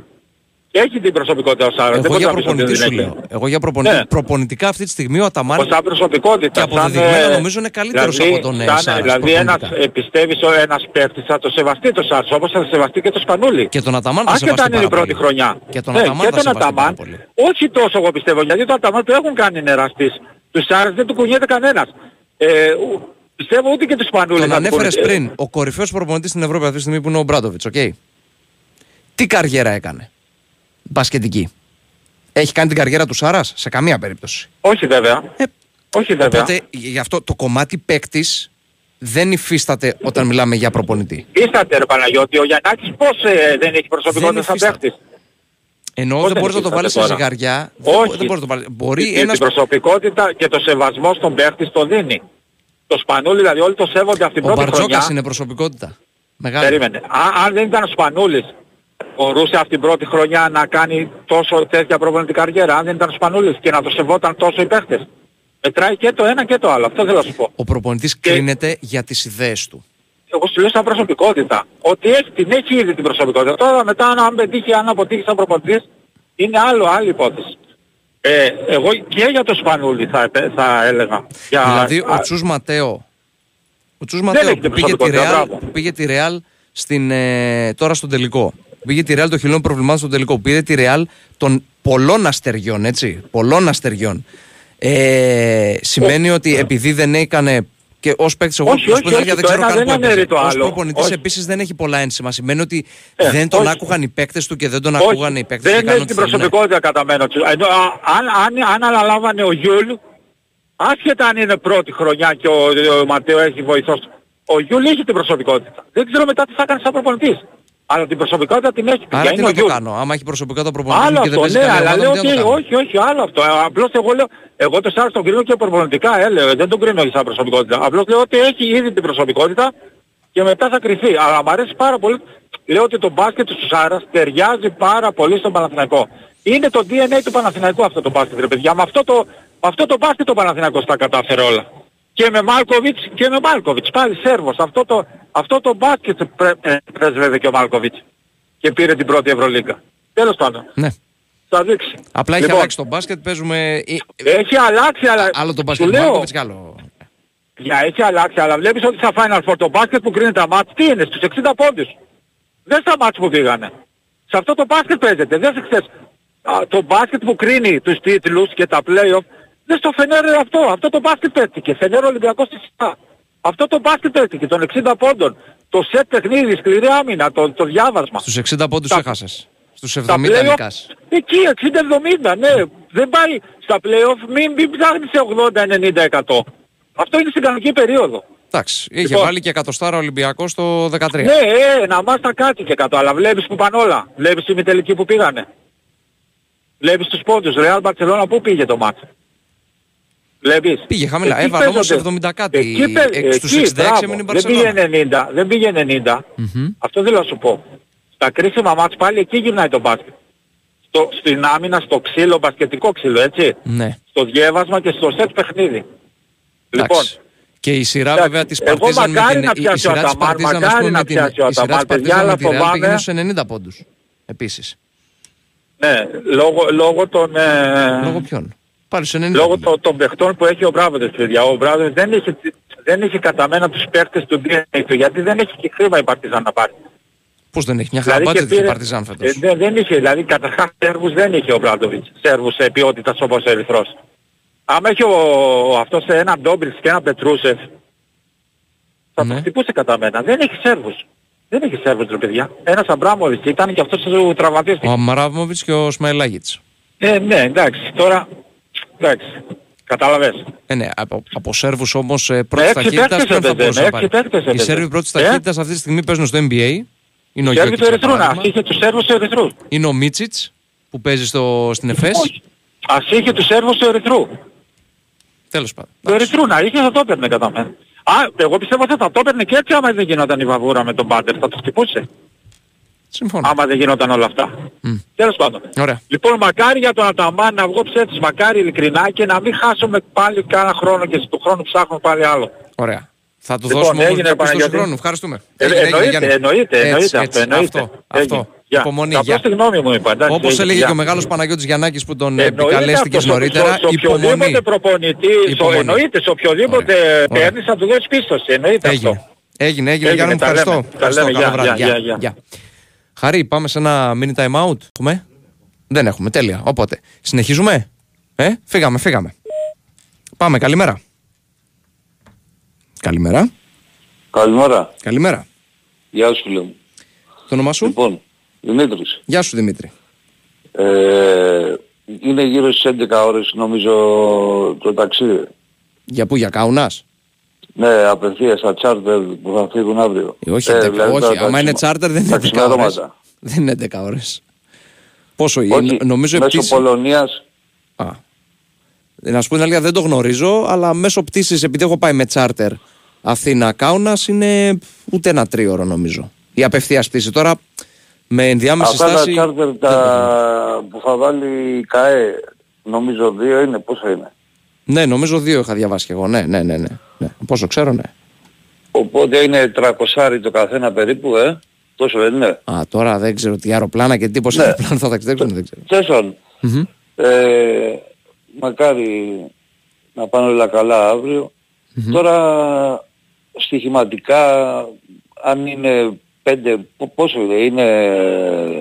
Έχει την προσωπικότητα ο Σάρας. Εγώ δεν για μπορείς να πεις ότι προπονητή δεν σου έχει. λέω. Εγώ για προπονητή. Ναι. Προπονητικά αυτή τη στιγμή ο Αταμάν Ως σαν προσωπικότητα. Και σαν, αποδεδειγμένα ε, νομίζω είναι καλύτερος δηλαδή, από τον, ε, σαν- Σάρας, Δηλαδή ένας, προπονητικά. ε, πιστεύεις ο ένας παίκτης θα το σεβαστεί το Σάρας, όπως θα σεβαστεί και το Σπανούλι. και τον Αταμάν θα Άσχετα σεβαστεί αν είναι η πάρα πρώτη πολύ. χρονιά. Και τον Ναι, Αταμάν και θα τον σεβαστεί πάρα Αταμάν. πολύ. Όχι τόσο εγώ πιστεύω, γιατί τον Αταμάν το έχουν κάνει νεραστής. Του Σάρας δεν του κουνιέται κανένας. Ε, ου- πιστεύω ούτε και του Σπανούλη. Τον θα του ανέφερες κουνιέται. πριν. Ο κορυφαίος προπονητής στην Ευρώπη αυτή τη στιγμή που είναι ο Ομπράντοβιτς, οκ. Τι καριέρα έκανε; Μπασκετική. Έχει κάνει την καριέρα του Σάρας σε καμία περίπτωση. Όχι βέβαια. Ε, Όχι βέβαια. Οπότε γι' αυτό το κομμάτι παίκτης δεν υφίσταται όταν μιλάμε για προπονητή. Ήσατε ρε Παναγιώτη, ο Γιαννάκης πώς ε, δεν έχει προσωπικότητα Δεν σαν υφίσταται. παίχτης. Ενώ Πώς δεν δεν μπορείς να το υφίσταται βάλεις σε τώρα; ζυγαριά. Δεν, Όχι. μπο- δεν μπορείς να το βάλεις. Μπορεί Την- ένα. Την προσωπικότητα και το σεβασμό στον παίχτη το δίνει. Το Σπανούλι δηλαδή όλοι το σέβονται αυτή την Ο πρώτη Μπαρτζόκας χρονιά. είναι προσωπικότητα. Μεγάλη. Περίμενε. Α, αν δεν ήταν ο Σπανούλης μπορούσε αυτή την πρώτη χρονιά να κάνει τόσο τέτοια προπονητική καριέρα. Αν δεν ήταν ο Σπανούλης και να το σεβόταν τόσο οι παίχτες. Μετράει και το ένα και το άλλο. Αυτό θέλω να σου πω. Ο προπονητής κρίνεται για τις ιδέες του. Εγώ σου λέω σαν προσωπικότητα. Ότι έχει, την έχει ήδη την προσωπικότητα. Τώρα μετά αν πετύχει, αν αποτύχει σαν προπονητής, είναι άλλο, άλλη υπόθεση. Ε, εγώ και για το Σπανούλη θα, επέ- θα έλεγα. Για, Δηλαδή ο α, Τσούς Ματέο ο Τσούς Δεν Ματέο έχει που την πήγε τη, προσωπικότητα, Real, μπράβο. που πήγε τη Real στην, ε, τώρα στον τελικό. Που Πήγε τη Real των χιλιών προβλημάτων στον τελικό. Που Πήρε τη Real των πολλών αστεριών, έτσι. Πολλών αστεριών. Ε, σημαίνει ότι επειδή δεν έκανε και ως παίκτης, εγώ Όχι, ως όχι, προπονητής όχι, δεν το ξέρω ένα καν δεν που έπαιζε. αναιρεί το Ως άλλο. προπονητής Όχι. επίσης δεν έχει πολλά ένσημα. Σημαίνει ότι Ε, δεν τον όχι. άκουγαν οι παίκτες του και δεν τον όχι, ακούγαν οι παίκτες δεν και κάνουν έχει την ό,τι θέλουν. προσωπικότητα κατά μένο του. Ενώ, α, αν, αν, αν αναλάβανε ο Γιούλ, άσχετα αν είναι πρώτη χρονιά και ο, ο Ματέο έχει βοηθός, ο Γιούλ έχει την προσωπικότητα. Δεν ξέρω μετά τι θα κάνει σαν προπονητής. Αλλά την προσωπικότητα την έχει. Άρα παιδιά, τι είναι να ο το Γιούλ. κάνω. Άμα έχει προσωπικότητα προπονητής Άλλο και δεν αυτό, παίζει ναι, καλή αλλά ομάδα, λέω τι να ότι το κάνω. όχι, όχι, άλλο αυτό. Ε, Απλώς εγώ λέω, εγώ το Σάρας τον κρίνω και προπονητικά, έλεγα, δεν τον κρίνω σαν προσωπικότητα. Απλώς λέω ότι έχει ήδη την προσωπικότητα και μετά θα κρυφεί. Αλλά μου αρέσει πάρα πολύ, λέω ότι το μπάσκετ του Σάρας ταιριάζει πάρα πολύ στον Παναθηναϊκό. Είναι το DNA του Παναθηναϊκού αυτό το μπάσκετ, ρε παιδιά. Με αυτό το, με αυτό το μπάσκετ το Παναθηναϊκός τα κατάφερε όλα. Και με Μάλκοβιτς και με Μάλκοβιτς, πάλι Σέρβος. Αυτό το, αυτό το μπάσκετ πρέ, ε, πρέσβευε και ο Μάλκοβιτς. Και πήρε την πρώτη Ευρωλίγκα. Τέλος πάντων. Ναι. Θα δείξει. Απλά έχει Λοιπόν, αλλάξει το μπάσκετ, παίζουμε. ε, Έχει αλλάξει, αλλά... Άλλο το σου μπάσκετ του λέω, Μάρκοβιτς και άλλο. Για έχει αλλάξει, αλλά βλέπεις ότι στα Final Four το μπάσκετ που κρίνει τα μάτς, τι είναι, στους 60 πόντους. Δεν στα μάτς που πήγανε. Σε αυτό το μπάσκετ παίζεται. Δεν σε ξέρεις. Α, Το μπάσκετ που κρίνει τους τίτλους και τα play-off, δεν στο φενέρε αυτό. Αυτό το μπάσκετ παίχτηκε. Φενέρε Ολυμπιακός στη ΣΥΠΑ. Αυτό το μπάσκετ παίχτηκε των 60 πόντων. Το σετ παιχνίδι, σκληρή άμυνα, το, το διάβασμα. Στους 60 πόντους Τα- έχασες. Στους Στα 70 play-off, νικάς. εκεί 60-70, ναι. Δεν πάει στα play-off, μην, μην ψάχνεις σε 80-90%. Αυτό είναι στην κανονική περίοδο. Εντάξει, είχε Λοιπόν. βάλει και εκατοστάρα Ολυμπιακός το 13. Ναι, ε, να μάστα κάτι και κάτω, αλλά βλέπεις που πάνε όλα. Βλέπεις τη τελική που πήγανε. Βλέπεις τους πόντους. Real Barcelona πού πήγε το μάτς; Βλέπεις. Πήγε χαμηλά. Εκεί Έβαλε όμως παίζονται. 70 κάτι. Εκεί, παί- Εκ- στους εκεί, 66 μπράβο. έμεινε η Δεν πήγε Μπαρσελόνα. 90. Δεν πήγε 90. Μμμ. Αυτό θέλω να σου πω. Στα κρίσιμα μάτς πάλι εκεί γυρνάει το μπάσκετ. στο, στην άμυνα, στο ξύλο, μπασκετικό ξύλο, έτσι. Ναι. Στο διέβασμα και στο σετ παιχνίδι. Λοιπόν, Εντάξει. Και η σειρά Εντάξει, βέβαια της εγώ Παρτίζαν με μακάρι την, να η- η πιάσει ο σειρά της Αταμάν, Παρτίζαν, ας μακάρι πούμε, να με την, πιάσει ο η σειρά της Αταμάν, παιδιά, Παρτίζαν με αλλά τη Real φοβάμαι- πήγαινε στους 90 πόντους. Επίσης. ναι, λόγω, λόγω των... Ε, Λόγω ποιον; Πάλι στους 90 Λόγω πόντους. των, των παιχτών που έχει ο Μπράβοντες, παιδιά. Ο Μπράβοντες δεν είχε, δεν είχε καταμένα τους παίχτες του DNA του, γιατί δεν έχει και χρήμα η Παρτιζάν να πάρει. Πώς δεν έχει μια χαρά Δηλαδή και budget η πήρε- Παρτιζάν Ε, φέτος. δεν, δεν είχε, δηλαδή καταρχάς Σέρβους δεν είχε ο Μπράντοβιτς. Σέρβους σε ποιότητας όπως ο Ερυθρός. Άμα έχει ο, ο αυτός ένα Ντόμπριτς και ένα Πετρούσεφ, θα Ναι. το χτυπούσε κατά μένα. Δεν έχει Σέρβους. Δεν έχει Σέρβους ρε παιδιά. Ένας Αμπράμοβιτς ήταν και αυτός ο τραυματίστηκε. Ο Αμαράβμοβιτς και ο Σμαϊλάγιτς. Ε, ναι, εντάξει. Τώρα, εντάξει. Κατάλαβες. Ε, ναι, από, από Σέρβους όμως ε, πρώτης έξι ταχύτητας παίκτες ποιον θα έπαιζε, μπορούσε με να πάρει. έξι παίκτες Οι έπαιζε. Σέρβοι πρώτης Ε; ταχύτητας αυτή τη στιγμή παίζουν στο NBA. Είναι ο Σέρβοι Γιώκητς του για Ερυθρού, να παράδειγμα. είχε τους Σέρβους του Ερυθρού. Είναι ο Μίτσιτς που παίζει στο, στην ΕΦΕΣ. Όχι. Ας είχε τους Σέρβους του Ερυθρού. Τέλος πάντων. Το Ερυθρού να είχε θα το έπαιρνε κατά μένα. Α, εγώ πιστεύω ότι θα το έπαιρνε και έτσι άμα δεν γινόταν η βαβούρα με τον Πάντερ. Θα το χτυπούσε. Συμφωνώ. Άμα δεν γινόταν όλα αυτά. Μμ. Τέλος πάντων. Ωραία. Λοιπόν, μακάρι για τον Αταμάν να βγω ψεύτης, μακάρι ειλικρινά και να μην χάσουμε πάλι κάνα χρόνο και του χρόνου ψάχνουμε πάλι άλλο. Ωραία. Θα του Λοιπόν, δώσουμε όμως έγινε, μια πίστοση Παναγιώτη. χρόνου. Ευχαριστούμε. Ε, Έγινε, έγινε, εννοείται, Γιάννη. εννοείται, Έτσι, εννοείται έτσι, αυτό, εννοείται. Αυτό, Έγινε. αυτό. Γεια. Υπομονή, Θα γεια. πω στη γνώμη μου είπα. εντάξει, Όπως έγινε, έλεγε γεια. και ο μεγάλος Παναγιώτης Γιαννάκης που τον Εννοείται επικαλέστηκες αυτός, στο- νωρίτερα, στο- στο υπομονή. οποιοδήποτε προπονητής, στο, Υπομονή. εννοείται, σε οποιοδήποτε Ωραία. παίρνεις θα του δώσεις πίστοση. Εννοείται Έγινε. αυτό. Έγινε, έγινε. Έγινε, Γιάννη μου, τα ευχαριστώ. λέμε. Τα Ευχαριστώ. λέμε. Καλό Γεια, βράδυ. γεια, Γεια, γεια. γεια. Χαρή, πάμε σε ένα mini time out. Έχουμε; Δεν έχουμε. Τέλεια. Οπότε, συνεχίζουμε; Ε, φύγαμε, φύγαμε. Πάμε, καλημέρα. Καλημέρα. Καλημέρα. Καλημέρα. Γεια σου φίλε μου. Το όνομά σου; Λοιπόν, Δημήτρης. Γεια σου Δημήτρη. Ε, είναι γύρω στις 11 ώρες νομίζω το ταξίδι. Για πού, για Κάουνας; Ναι, απευθείας στα τσάρτερ που θα φύγουν αύριο. Ε, όχι, Ε, 11, δηλαδή όχι. τα- Άμα τα είναι ξημα- τσάρτερ δεν είναι τα 11 ώρες. ξημερώματα. Δεν είναι 11 ώρες. Πόσο Όχι, είναι, νομίζω μέσω πτήση. Πολωνίας Α. Να σου πω την αλήθεια δεν το γνωρίζω, αλλά μέσω πτήσης επειδή έχω πάει με τσάρτερ Αθήνα Κάουνας είναι ούτε ένα τρίωρο νομίζω. Η απευθείας πτήση τώρα με ενδιάμεση αυτά τα στάση. τσάρτερ δεν το γνωρίζω. τα που θα βάλει η ΚΑΕ νομίζω δύο είναι πόσο είναι; Ναι, νομίζω δύο είχα διαβάσει και εγώ. Ναι, ναι, ναι. ναι. ναι. Πόσο ξέρω, ναι. Οπότε είναι 300 το καθένα περίπου, ε. Τόσο δεν είναι. Α, τώρα δεν ξέρω τι αεροπλάνα και τι πόσα Ναι. αεροπλάνα θα ταξιδέψουν, δεν ξέρω. Τέλος πάντων, Μμμ. Ε, μακάρι να πάνε όλα καλά αύριο. Τώρα στοιχηματικά αν είναι πέντε, πο- πόσο είναι, είναι,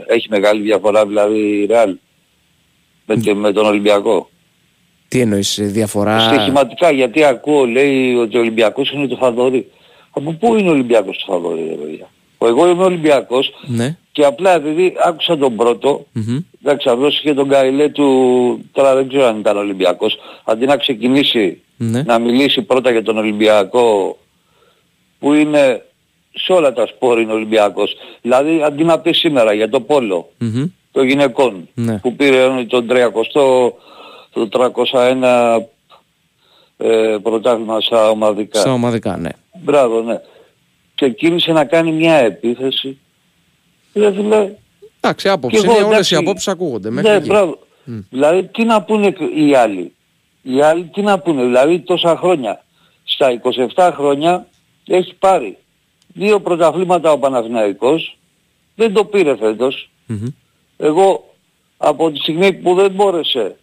έχει μεγάλη διαφορά δηλαδή η Real με, και με τον Ολυμπιακό. Τι εννοείς, ε, διαφορά; Στοιχηματικά γιατί ακούω λέει ότι ο Ολυμπιακός είναι το φαβορί. Από πού είναι ο Ολυμπιακός το φαβορί ρε παιδιά; Εγώ είμαι Ολυμπιακός Ναι. και απλά επειδή άκουσα τον πρώτο Μμμ. Εντάξει, αυτός είχε τον Καηλέ του, τώρα δεν ξέρω αν ήταν Ολυμπιακός, αντί να ξεκινήσει Ναι. να μιλήσει πρώτα για τον Ολυμπιακό, που είναι σε όλα τα σπόρ είναι Ολυμπιακός. Δηλαδή αντί να πει σήμερα για το πόλο Μμμ. των γυναικών, Ναι. που πήρε τον 300, το 301 ε, πρωτάθλημα στα ομαδικά. Στα ομαδικά, ναι. Μπράβο, ναι. Ξεκίνησε να κάνει μια επίθεση. Δεν φίλε, Εντάξει, άποψη. και εγώ, Είναι όλες εντάξει, οι απόψεις ακούγονται. Μέχρι Ναι, εκεί. μπράβο. Δηλαδή τι να πούνε οι άλλοι; Οι άλλοι τι να πούνε; Δηλαδή τόσα χρόνια. Στα 27 χρόνια έχει πάρει δύο πρωταθλήματα ο Παναθηναϊκός. Δεν το πήρε φέτος. Μμμ. Εγώ από τη στιγμή που δεν μπόρεσε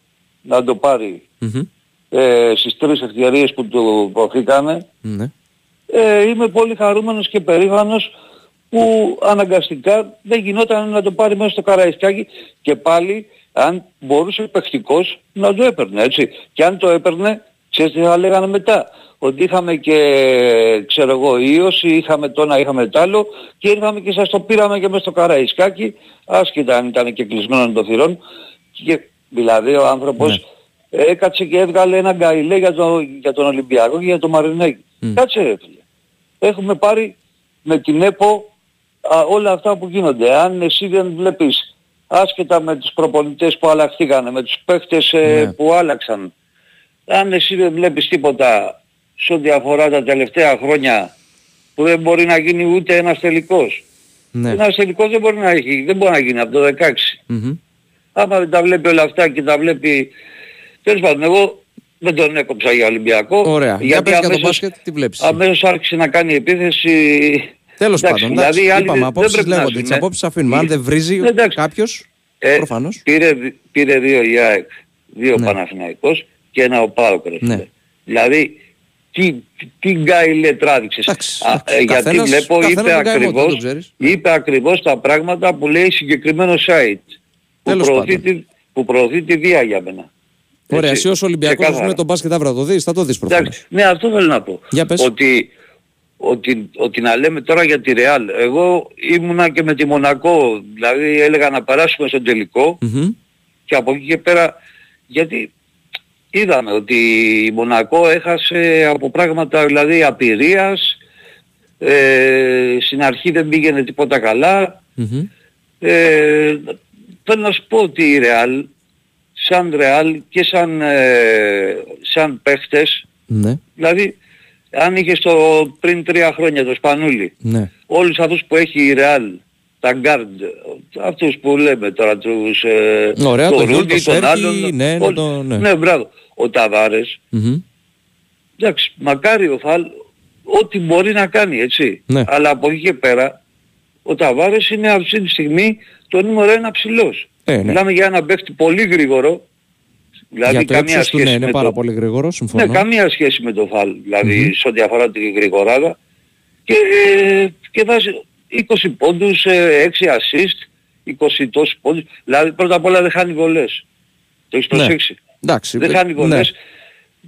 να το πάρει Μμμ. ε, στις τρεις ευκαιρίες που του προθήκανε Ναι. ε, είμαι πολύ χαρούμενος και περήφανος που αναγκαστικά δεν γινόταν να το πάρει μέσα στο Καραϊσκάκι και πάλι αν μπορούσε παιχτικός να το έπαιρνε έτσι. Και αν το έπαιρνε, ξέρεις τι θα λέγανε μετά; Ότι είχαμε και ξέρω εγώ ίωση, είχαμε το ένα, είχαμε το άλλο και ήρθαμε και σας το πήραμε και μέσα στο Καραϊσκάκι άσχετα αν ήταν και κλεισμένο το θυρών και δηλαδή ο άνθρωπος έκατσε και έβγαλε ένα γκαιλέ για, το, για τον Ολυμπιακό και για τον Μαρινέκη. Κάτσε ρε φίλε. Έχουμε πάρει με την ΕΠΟ α, όλα αυτά που γίνονται. Αν εσύ δεν βλέπεις άσχετα με τους προπονητές που αλλάχθήκανε, με τους παίχτες ε, Ναι. που άλλαξαν, αν εσύ δεν βλέπεις τίποτα σε ό,τι αφορά τα τελευταία χρόνια που δεν μπορεί να γίνει ούτε ένας τελικός. Ναι. Ένας τελικός δεν μπορεί να έχει, δεν μπορεί να γίνει από το 16. Μμμ. Άμα δεν τα βλέπει όλα αυτά και τα βλέπει... Τέλος πάντων, εγώ δεν τον έκοψα για Ολυμπιακό. Ωραία. Για Γιατί πες για το αμέσως, μπάσκετ, τι βλέπεις. αμέσως άρχισε να κάνει επίθεση. Τέλος Εντάξει, πάντων, εντάξει, δηλαδή οι άλλοι είπαμε, δεν απόψεις πρέπει να λέγονται, ζουν, τις ε. απόψεις αφήνουμε. Αν δεν βρίζει Ναι, εντάξει. κάποιος, Ε, προφανώς. Πήρε, πήρε δύο η ΑΕΚ, δύο Ναι. Παναθηναϊκός και ένα ο ΠΑΟΚ. ρε φίλε. Ναι. Δηλαδή, τι, τι γκάιλε τράβηξες. Εντάξει, Α, εντάξει. ε, γιατί Καθένας- βλέπω καθένας είπε τον καημό του, δεν το ακριβώς, ξέρεις. είπε ακριβώς τα πράγματα που λέει συγκεκριμένο site. Που Τέλος προωθεί, πάντων. τη, που προωθεί τη βία για μένα. Ωραία, Έτσι, εσύ ως Ολυμπιακός ξεκάθαρα. με τον μπάσκετ αύριο θα το δεις, θα το δεις προφανώς. Εντάξει, ναι αυτό θέλω να πω. Για πες. Ότι, ότι, ότι να λέμε τώρα για τη Ρεάλ. Εγώ ήμουνα και με τη Μονακό, δηλαδή έλεγα να περάσουμε στον τελικό Μμμ. και από εκεί και πέρα γιατί είδαμε ότι η Μονακό έχασε από πράγματα δηλαδή απειρίας, ε, στην αρχή δεν πήγαινε τίποτα καλά. Μμμ. Ε, θέλω να σου πω ότι η Ρεάλ, σαν Ρεάλ και σαν, ε, σαν παίχτες, Ναι, δηλαδή αν είχε το πριν τρία χρόνια το Σπανούλι, ναι. όλους αυτούς που έχει η Ρεάλ, τα γκαρντ, αυτούς που λέμε τώρα, τους, ε, Ωραία, τον τον Γιώργο, Ρούντι, τον τον Σέρκι, άλλον, ναι, ναι, όλοι- το- ναι. ναι, μπράβο. Ο Ταβάρες, Μμμ. εντάξει, μακάρι ο Φαλ, ό,τι μπορεί να κάνει, έτσι. Ναι. Αλλά από εκεί και πέρα, ο Ταβάρες είναι αυτή τη στιγμή το νούμερο ένα ψηλός. Ε, ναι. Μιλάμε για ένα παίχτη πολύ γρήγορο, δηλαδή Για το καμία ύψος του, σχέση ναι, είναι με πάρα το... πολύ γρήγορο, συμφωνώ. Ναι, καμία σχέση με το Φαλ, δηλαδή Μμμ. σε ό,τι αφορά τη γρηγοράδα. Και, και βάζει 20 πόντους, ε, 6 assist, 20 τόσους πόντους. Δηλαδή πρώτα απ' όλα δεν χάνει βολές. Το έχεις Ναι. προσέξει. Εντάξει, Δεν ε, χάνει ναι. βολές.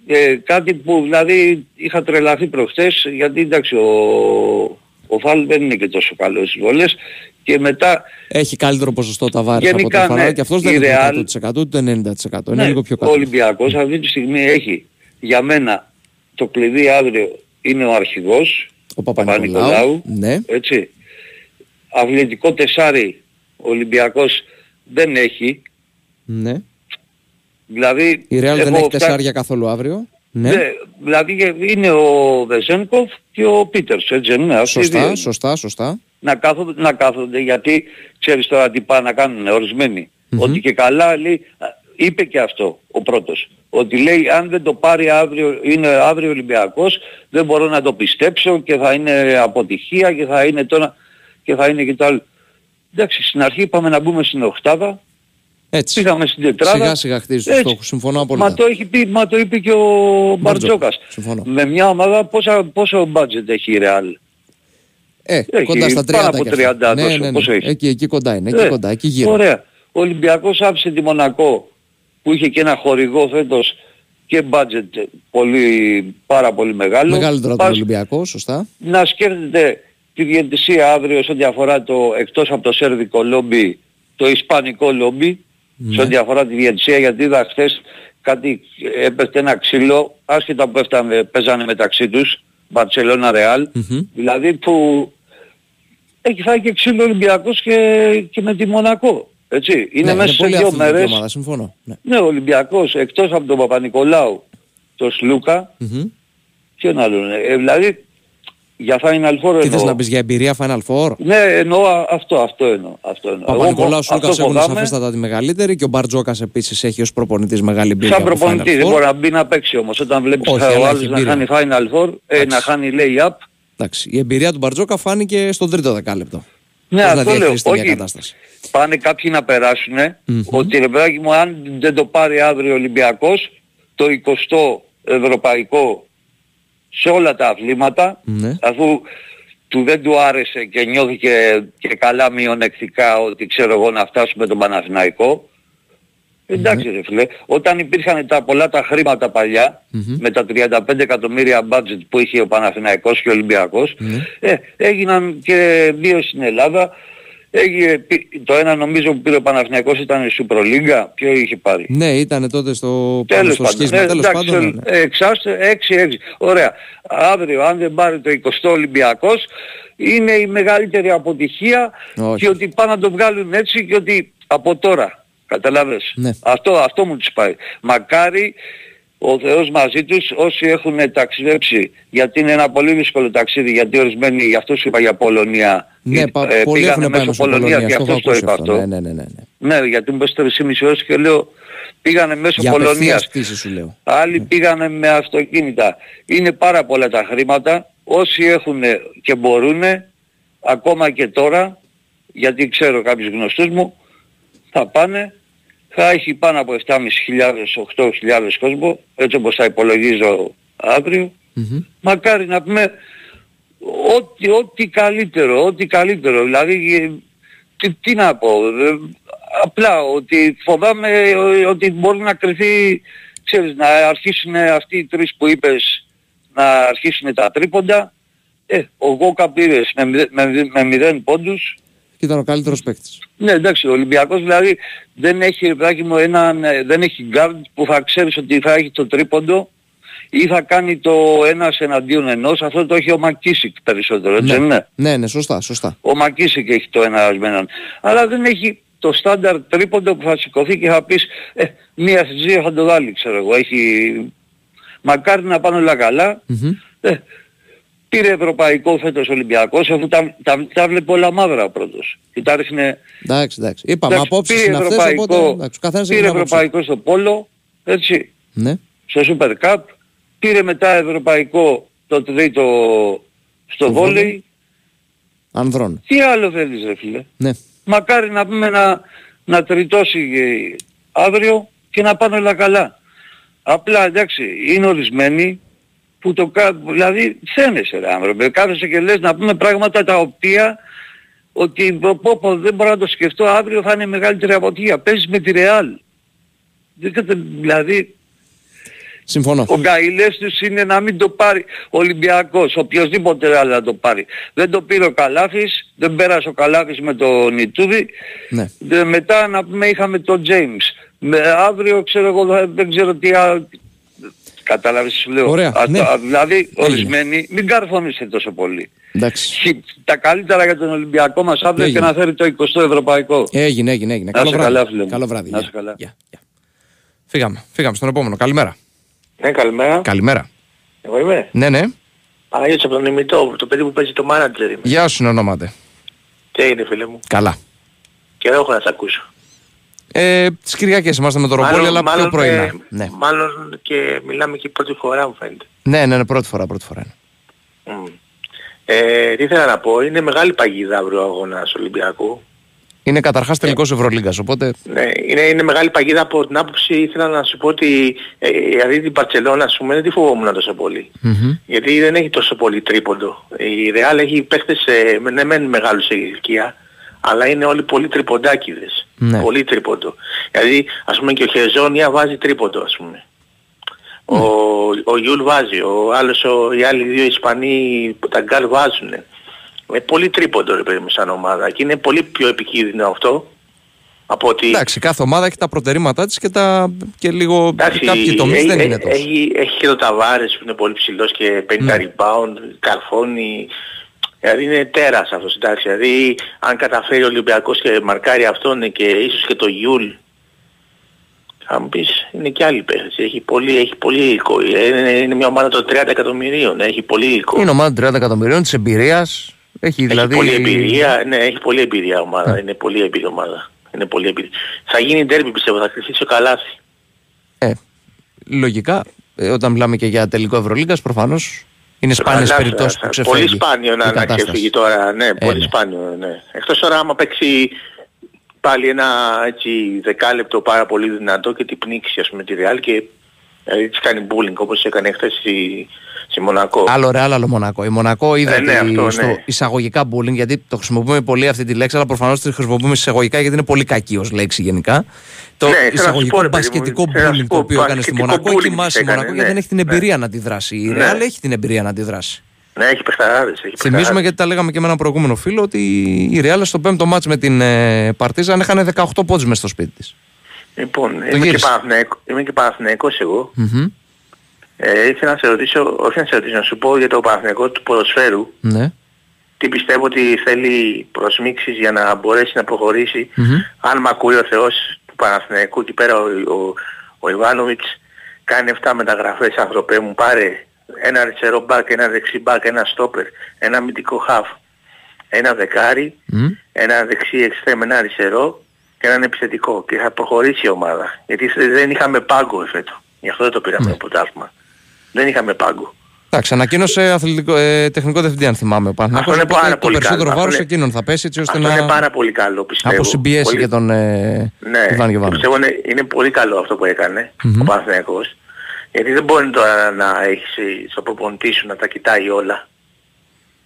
Ε, κάτι που δηλαδή είχα τρελαθεί προχθές γιατί εντάξει ο, ο Φαλ δεν είναι και τόσο καλός στις βολές και μετά Έχει καλύτερο ποσοστό τα βάρη από Γενικά, το Φαλάρα ναι, και αυτός η δεν είναι Real- το 100% ούτε 90%. Είναι ναι, λίγο πιο ο κάτω. Ολυμπιακός αυτή τη στιγμή έχει για μένα το κλειδί αύριο είναι ο αρχηγός Ο Παπα-Νικολάου. Ναι, έτσι. Αυλητικό τεσάρι ο Ολυμπιακός δεν έχει. ναι. Δηλαδή, Η Real δεν έχω έχει φτάσει- τεσσάρια καθόλου αύριο. Ναι, Ναι, δηλαδή είναι ο Βεζένκοφ και ο Πίτερς, έτσι δεν είναι. Αυτοί οι δύο σωστά, είναι. σωστά, σωστά. Να κάθονται, να κάθονται γιατί ξέρεις τώρα τι πάνε να κάνουν ορισμένοι. Μμμ. Ότι και καλά λέει, είπε και αυτό ο πρώτος. Ότι λέει αν δεν το πάρει αύριο, είναι αύριο Ολυμπιακός, δεν μπορώ να το πιστέψω και θα είναι αποτυχία και θα είναι τώρα και θα είναι και το άλλο. Εντάξει, στην αρχή είπαμε να μπούμε στην οχτάδα, Έτσι. πήγαμε στην τετράδα. Σιγά σιγά χτίζεις τους Έτσι. στόχους. Συμφωνώ απόλυτα. Μα το, έχει πει, μα το είπε και ο Μπαρτζόκας. Συμφωνώ. Με μια ομάδα πόσα, πόσο budget έχει η Real; Ε, Έχει κοντά στα 30 πάνω από και αυτά. 30 ναι, τόσο, ναι, ναι. πόσο έχει; Εκεί, εκεί κοντά είναι, εκεί Ε, κοντά, εκεί γύρω. Ωραία. Ο Ολυμπιακός άφησε τη Μονακό που είχε και ένα χορηγό φέτος και budget πολύ, πάρα πολύ μεγάλο. Μεγαλύτερο από τον Πας Ολυμπιακό, σωστά. να σκέφτεται τη διαιτησία αύριο σε ό,τι αφορά το εκτός από το σέρβικο λόμπι, το ισπανικό λόμπι, Ναι. σε ό,τι αφορά τη διαιτησία γιατί είδα χθες κάτι έπεφτε ένα ξύλο, άσχετα που έφτανε, παίζανε μεταξύ τους, Μπαρτσελώνα Ρεάλ, Μμμ. δηλαδή που έχει φάει και ξύλο Ολυμπιακός και, και με τη Μονακό. Έτσι. Είναι Ναι, μέσα σε πολύ δύο αθλητική μέρες. ομάδα, συμφωνώ. Ναι. Ναι, ο Ολυμπιακός εκτός από τον Παπα-Νικολάου, τον Σλούκα, Μμμ. ποιον άλλον. Ε, δηλαδή για Final Four Τι θες εννοώ. να πεις για εμπειρία Final Four; Ναι, εννοώ α- αυτό, αυτό εννοώ. Αυτό εννοώ. Εγώ Παπα-Νικολάου αυτό Σλούκας έχουν φοβάμαι. σαφέστατα τη μεγαλύτερη και ο Μπαρτζόκας επίσης έχει ως προπονητής μεγάλη εμπειρία Σαν από προπονητής Final δεν Four. μπορεί να μπει να παίξει όμως. Όταν βλέπεις Όχι, ο αλλά άλλος έχει να χάνει εμπειρία. Final Four, ε, να Εντάξει. χάνει lay-up. Εντάξει, η εμπειρία του Μπαρτζόκα φάνηκε στον τρίτο δεκάλεπτο. Ναι, Πώς να αυτό λέω. διαχειριστεί μια Όχι, κατάσταση. πάνε κάποιοι να περάσουνε Μμμ. ότι ρε παιδάκι μου αν δεν το πάρει αύριο ο Ολυμπιακός, το 20ο ευρωπαϊκό σε όλα τα αθλήματα, Ναι. αφού του δεν του άρεσε και νιώθηκε και καλά μειονεκτικά ότι ξέρω εγώ να φτάσουμε τον Παναθηναϊκό. Εντάξει ρε φίλε, όταν υπήρχαν τα πολλά τα χρήματα παλιά, Μμμ. με τα 35 εκατομμύρια budget που είχε ο Παναθηναϊκός και ο Ολυμπιακός, Ναι. ε, έγιναν και δύο στην Ελλάδα. Έγινε, πι- το ένα νομίζω που πήρε ο Παναθηναϊκός ήταν η Super League, ποιο είχε πάρει; Ναι, ήταν τότε στο, πάνω Τέλος στο πάντων, σχίσμα. ε, Τέλος εντάξει, πάντων, ναι, ναι. ε, εξάστε 6-6. Ωραία. Αύριο αν δεν πάρει το 20ο Ολυμπιακός είναι η μεγαλύτερη αποτυχία Όχι. και ότι πάνε να το βγάλουν έτσι και ότι από τώρα. Καταλάβες. Ναι. Αυτό, αυτό μου τους πάει. Μακάρι ο Θεός μαζί τους όσοι έχουν ταξιδέψει γιατί είναι ένα πολύ δύσκολο ταξίδι γιατί ορισμένοι γι' αυτό σου είπα για Πολωνία Ναι, ε, πα, ε, πολλοί πήγανε έχουν πάει μέσω μέσω Πολωνίας, Πολωνίας γι' το έχω αυτό το ακούσει είπα αυτό. αυτό Ναι, ναι, ναι, ναι. ναι γιατί μου πες 3,5 ώρες και λέω πήγανε μέσω Για Πολωνίας απευθείας πτήση σου λέω. Άλλοι πήγανε με αυτοκίνητα. Είναι πάρα πολλά τα χρήματα. Όσοι έχουν και μπορούν, ακόμα και τώρα, γιατί ξέρω κάποιους γνωστούς μου, θα πάνε, θα έχει πάνω από 7.500-8.000 κόσμο, έτσι όπως θα υπολογίζω αύριο. Μμμ. Μακάρι να πούμε ό,τι, ό,τι καλύτερο, ό,τι καλύτερο. Δηλαδή, ε, τι, τι να πω, ε, απλά ότι φοβάμαι ε, ότι μπορεί να κρυθεί, ξέρεις, να αρχίσουν αυτοί οι τρεις που είπες να αρχίσουν τα τρίποντα. Ε, ο Γόκα πήρες με, μηδε- με, μηδε- με μηδέν πόντους. Και ήταν ο καλύτερος παίκτης. Ναι, εντάξει, ο Ολυμπιακός δηλαδή δεν έχει, παιδάκι μου, έναν, ε, δεν έχει guard που θα ξέρεις ότι θα έχει το τρίποντο ή θα κάνει το ένας εναντίον ενός. Αυτό το έχει ο Μακίσικ περισσότερο, έτσι δεν είναι; ναι, ναι, σωστά, σωστά. Ο Μακίσικ έχει το ένα με έναν. Αλλά δεν έχει το στάνταρ τρίποντο που θα σηκωθεί και θα πεις ε, μία στις δύο θα το βάλει, ξέρω εγώ. Έχει... Μακάρι να πάνε όλα καλά. Μμμ. Ε, πήρε ευρωπαϊκό φέτος Ολυμπιακός αφού τα, τα, τα βλέπω όλα μαύρα ο πρώτος. Και τα ρίχνε... Εντάξει, εντάξει. Είπαμε, Εντάξει, απόψεις πήρε είναι αυτές, ευρωπαϊκό, οπότε εντάξει, ο καθένας έχει πήρε την άποψη. ευρωπαϊκό στο πόλο, έτσι, Ναι. στο Super Cup. Πήρε μετά ευρωπαϊκό το τρίτο στο Στο βόλεϊ. βόλεϊ. Ανδρών. Τι άλλο θέλεις ρε φίλε. Ναι. Μακάρι να πούμε να, να τριτώσει ε, αύριο και να πάνε όλα καλά. Απλά εντάξει, είναι ορισμένοι που το κάνουν, δηλαδή θένεσαι ρε άνθρωπε, κάθεσαι και λες να πούμε πράγματα τα οποία ότι πω, πω, δεν μπορώ να το σκεφτώ, αύριο θα είναι μεγαλύτερη αποτυχία. Παίζεις με τη Ρεάλ. Δεν κατε- Δηλαδή Συμφωνώ. ο Γκαηλές τους είναι να μην το πάρει ο Ολυμπιακός, οποιοδήποτε άλλο να το πάρει. Δεν το πήρε ο Καλάφης, δεν πέρασε ο Καλάφης με τον Ιτούδη. Ναι. Δε- μετά να πούμε είχαμε τον James. Με, αύριο ξέρω εγώ δεν- δεν ξέρω τι άλλο. Κατάλαβες τι σου λέω; Ωραία, Ας ναι. το- α, δηλαδή ορισμένοι μην καρφώνεστε τόσο πολύ. Εντάξει. Χι- Τα καλύτερα για τον Ολυμπιακό μας αύριο και Έγινε. να φέρει το 20ο Ευρωπαϊκό. Έγινε, έγινε, έγινε. Να Καλό είσαι βράδυ. καλά, φίλε μου. Καλό βράδυ. Να Γεια. είσαι καλά. Γεια. Γεια. Φύγαμε. Φύγαμε στον επόμενο. Καλημέρα. Ναι, καλημέρα. Καλημέρα. Εγώ είμαι. Ναι, ναι. Παναγιώτης από τον Ημιτό, το παιδί που παίζει το manager είμαι. Γεια σου, ονόματι. Τι είναι φίλε μου. Καλά. Και δεν έχω να σε ακούσω. Ε, τις Κυριακές είμαστε με το ρομπόλι, αλλά πιο πρωινά. ε, Ναι. μάλλον και μιλάμε και πρώτη φορά μου φαίνεται. ναι, ναι, ναι, πρώτη φορά, πρώτη φορά. είναι. Μμ. Ε, τι ήθελα να πω, είναι μεγάλη παγίδα αύριο ο αγώνας Ολυμπιακού. Είναι καταρχάς τελικός Ευρωλίγκας, οπότε Ναι, είναι, είναι μεγάλη παγίδα από την άποψη ήθελα να σου πω ότι ε, δηλαδή την Μπαρτσελώνα ας πούμε δεν τη φοβόμουν τόσο πολύ. μμμ. Γιατί δεν έχει τόσο πολύ τρίποντο. Η Real έχει παίχτες ε, με- ναι μεν μεγάλους σε ηλικία, αλλά είναι όλοι πολύ τριποντάκιδες. Ναι. Πολύ τρίποντο. Δηλαδή ας πούμε και ο Χεζόνια βάζει τρίποντο ας πούμε. Ο, ο Γιούλ βάζει, ο άλλος, ο, οι άλλοι δύο Ισπανοί που τα γκαρντ βάζουν. Με πολύ τρίποντο ρε παιδί μου σαν ομάδα και είναι πολύ πιο επικίνδυνο αυτό από ότι... Εντάξει, κάθε ομάδα έχει τα προτερήματά της και, τα... και λίγο Εντάξει, κάποιοι τομείς έχει, δεν είναι έχει- τόσο. Έχει, έχει και το Ταβάρες που είναι πολύ ψηλός και 50 Ναι. rebound, καρφώνει. Δηλαδή είναι τέρας αυτός, εντάξει. Δηλαδή αν καταφέρει ο Ολυμπιακός και μαρκάρει αυτόν και ίσως και το Γιούλ, θα μου πεις, είναι και άλλοι παίχτες. Έχει πολύ, έχει πολύ υλικό. Είναι, είναι μια ομάδα των 30 εκατομμυρίων, έχει πολύ υλικό. Είναι ομάδα 30 εκατομμυρίων της εμπειρίας. Έχει δηλαδή... Έχει πολλή εμπειρία, ναι, έχει πολλή εμπειρία ομάδα. Είναι πολύ εμπειρή ομάδα. Είναι πολύ εμπειρή. Θα γίνει ντέρμπι πιστεύω, θα κρυφτεί στο καλάθι. Ε, λογικά, ε, όταν μιλάμε και για τελικό Ευρωλίγκας, προφανώς είναι σπάνιες Καλά, περιπτώσεις θα- που ξεφεύγει Πολύ σπάνιο η να, να κατάσταση. ξεφύγει τώρα, ναι, πολύ ναι. σπάνιο, ναι. Εκτός τώρα άμα παίξει πάλι ένα έτσι δεκάλεπτο πάρα πολύ δυνατό και την πνίξει ας πούμε τη Real και δηλαδή της κάνει bullying όπως έκανε χθες στη, στη Μονακό. Άλλο Ρεάλ, άλλο Μονακό. Η Μονακό είδε Ε, ναι, ότι αυτό, ναι. στο εισαγωγικά bullying, γιατί το χρησιμοποιούμε πολύ αυτή τη λέξη, αλλά προφανώς τη χρησιμοποιούμε εισαγωγικά γιατί είναι πολύ κακή ως λέξη γενικά. Το Ναι, θέλω να σου εισαγωγικό πω, ρε παιδί μου, μπασκετικό θέλω να σου bullying το πω, οποίο έκανε στη μπασκετικό Μονακό, έχει bullying μάσει η έκανε, Μονακό ναι. γιατί δεν έχει την Ναι. εμπειρία να αντιδράσει. Η Ναι. Ρεάλ έχει την εμπειρία να αντιδράσει. Ναι, έχει παιχταράδες. Έχει Θυμίζουμε παιχταράδες. γιατί τα λέγαμε και με έναν προηγούμενο φίλο ότι η Ρεάλ στο πέμπτο μάτς με την ε, Παρτίζαν έχανε 18 πόντους μέσα στο σπίτι της. Λοιπόν, είμαι και, γύρισε. Παναθηναϊκό- είμαι και Παναθηναϊκός εγώ. Μμμ. Ε, ήθελα να σε ρωτήσω, όχι να σε ρωτήσω, να σου πω για το Παναθηναϊκό του ποδοσφαίρου. Ναι. Τι πιστεύω ότι θέλει προσμίξεις για να μπορέσει να προχωρήσει. Μμμ. Αν μ' ακούει ο Θεός του Παναθηναϊκού εκεί πέρα ο, ο, ο Ιβάνοβιτς κάνει 7 μεταγραφές άνθρωπε μου, πάρε ένα αριστερό μπακ, ένα δεξί μπακ, ένα στόπερ, ένα μυντικό χαφ, ένα δεκάρι, Μμ. ένα δεξί εξτρέμ, ένα αριστερό και έναν επιθετικό και θα προχωρήσει η ομάδα. Γιατί δεν είχαμε πάγκο εφέτο. Γι' αυτό δεν το πήραμε Ναι. το πρωτάθλημα. Δεν είχαμε πάγκο. Εντάξει, ανακοίνωσε αθλητικό, ε, τεχνικό διευθυντή, αν θυμάμαι. Ο Παναθηναϊκός, Αυτό είναι οπότε πάρα το πολύ περισσότερο καλό. βάρος Αυτό είναι- εκείνον θα πέσει έτσι ώστε Αυτό να είναι πάρα πολύ καλό πιστεύω. αποσυμπιέσει Πολύ- και τον ε, Ναι, Ιβάν και Γεβάνο. πιστεύω είναι, είναι πολύ καλό αυτό που έκανε Μμμ. ο Παναθηναϊκός. Γιατί δεν μπορεί τώρα να έχεις ε, στο προπονητή σου να τα κοιτάει όλα.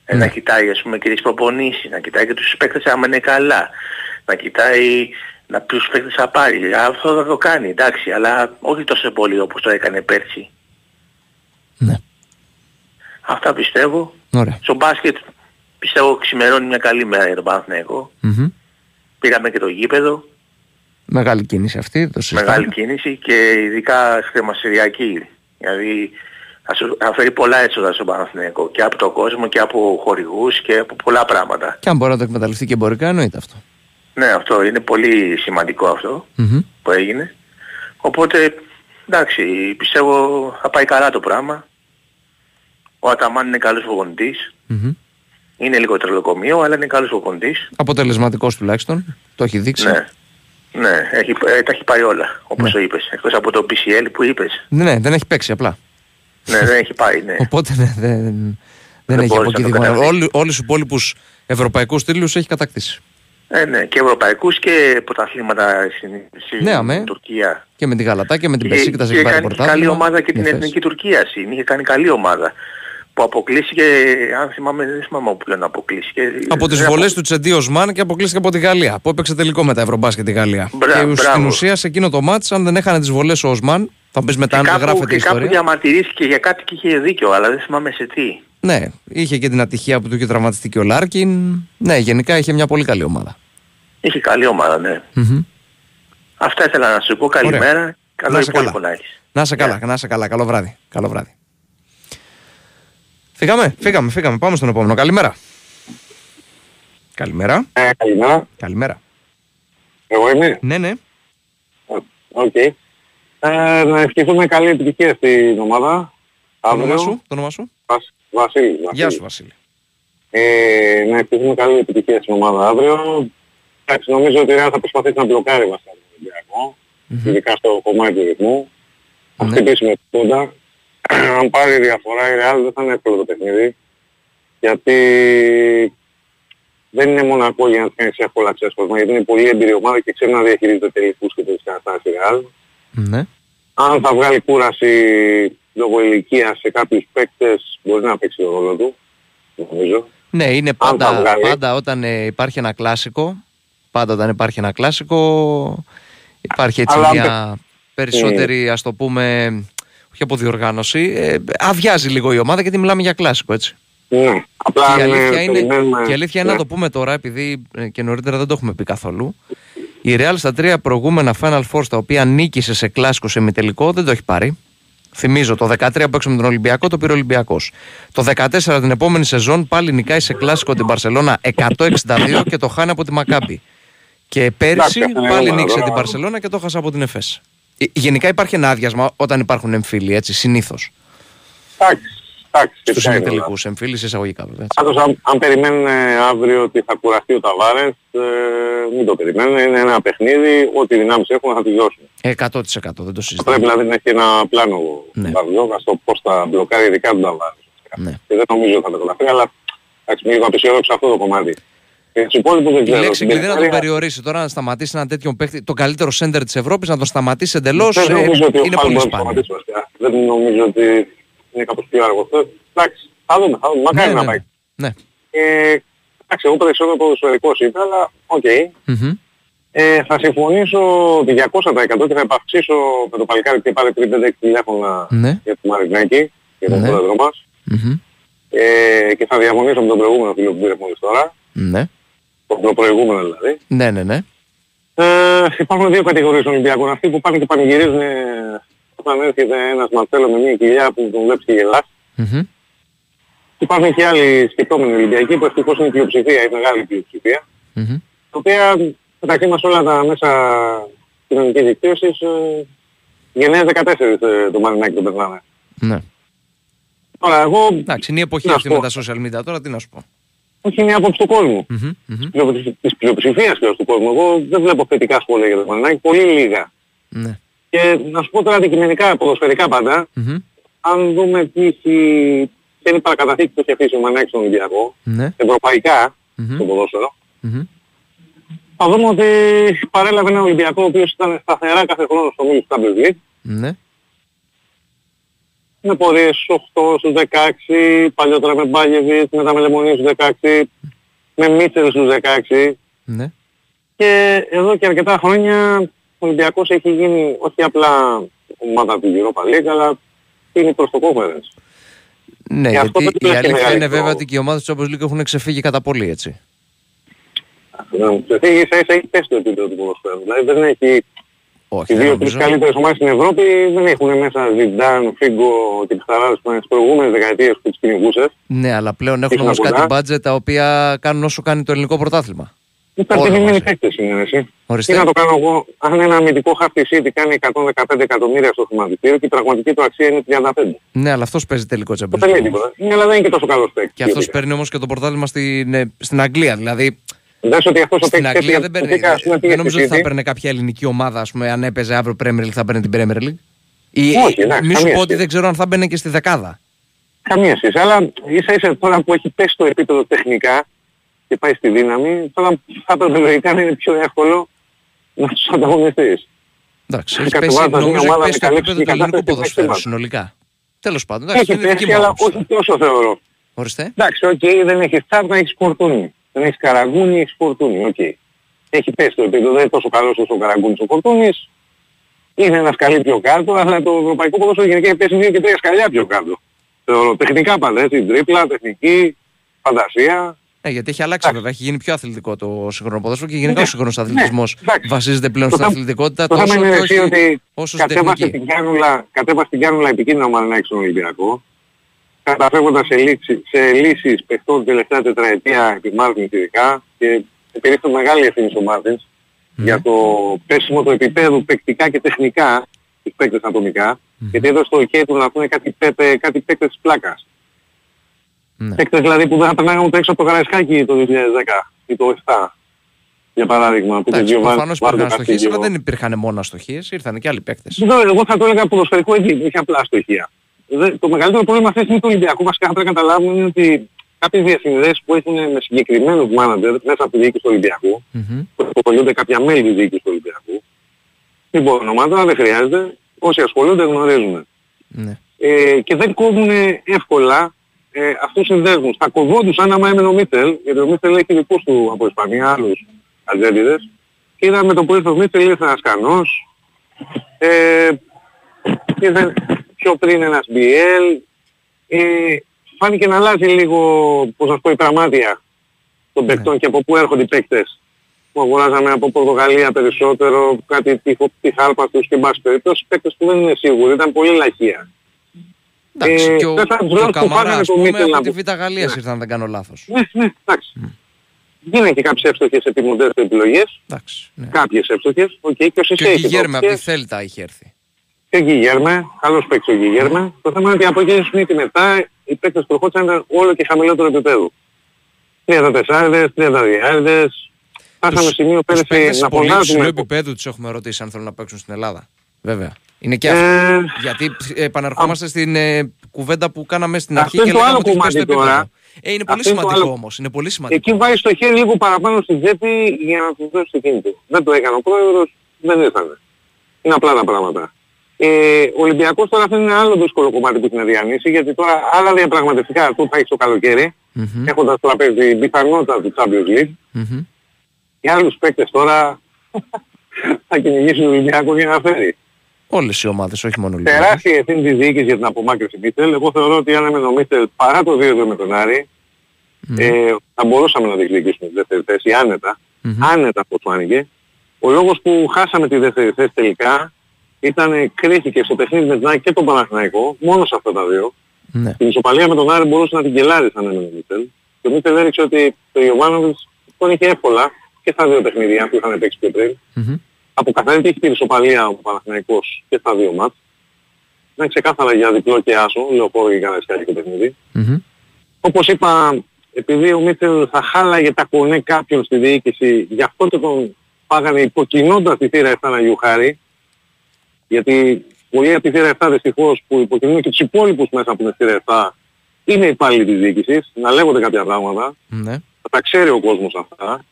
Ε, Ναι. Να κοιτάει ας πούμε και τις προπονήσεις, να κοιτάει και τους παίκτες άμα είναι καλά. Να κοιτάει να ποιους παίκτες θα πάρει. Αυτό θα το κάνει εντάξει, αλλά όχι τόσο πολύ όπως το έκανε πέρσι. Ναι, Αυτά πιστεύω. ωραία. Στο μπάσκετ πιστεύω ξημερώνει μια καλή μέρα για τον Παναθηναϊκό. Μμμ. Πήγαμε και το γήπεδο. Μεγάλη κίνηση αυτή, το συζητάμε. μεγάλη κίνηση και ειδικά χρηματιστηριακή. Δηλαδή θα, σου, θα φέρει πολλά έσοδα στον Παναθηναϊκό και από τον κόσμο και από χορηγούς και από πολλά πράγματα. Και αν μπορεί να το εκμεταλλευτεί και εμπορικά, εννοείται αυτό. Ναι, αυτό είναι πολύ σημαντικό αυτό Μμμ. που έγινε. Οπότε, εντάξει, πιστεύω θα πάει καλά το πράγμα. Ο Αταμάν είναι καλός προπονητής. Μμμ. Είναι λίγο τρελοκομείο, αλλά είναι καλός προπονητής. Αποτελεσματικός τουλάχιστον, το έχει δείξει. Ναι. Ναι, έχει, ε, τα έχει πάει όλα, όπως Ναι. το είπες. Εκτός από το PCL που είπες. Ναι, δεν έχει παίξει απλά. Ναι, δεν έχει πάει, ναι. Οπότε ναι, δεν, δεν, Δεν έχει από μπόρεσε εκεί να το δείγμα. καταφέρει. Όλοι, όλους τους υπόλοιπους ευρωπαϊκούς τίτλους έχει κατακτήσει. Ε, ναι, και ευρωπαϊκούς και πρωταθλήματα στην, στην Ναι, αμέ. Τουρκία. Και με την Γαλατά και με την Και, Πεσίκτα και έχει πάρει κάνει πρωτάθλημα. καλή ομάδα και την Νιώθες. Εθνική Τουρκία. συν. Είχε κάνει καλή ομάδα. Που αποκλείστηκε, αν θυμάμαι, δεν θυμάμαι όπου πλέον αποκλείστηκε. Από τις Δεν βολές απο- του Τσεντί Οσμάν και αποκλείστηκε από τη Γαλλία. Που έπαιξε τελικό με τα Ευρωμπάσκετ η Γαλλία. Μπρα- και στην μπράβο. ουσία σε εκείνο το μάτς, αν δεν έχανε τις βολές ο Οσμάν, θα πεις μετά Και αν κάπου, γράφεται η και κάπου ιστορία. διαμαρτυρήθηκε για κάτι και είχε δίκιο, αλλά δεν θυμάμαι σε τι. Ναι, είχε και την ατυχία που του είχε τραυματιστεί και ο Λάρκιν. Ναι, γενικά είχε μια πολύ καλή ομάδα. Είχε καλή ομάδα, ναι. Μμμ. Αυτά ήθελα να σου πω. Καλημέρα. Καλό Να είσαι υπόλοιπο καλά. να έχεις. Να είσαι καλά, να είσαι καλά. Καλό βράδυ. Καλό βράδυ. Φύγαμε, φύγαμε, φύγαμε. Πάμε στον επόμενο. Καλημέρα. Καλημέρα. Ε, καλημέρα. Καλημέρα. Εγώ είμαι. Ναι, ναι. Οκ. Ε, να ευχηθούμε καλή επιτυχία στην ομάδα. Το Αύριο. όνομα σου, το όνομα σου. Βασ- Βασίλη. Γεια Βασίλη. σου, Βασίλη. Ε, να ευχηθούμε καλή επιτυχία στην ομάδα αύριο. Εντάξει, νομίζω ότι η Real θα προσπαθήσει να μπλοκάρει βασικά τον Ολυμπιακό. Ειδικά στο κομμάτι του ρυθμού. Θα Ναι. χτυπήσουμε την πόντα. Αν πάρει διαφορά η Real δεν θα είναι εύκολο το παιχνίδι. Γιατί δεν είναι Μονακό για να της κάνεις εύκολα ξέσπασμα. Γιατί είναι πολύ εμπειρή ομάδα και ξέρει να διαχειρίζεται τελικούς και τις καταστάσεις η Real. Ναι. Αν θα βγάλει κούραση λόγω ηλικίας σε κάποιους παίκτες μπορεί να παίξει το ρόλο του. Νομίζω. Ναι, είναι Αν πάντα, τα βγάλει. πάντα όταν ε, υπάρχει ένα κλάσικο, πάντα όταν υπάρχει ένα κλάσικο, υπάρχει έτσι Αλλά αν μια περισσότερη, ας το πούμε, όχι από διοργάνωση, ε, αβιάζει λίγο η ομάδα γιατί μιλάμε για κλάσικο, έτσι. Ναι. Απλά Και η αν, ε, αλήθεια είναι, περιμένουμε- και η αλήθεια είναι ναι. να το πούμε τώρα, επειδή ε, και νωρίτερα δεν το έχουμε πει καθόλου. Η Real στα τρία προηγούμενα Final Four στα οποία νίκησε σε κλάσικο σε μητελικό δεν το έχει πάρει. Θυμίζω, το 13 που έξω με τον Ολυμπιακό το πήρε ο Ολυμπιακός. Το 14 την επόμενη σεζόν πάλι νικάει σε κλάσικο την Παρσελώνα 162 και το χάνει από τη Μακάμπη. Και πέρυσι Εντάξει, αυτό είναι πάλι ομάδα, νίκησε τώρα. την Παρσελώνα και το χάσα από την Εφές. Ε, Γενικά υπάρχει ένα άδειασμα όταν υπάρχουν εμφύλοι, έτσι, συνήθως. Εντάξει. Εντάξει. Στους σχετικά είναι όλα. ημιτελικού εμφύλοι εισαγωγικά βέβαια. έτσι. Πάντως αν, αν περιμένουν ε, αύριο ότι θα κουραστεί ο Ταβάρες, ε, μην το περιμένουν. Είναι ένα παιχνίδι, ό,τι δυνάμεις έχουν θα τις δώσουν. 100% δεν το Θα συζητάμε. πρέπει δηλαδή να έχει ένα πλάνο Ναι. ναι. Βαρδιόκα στο πώς θα μπλοκάρει ειδικά τον Ταβάρες. Ναι. Και δεν νομίζω ότι θα το καταφέρει, αλλά εντάξει, είμαι λίγο απεσιόδοξο αυτό το κομμάτι. Και τους υπόλοιπους δεν Η ξέρω. λέξη Στην κλειδί να τον περιφέρεια, περιορίσει τώρα, να σταματήσει έναν τέτοιον παίχτη, τον καλύτερο σέντερ της Ευρώπης, να τον σταματήσει εντελώς. Δεν νομίζω ότι ο είναι Φάλ πολύ μπορεί να σπάνιο. σταματήσει βασικά. Δεν νομίζω ότι είναι κάπως πιο αργό. Ε, Εντάξει, θα δούμε, θα δούμε. Μακάρι Ναι, να ναι, πάει. ναι. Ε, εντάξει, εγώ περισσότερο ποδοσφαιρικός είμαι, αλλά οκ. Μμμ. Ε, θα συμφωνήσω 200% και θα επαυξήσω με το παλικάρι που είχε πάρει πριν 5-6 τηλέφωνα Ναι. για το Μαρινάκη, για τον Ναι. πρόεδρο μας. Μμμ. Ε, και θα διαφωνήσω με τον προηγούμενο φίλο που πήρε μόλις τώρα, Ναι. Τον προπροηγούμενο δηλαδή. Ναι, ναι, ναι. Ε, υπάρχουν δύο κατηγορίες των Ολυμπιακών. Αυτοί που πάνε και πανηγυρίζουν ε, όταν έρχεται ένας Μαρτσέλο με μια κοιλιά που τον βλέπεις και γελάς. Μμμ. Και υπάρχουν και άλλοι σκεπτόμενοι Ολυμπιακοί που ευτυχώς είναι η πλειοψηφία, η μεγάλη πλειοψηφία. Μμμ. τα οποία μεταξύ μας όλα τα μέσα κοινωνικής δικτύωσης ε, Γενναίες 14 ε, το Μαρινάκι το περνάμε. Ναι. Τώρα εγώ, Εντάξει, είναι η εποχή Να αυτή σου με πω. τα social media τώρα, τι να σου πω. Όχι είναι η άποψη του κόσμου. Μμμ, μμμ. Πλειο- Της πλειοψηφίας κιόλας του κόσμου. Εγώ δεν βλέπω θετικά σχόλια για το Μαρινάκι, πολύ λίγα. Ναι. Και να σου πω τώρα αντικειμενικά, ποδοσφαιρικά πάντα, Μμμ. αν δούμε τι έχει, ποια είναι η παρακαταθήκη που έχει αφήσει ο Μανάκης στον Ολυμπιακό, Ναι. ευρωπαϊκά, Μμμ. στο ποδόσφαιρο, Μμμ. θα δούμε ότι παρέλαβε ένα Ολυμπιακό ο οποίος ήταν σταθερά κάθε χρόνο στο μίλιο του Champions League, Ναι. Με πορείες στους 8, στους 16, παλιότερα με Μπάγεβιτ, μετά με Λεμονί στους 16, με Μίτσελ στους 16 Ναι. και εδώ και αρκετά χρόνια ο Ολυμπιακός έχει γίνει όχι απλά ομάδα του Europa League, αλλά είναι προς το conference. Ναι, Και αυτό γιατί δεν η είναι και αλήθεια είναι μεγαλύτερο. βέβαια ότι και οι ομάδες της Champions League έχουν ξεφύγει κατά πολύ, έτσι. Να μου ξεφύγει ίσα ίσα έχει πέσει το επίπεδο του ποδοσφαίρου. Δηλαδή δεν έχει Όχι, οι δεν δύο-τρεις νομίζω. καλύτερες ομάδες στην Ευρώπη δεν έχουν μέσα Ζιντάν, Φίγκο και Πιχταράδες που είναι στις προηγούμενες δεκαετίες που τις κυνηγούσες. Ναι, αλλά πλέον έχουν Έχουν όμως κάτι κοντά. budget τα οποία κάνουν όσο κάνει το ελληνικό πρωτάθλημα. Υπερτιμημένοι μαζί. παίκτες είναι εσύ. Ορίστε. Τι να το κάνω εγώ, αν ένα αμυντικό χάρτη City κάνει 115 εκατομμύρια στο χρηματιστήριο και η πραγματική του αξία είναι 35. Ναι, αλλά αυτός παίζει τελικό Το Champions δεν λέει League. τίποτα. Ναι, αλλά δεν είναι και τόσο καλός παίκτης. Και αυτός παίρνει όμως και το πρωτάθλημα στην, ε, στην Αγγλία. Δηλαδή Δες ότι αυτός ο στην παίκτης Αγγλία έτσι, δεν παίρνει. προσωπικά, ας πούμε, Δεν πήγε νομίζω στη ότι θα City. παίρνει κάποια ελληνική ομάδα, ας πούμε, αν έπαιζε αύριο Premier League θα παίρνει την Premier League. Ή, Όχι, εντάξει, μη σου καμία πω ότι σχέση. δεν ξέρω αν θα μπαίνει και στη δεκάδα. Καμία σχέση. Αλλά ίσα ίσα τώρα που έχει πέσει το επίπεδο τεχνικά και πάει στη δύναμη, τώρα θα έπρεπε λογικά να είναι πιο εύκολο να τους ανταγωνιστείς. Εντάξει, έχει Κατεβάζοντας πέσει, μια νομίζω έχεις ομάδα πέσει με το καλή επίπεδο του ψυχική ελληνικού κατάσταση, ποδοσφαίρου παίξει συνολικά. Τέλος πάντων, εντάξει, Έχει είναι δική πέσει, μου αλλά άποψη. όχι τόσο θεωρώ. Ορίστε. Εντάξει, οκ, δεν έχεις στάρτα, έχεις Φορτούνη. Δεν έχεις Καραγκούνη, έχεις Φορτούνη, οκ. Έχει πέσει το επίπεδο, δεν είναι τόσο καλός όσο ο Καραγκούνης ο Φορτούνης. Είναι ένας σκαλί πιο κάτω, αλλά το ευρωπαϊκό ποδόσφαιρο γενικά έχει πέσει δύο και τρία σκαλιά πιο κάτω. Θεωρώ, τεχνικά πάντα, έτσι, τρίπλα, τεχνική, φαντασία. Ναι, γιατί έχει αλλάξει βέβαια, έχει γίνει πιο αθλητικό το σύγχρονο ποδόσφαιρο και γενικά Ναι, ο σύγχρονος αθλητισμός εντάξει. βασίζεται πλέον Το στην θέμα- αθλητικότητα Το τόσο θέμα είναι και εσύ όχι ότι όσο στην κατέβασε τεχνική. την κάνουλα, κατέβασε την κάνουλα επικίνδυνα ο Μαρινάκης στον Ολυμπιακό, καταφεύγοντας σε, λύσεις, σε λύσεις παιχτών την τελευταία τετραετία επί Μάρτιν ειδικά και επιρρύπτω μεγάλη ευθύνη στον Μάρτινς για το πέσιμο του επίπεδου παικτικά και τεχνικά τους παίκτες ατομικά γιατί έδωσε το OK του να πούνε κάτι, πέπε, κάτι παίκτες της πλάκας. Ναι. Παίκτες δηλαδή που δεν θα περνάγαμε ούτε έξω από το Καραϊσκάκι το 2010 ή το 2007 για παράδειγμα. που Εντάξει, το Giovanni προφανώς Βάρντο υπήρχαν αστοχίες, αλλά Καστίγιο. δεν υπήρχαν μόνο αστοχίες, ήρθαν και άλλοι παίκτες. Δεν ξέρω, εγώ θα το έλεγα ποδοσφαιρικό εκεί, όχι απλά στοιχεία. Δε- Το μεγαλύτερο πρόβλημα αυτής τη στιγμή του Ολυμπιακού βασικά θα πρέπει να καταλάβουμε είναι ότι κάποιες διασυνδέσεις που έχουν με συγκεκριμένους μάνατζερ μέσα από τη διοίκηση του Ολυμπιακού, Μμμ. που ασχολούνται κάποια μέλη της διοίκησης του Ολυμπιακού, λοιπόν, ονομάτα δεν χρειάζεται, όσοι ασχολούνται γνωρίζουν. Ναι. Ε, και δεν κόβουν εύκολα ε, αυτούς τους συνδέσμους. Θα κοβόντουσαν άμα έμενε ο Μίτσελ, γιατί ο Μίτσελ έχει δικούς του από Ισπανία, άλλους ατζέντιδες. Και είδα με το που ήρθε ο Μίτσελ ήρθε ένας Κανός, ε, ήρθε πιο πριν ένας BL, ε, φάνηκε να αλλάζει λίγο, πώς να σου πω, η πραμάτια των παικτών και από πού έρχονται οι παίκτες. Που αγοράζαμε από Πορτογαλία περισσότερο, κάτι τυχο, τυχάρπαστους και εν πάση περιπτώσει, παίκτες που δεν είναι σίγουροι, ήταν πολύ λαχεία. Εντάξει, Ε, και ο, δεν θα και ο βρω που Καμαράς, φάγανε ας το πούμε, Μίτσελ από να τη πω. Β' Γαλλίας ήρθαν, αν δεν κάνω λάθος. Ναι, ναι, εντάξει. Γίνανε και κάποιες εύστοχες επιμοντές επιλογές, Εντάξει, ναι. κάποιες εύστοχες, οκ, και ο Και ο Σισε έχει Γιγέρμε από τη δώσει. Θέλτα είχε έρθει. Και ο Γιγέρμε, καλός παίκτης ο Γιγέρμε. Το θέμα είναι ότι από εκεί στο και μετά οι παίκτες που ερχόντουσαν ήταν όλο και χαμηλότερο επίπεδο. 34, 32, φτάσαμε Τους- σημείο τους πέρυσι παίκτες να πολύ υψηλού φωνάζουμε. επίπεδου τους έχουμε ρωτήσει αν θέλουν να παίξουν στην Ελλάδα. Βέβαια. Είναι και αυτό. Ε, Γιατί ε, επαναρχόμαστε στην ε, κουβέντα που κάναμε στην Αυτό αρχή είναι και το λέγαμε άλλο ότι έχει πέσει το κομμάτι επίπεδο. τώρα. Ε, είναι πολύ Αυτό είναι το σημαντικό άλλο. όμως. Είναι πολύ σημαντικό. Εκεί βάζει το χέρι λίγο παραπάνω στην τσέπη για να τους δώσει το κίνητο. Δεν το έκανε ο πρόεδρος, δεν ήρθανε. Είναι απλά τα πράγματα. Ε, ο Ολυμπιακός τώρα αυτό είναι ένα άλλο δύσκολο κομμάτι που έχει να διανύσει, γιατί τώρα άλλα διαπραγματευτικά αυτό θα έχεις το καλοκαίρι, Μμμ, έχοντας τραπέζι την πιθανότητα του Champions League. μμμ. Οι άλλους παίκτες τώρα θα κυνηγήσουν τον Ολυμπιακό για να φέρει. Όλες οι ομάδες, όχι μόνο ο Ολυμπιακός. Τεράστια ευθύνη της διοίκησης για την απομάκρυνση Μίτσελ. Εγώ θεωρώ ότι αν έμενε ο Μίτσελ παρά το 2-2 με τον Άρη, ε, θα μπορούσαμε να διεκδικήσουμε τη δεύτερη θέση άνετα. Μμμ. Άνετα όπως φάνηκε. Ο λόγος που χάσαμε τη δεύτερη θέση τελικά ήταν ε, κρίθηκε στο παιχνίδι με την ΑΕΚ και τον Παναθηναϊκό, μόνο σε αυτά τα δύο. Ναι. Την ισοπαλία με τον Άρη μπορούσε να την κελάρει αν έμενε ο Μίτσελ. Και ο Μίτσελ έδειξε ότι το Ιωβάνοβιτς τον είχε εύκολα και στα δύο παιχνίδια που είχαν παίξει πιο πριν. Μμμ. αποκαθαρίζει έχει την ισοπαλία ο Παναθηναϊκός και στα δύο μάτς. Είναι ξεκάθαρα για διπλό και άσο, λεωφόρο και κανένα και παιχνίδι. Μμμ. Όπως είπα, επειδή ο Μίτσελ θα χάλαγε τα κονέ κάποιον στη διοίκηση, γι' αυτό και τον πάγανε υποκινώντας τη θύρα 7 να γιουχάρει, γιατί πολλοί από τη θύρα 7 δυστυχώς που υποκινούν και τους υπόλοιπους μέσα από την θύρα 7 είναι υπάλληλοι της διοίκησης, να λέγονται κάποια πράγματα, Ναι. θα τα ξέρει ο κόσμος αυτά.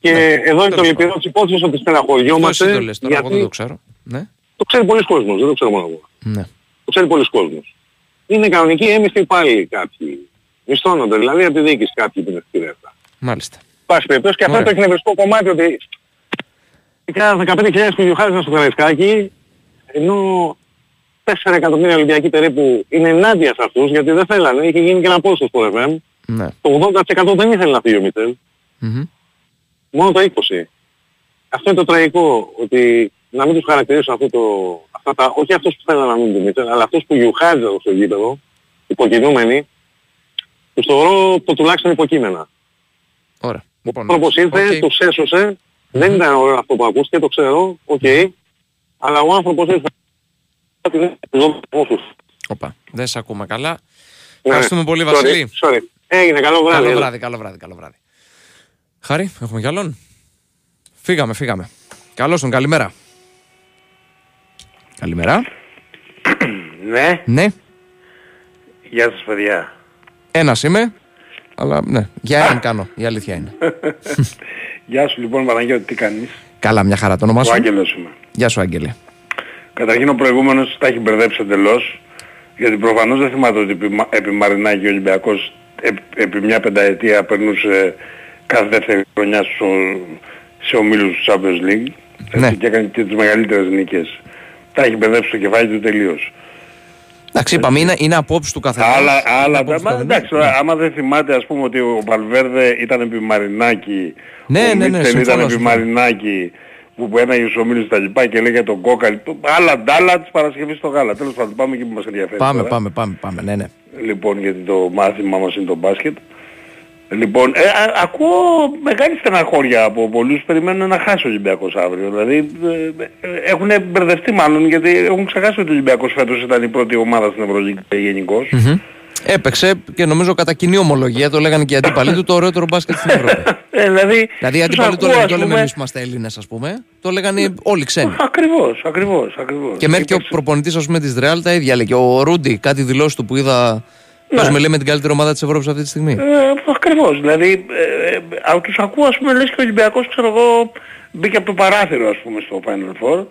Και Ναι, εδώ είναι το τέλος λυπηρό της υπόθεσης ότι Αυτό στεναχωριόμαστε, εσύ το λες τώρα, εγώ δεν το γιατί ξέρω. Ναι. το ξέρει πολλοί κόσμος, δεν το ξέρω μόνο εγώ. Ναι. Το ξέρει πολλοί κόσμος. Είναι κανονικοί έμιστοι υπάλληλοι κάποιοι. Μισθώνονται δηλαδή από τη διοίκηση κάποιοι που είναι στη θύρα 7. Μάλιστα. Πάση περιπτώσει και αυτό Ωραία. το εκνευριστικό κομμάτι ότι κάνα 15.000 που διοχάρισαν στο Καραϊσκάκι ενώ 4 εκατομμύρια Ολυμπιακοί περίπου είναι ενάντια σε αυτούς γιατί δεν θέλανε, είχε γίνει και ένα πόσο στο FM. Ναι. Το 80% δεν ήθελε να φύγει ο Μίτσελ, Μμμ. μόνο το 20%. Αυτό είναι το τραγικό, ότι να μην τους χαρακτηρίσω αυτό το, αυτά τα, όχι αυτούς που θέλουν να μείνουν του Μίτσελ, αλλά αυτούς που γιουχάριζαν στο γήπεδο, υποκινούμενοι, τους θεωρώ το τουλάχιστον υποκείμενα. Ωραία. Λοιπόν, Ο τρόπος ήρθε, οκ. τους έσωσε. Δεν ήταν ωραίο αυτό που ακούστηκε, το ξέρω, οκ. Αλλά ο άνθρωπος ήρθε. Κάτι δεν τους. Οπα. Δεν σε ακούμε καλά. Ναι. Ευχαριστούμε πολύ, Sorry, Βασίλη. Sorry. Έγινε, καλό βράδυ. Καλό έλα. βράδυ, καλό βράδυ, καλό βράδυ. Χάρη, έχουμε κι άλλον; Φύγαμε, φύγαμε. Καλώς τον, καλημέρα. Καλημέρα. Ναι, Ναι, γεια σας παιδιά. ένας είμαι. Αλλά ναι, για έναν κάνω. Η αλήθεια είναι. Γεια σου λοιπόν Παναγιώτη, τι κάνεις; Καλά, μια χαρά το όνομά Ο σου. Άγγελος είμαι. Γεια σου, Άγγελε. Καταρχήν ο προηγούμενος τα έχει μπερδέψει εντελώς. Γιατί προφανώς δεν θυμάται ότι επί, Μα- επί Μαρινάκη ο Ολυμπιακός επ- επί μια πενταετία περνούσε κάθε δεύτερη χρονιά στο, σε ομίλους του Champions League. Ναι. Έτσι, και έκανε και τις μεγαλύτερες νίκες. Τα έχει μπερδέψει στο κεφάλι του τελείως. Εντάξει, είπαμε, είναι, είναι απόψη του καθενός. Άλλα, Είναι άλλα, απόψη του μα, καθενός. εντάξει, τώρα, άμα δεν θυμάται ας πούμε ότι ο Βαλβέρδε ήταν επί Μαρινάκη, Ναι, ο ναι, ναι, Μίτσελ συμφωνώ, ήταν επί συμφωνώ. Μαρινάκη, που, που έναγε στους ομίλους τα λοιπά και λέγε τον κόκαλη, άλλα ντάλα της Παρασκευής στο γάλα. Τέλος πάντων, πάμε εκεί που μας ενδιαφέρει. Πάμε, τώρα. πάμε, πάμε, πάμε, ναι, ναι. Λοιπόν, γιατί το μάθημά μας είναι το μπάσκετ. Λοιπόν, ε, α- ακούω μεγάλη στεναχώρια από πολλούς περιμένουν να χάσει ο Ολυμπιακός αύριο. Δηλαδή ε, ε, έχουν μπερδευτεί μάλλον γιατί έχουν ξεχάσει ότι ο Ολυμπιακός φέτος ήταν η πρώτη ομάδα στην Ευρωλίγκα γενικώς. Μμμ. Έπαιξε και νομίζω κατά κοινή ομολογία το λέγανε και οι αντίπαλοι του το ωραιότερο μπάσκετ στην Ευρώπη. Ε, δηλαδή, δηλαδή οι τους αντίπαλοι το ακούω, λέγανε, ας το λέμε πούμε- εμείς που είμαστε Έλληνες, ας πούμε. Το λέγανε όλοι ξένοι. Ακριβώς, ακριβώς, ακριβώς. Και μέχρι και ο προπονητής, ας πούμε, της Ρεάλ τα ίδια λέει. Και ο Ρούντι, κάτι δηλώσεις του που είδα. Ναι. Πώς με λέει με την καλύτερη ομάδα της Ευρώπης αυτή τη στιγμή. Ε, ακριβώς, δηλαδή ε, ε, α, τους ακούω ας πούμε λες και ο Ολυμπιακός ξέρω εγώ μπήκε από το παράθυρο ας πούμε στο Final Four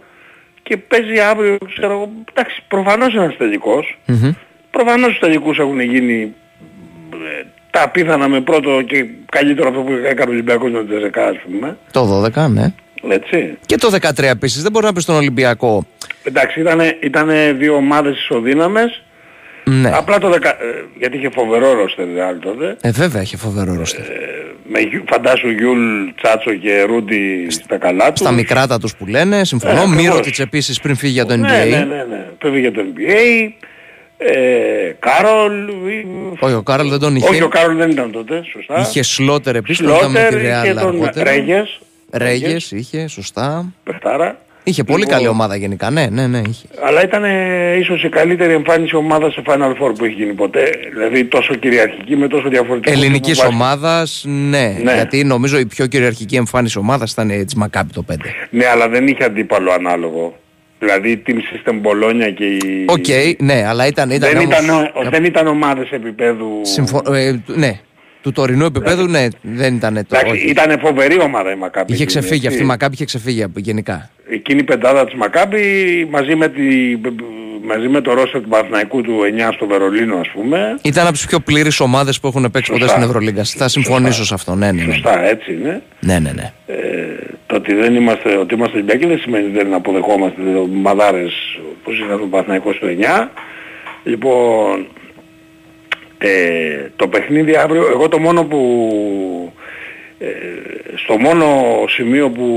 και παίζει αύριο ξέρω εγώ, εντάξει προφανώς είναι ένας τελικός, Μμμ. προφανώς στους τελικούς έχουν γίνει ε, τα απίθανα με πρώτο και καλύτερο αυτό που έκανε ο Ολυμπιακός με το Τζεζεκά ας πούμε, Το 12, ναι. έτσι. Και το 13 επίσης. Δεν μπορείς να πεις στον Ολυμπιακό. Εντάξει ήτανε, ήτανε δύο ομάδες ισοδύναμες, Ναι. απλά το 10, ε, γιατί είχε φοβερό ρόστερ Ρεάλ τότε, Ε, βέβαια έχει φοβερό ρόστερ. με Γιου- φαντάσου Γιούλ, Τσάτσο και Ρούντι στα καλά τους. Στα μικράτα τους που λένε, συμφωνώ. Ε, ακριβώς. Μύρωτιτ επίσης πριν φύγει για το NBA. Ναι, ναι, ναι, ναι. Πρέπει για το NBA. Ε, Κάρολ. Όχι, ο Κάρολ δεν τον είχε. Όχι, ο Κάρολ δεν ήταν τότε, σωστά. Είχε Σλότερ επίσης που ήταν με Σλότερ, τη είχε Ρεάλ τον αργότερα. Ρέγες. Ρέγιες είχε, σωστά. Πεχτάρα. Είχε πολύ Λοιπόν, καλή ομάδα γενικά, ναι, ναι, ναι. Είχε. Αλλά ήταν ε, ίσως η καλύτερη εμφάνιση ομάδα σε Final Four που έχει γίνει ποτέ. Δηλαδή τόσο κυριαρχική με τόσο διαφορετικό. Ελληνικής τύπο μπάσκετ. ομάδας, ναι, Ναι. Γιατί νομίζω η πιο κυριαρχική εμφάνιση ομάδας ήταν η της Μακάμπι το 5. Ναι, αλλά δεν είχε αντίπαλο ανάλογο. Δηλαδή η Team System Bologna και η... ΟΚ, ναι, αλλά ήταν. ήταν δεν, όμως- ήταν, ο- δεν ήταν ομάδες επίπεδου... Συμφω- ε, του- ναι, του τωρινού επίπεδου, ναι, δεν ήταν το. Εντάξει, όχι. ήταν φοβερή ομάδα η Μακάπη. Είχε εκείνη, ξεφύγει, έτσι. αυτή η Μακάπη είχε ξεφύγει από- γενικά. Εκείνη η πεντάδα της Μακάπη μαζί με, τη, μαζί με το ρόστερ του Παναθηναϊκού του 9 στο Βερολίνο ας πούμε. Ήταν από τις πιο πλήρε ομάδες που έχουν παίξει ποτέ Σωστά. στην Ευρωλίγκα. Θα συμφωνήσω σε αυτό, ναι, ναι. ναι. Σωστά, έτσι είναι. Ναι, ναι, ναι. Ε, το ότι δεν είμαστε, ότι είμαστε Ολυμπιακοί δεν σημαίνει ότι δεν αποδεχόμαστε μαδάρες όπως ήταν το Παναθηναϊκός στο 9. Λοιπόν, ε, το παιχνίδι αύριο, εγώ το μόνο που, ε, στο μόνο σημείο που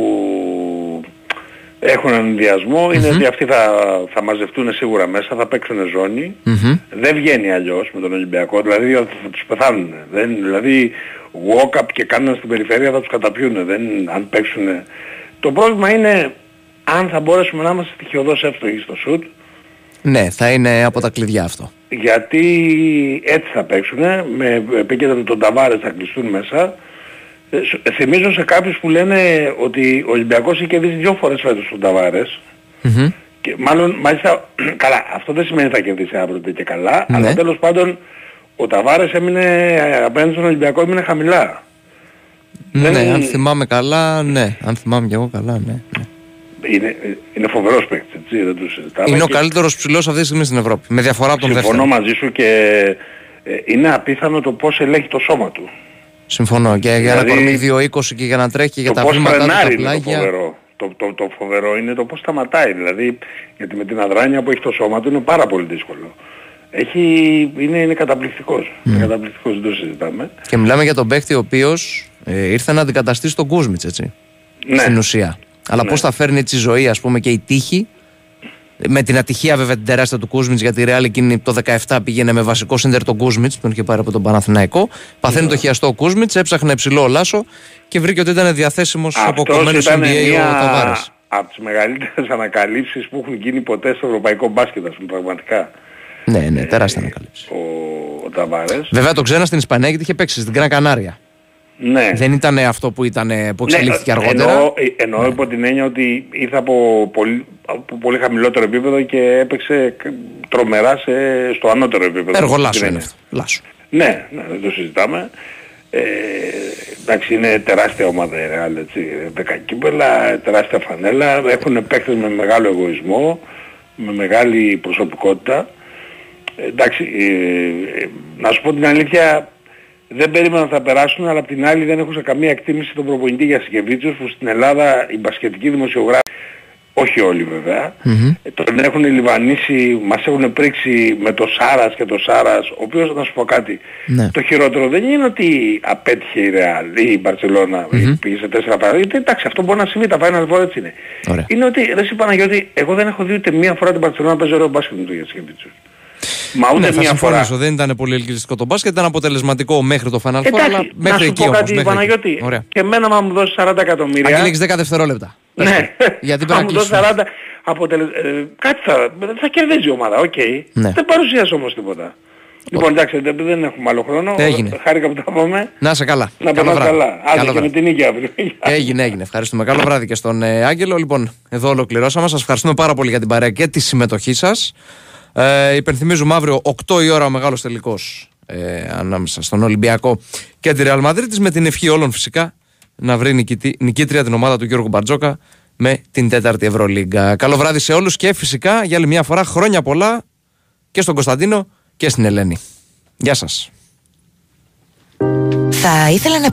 έχουν έναν ενδιασμό είναι ότι αυτοί θα, θα μαζευτούν σίγουρα μέσα, θα παίξουν ζώνη. Μμμ. Δεν βγαίνει αλλιώς με τον Ολυμπιακό, δηλαδή θα τους πεθάνουν. Δεν, δηλαδή walk-up και κάνουν στην περιφέρεια θα τους καταπιούν. Δεν, αν παίξουν Το πρόβλημα είναι αν θα μπορέσουμε να είμαστε στοιχειοδός εύστοχοι στο σουτ, Ναι, θα είναι από τα κλειδιά αυτό. γιατί έτσι θα παίξουν, με επίκεντρο τον Ταβάρες θα κλειστούν μέσα. Ε, σ- Θυμίζω σε κάποιους που λένε ότι ο Ολυμπιακός έχει κερδίσει δύο φορές φέτος τον Ταβάρες. Μμμ. Και μάλλον, μάλιστα, καλά, αυτό δεν σημαίνει ότι θα κερδίσει αύριο και καλά, Ναι. αλλά τέλος πάντων ο Ταβάρες έμεινε, ε, απέναντι στον Ολυμπιακό έμεινε χαμηλά. Ναι, Δεν- αν θυμάμαι καλά, ναι. Αν θυμάμαι κι εγώ καλά, ναι. ναι. Είναι, είναι φοβερός παίκτης, έτσι, δεν το συζητάμε. Είναι ο Και καλύτερος ψηλός αυτή τη στιγμή στην Ευρώπη. Με διαφορά από τον Συμφωνώ δεύτερο. μαζί σου και ε, είναι απίθανο το πώς ελέγχει το σώμα του. Συμφωνώ. Και για ένα Δηλαδή, κορμί 2-20 και για να τρέχει και για το τα πώς βήματα του, τα φρενάρει είναι το πλάγια. φοβερό. Το, το, το φοβερό είναι το πώς σταματάει. Δηλαδή, γιατί με την αδράνεια που έχει το σώμα του είναι πάρα πολύ δύσκολο. Έχει, είναι, είναι καταπληκτικός. Ναι. Είναι καταπληκτικός, δεν το συζητάμε. Και μιλάμε για τον παίχτη ο οποίος ε, ήρθε να αντικαταστήσει τον Κούσμιτς, έτσι. Ναι. Στην ουσία. Αλλά Ναι. πώς θα φέρνει έτσι η ζωή, ας πούμε, και η τύχη. Με την ατυχία βέβαια την τεράστια του Κούσμιτς, γιατί η Real εκείνη το 17 πήγαινε με βασικό σέντερ τον Κούσμιτς, τον είχε πάρει από τον Παναθηναϊκό. Παθαίνει Ναι. το χιαστό ο Κούσμιτς, έψαχνε ψηλό ο Λάσο και βρήκε ότι ήταν διαθέσιμος Αυτός αποκομμένο ήταν NBA μια ο Ταβάρες. από τις μεγαλύτερες ανακαλύψεις που έχουν γίνει ποτέ στο ευρωπαϊκό μπάσκετ, ας πούμε, πραγματικά. Ναι, ναι, τεράστια ανακάλυψη. Ο, ο Ταβάρες. Βέβαια το ξένα στην Ισπανία γιατί είχε παίξει στην Γκραν Κανάρια. Ναι. Δεν ήταν αυτό που, ήταν, που εξελίχθηκε Ναι, αργότερα; Εννοώ, ε, εννοώ υπό την έννοια ότι ήρθε από πολύ, από πολύ χαμηλότερο επίπεδο και έπαιξε κ- τρομερά σε, στο ανώτερο επίπεδο. Έργο Την Λάσο είναι έννοια. αυτό. Λάσο. Ναι, ναι, δεν το συζητάμε. Ε, εντάξει, είναι τεράστια ομάδα η Real, έτσι. Δέκα κύπελα, τεράστια φανέλα. Έχουν παίκτες με μεγάλο εγωισμό, με μεγάλη προσωπικότητα. Ε, εντάξει, ε, ε, να σου πω την αλήθεια, δεν περίμενα να θα περάσουν, αλλά απ' την άλλη δεν έχω σε καμία εκτίμηση τον προπονητή για Σικεβίτσιος, που στην Ελλάδα οι μπασκετικοί δημοσιογράφοι, όχι όλοι βέβαια, ε, τον έχουν λιβανίσει, μας έχουν πρίξει με το Σάρας και το Σάρας, ο οποίος να σου πω κάτι. Ναι. Το χειρότερο δεν είναι ότι απέτυχε η Ρεάλ ή η μπαρσελονα πήγε σε τέσσερα παράδειγμα. Γιατί εντάξει αυτό μπορεί να συμβεί, τα Final Four έτσι είναι. Ωραία. Είναι ότι, ρε εσύ Παναγιώτη, εγώ δεν έχω δει ούτε μία φορά την Μπαρσελόνα να παίζει ωραίο μπάσκετ με το Γιασικεβίτσιους. Μα ούτε Ναι, θα μία φορά. συμφωνήσω. Δεν ήταν πολύ ελκυστικό το μπάσκετ. Ήταν αποτελεσματικό μέχρι το Final Four. αλλά Εντάξει, να μέχρι σου εκεί πω όμως, κάτι μέχρι Παναγιώτη. εκεί. Ωραία. Και εμένα μα μου δώσεις 40 εκατομμύρια. Αγγέλη, έχεις 10 δευτερόλεπτα. Ναι. Γιατί πρέπει Αν να μου δώσεις κλείσουμε. 40 αποτελε... ε, κάτι θα, θα κερδίζει η ομάδα, οκ. Ναι. Δεν παρουσίασε όμως τίποτα. Λοιπόν, εντάξει, δεν, δεν έχουμε άλλο χρόνο. Έγινε. Χάρηκα που τα πούμε. Να είσαι καλά. Να Καλό περνάς βράδυ. καλά. Άντε Καλό και με βράδυ. την νίκη αύριο. Έγινε, έγινε. Ευχαριστούμε. Καλό βράδυ και στον ε, Άγγελο. Λοιπόν, εδώ ολοκληρώσαμε. Σας ευχαριστούμε πάρα πολύ για την παρέα και τη συμμετοχή σας. Ε, υπενθυμίζουμε αύριο 8 η ώρα ο μεγάλος τελικός ε, ανάμεσα στον Ολυμπιακό και τη Real Madrid. Με την ευχή όλων φυσικά να βρει νικητή, νικήτρια την ομάδα του Γιώργου Μπαρτζόκα με την τέταρτη Ευρωλίγκα. Καλό βράδυ σε όλους και φυσικά για άλλη μια φορά χρόνια πολλά και στον Κωνσταντίνο και στην Ελένη. Γεια σας. Θα ήθελα να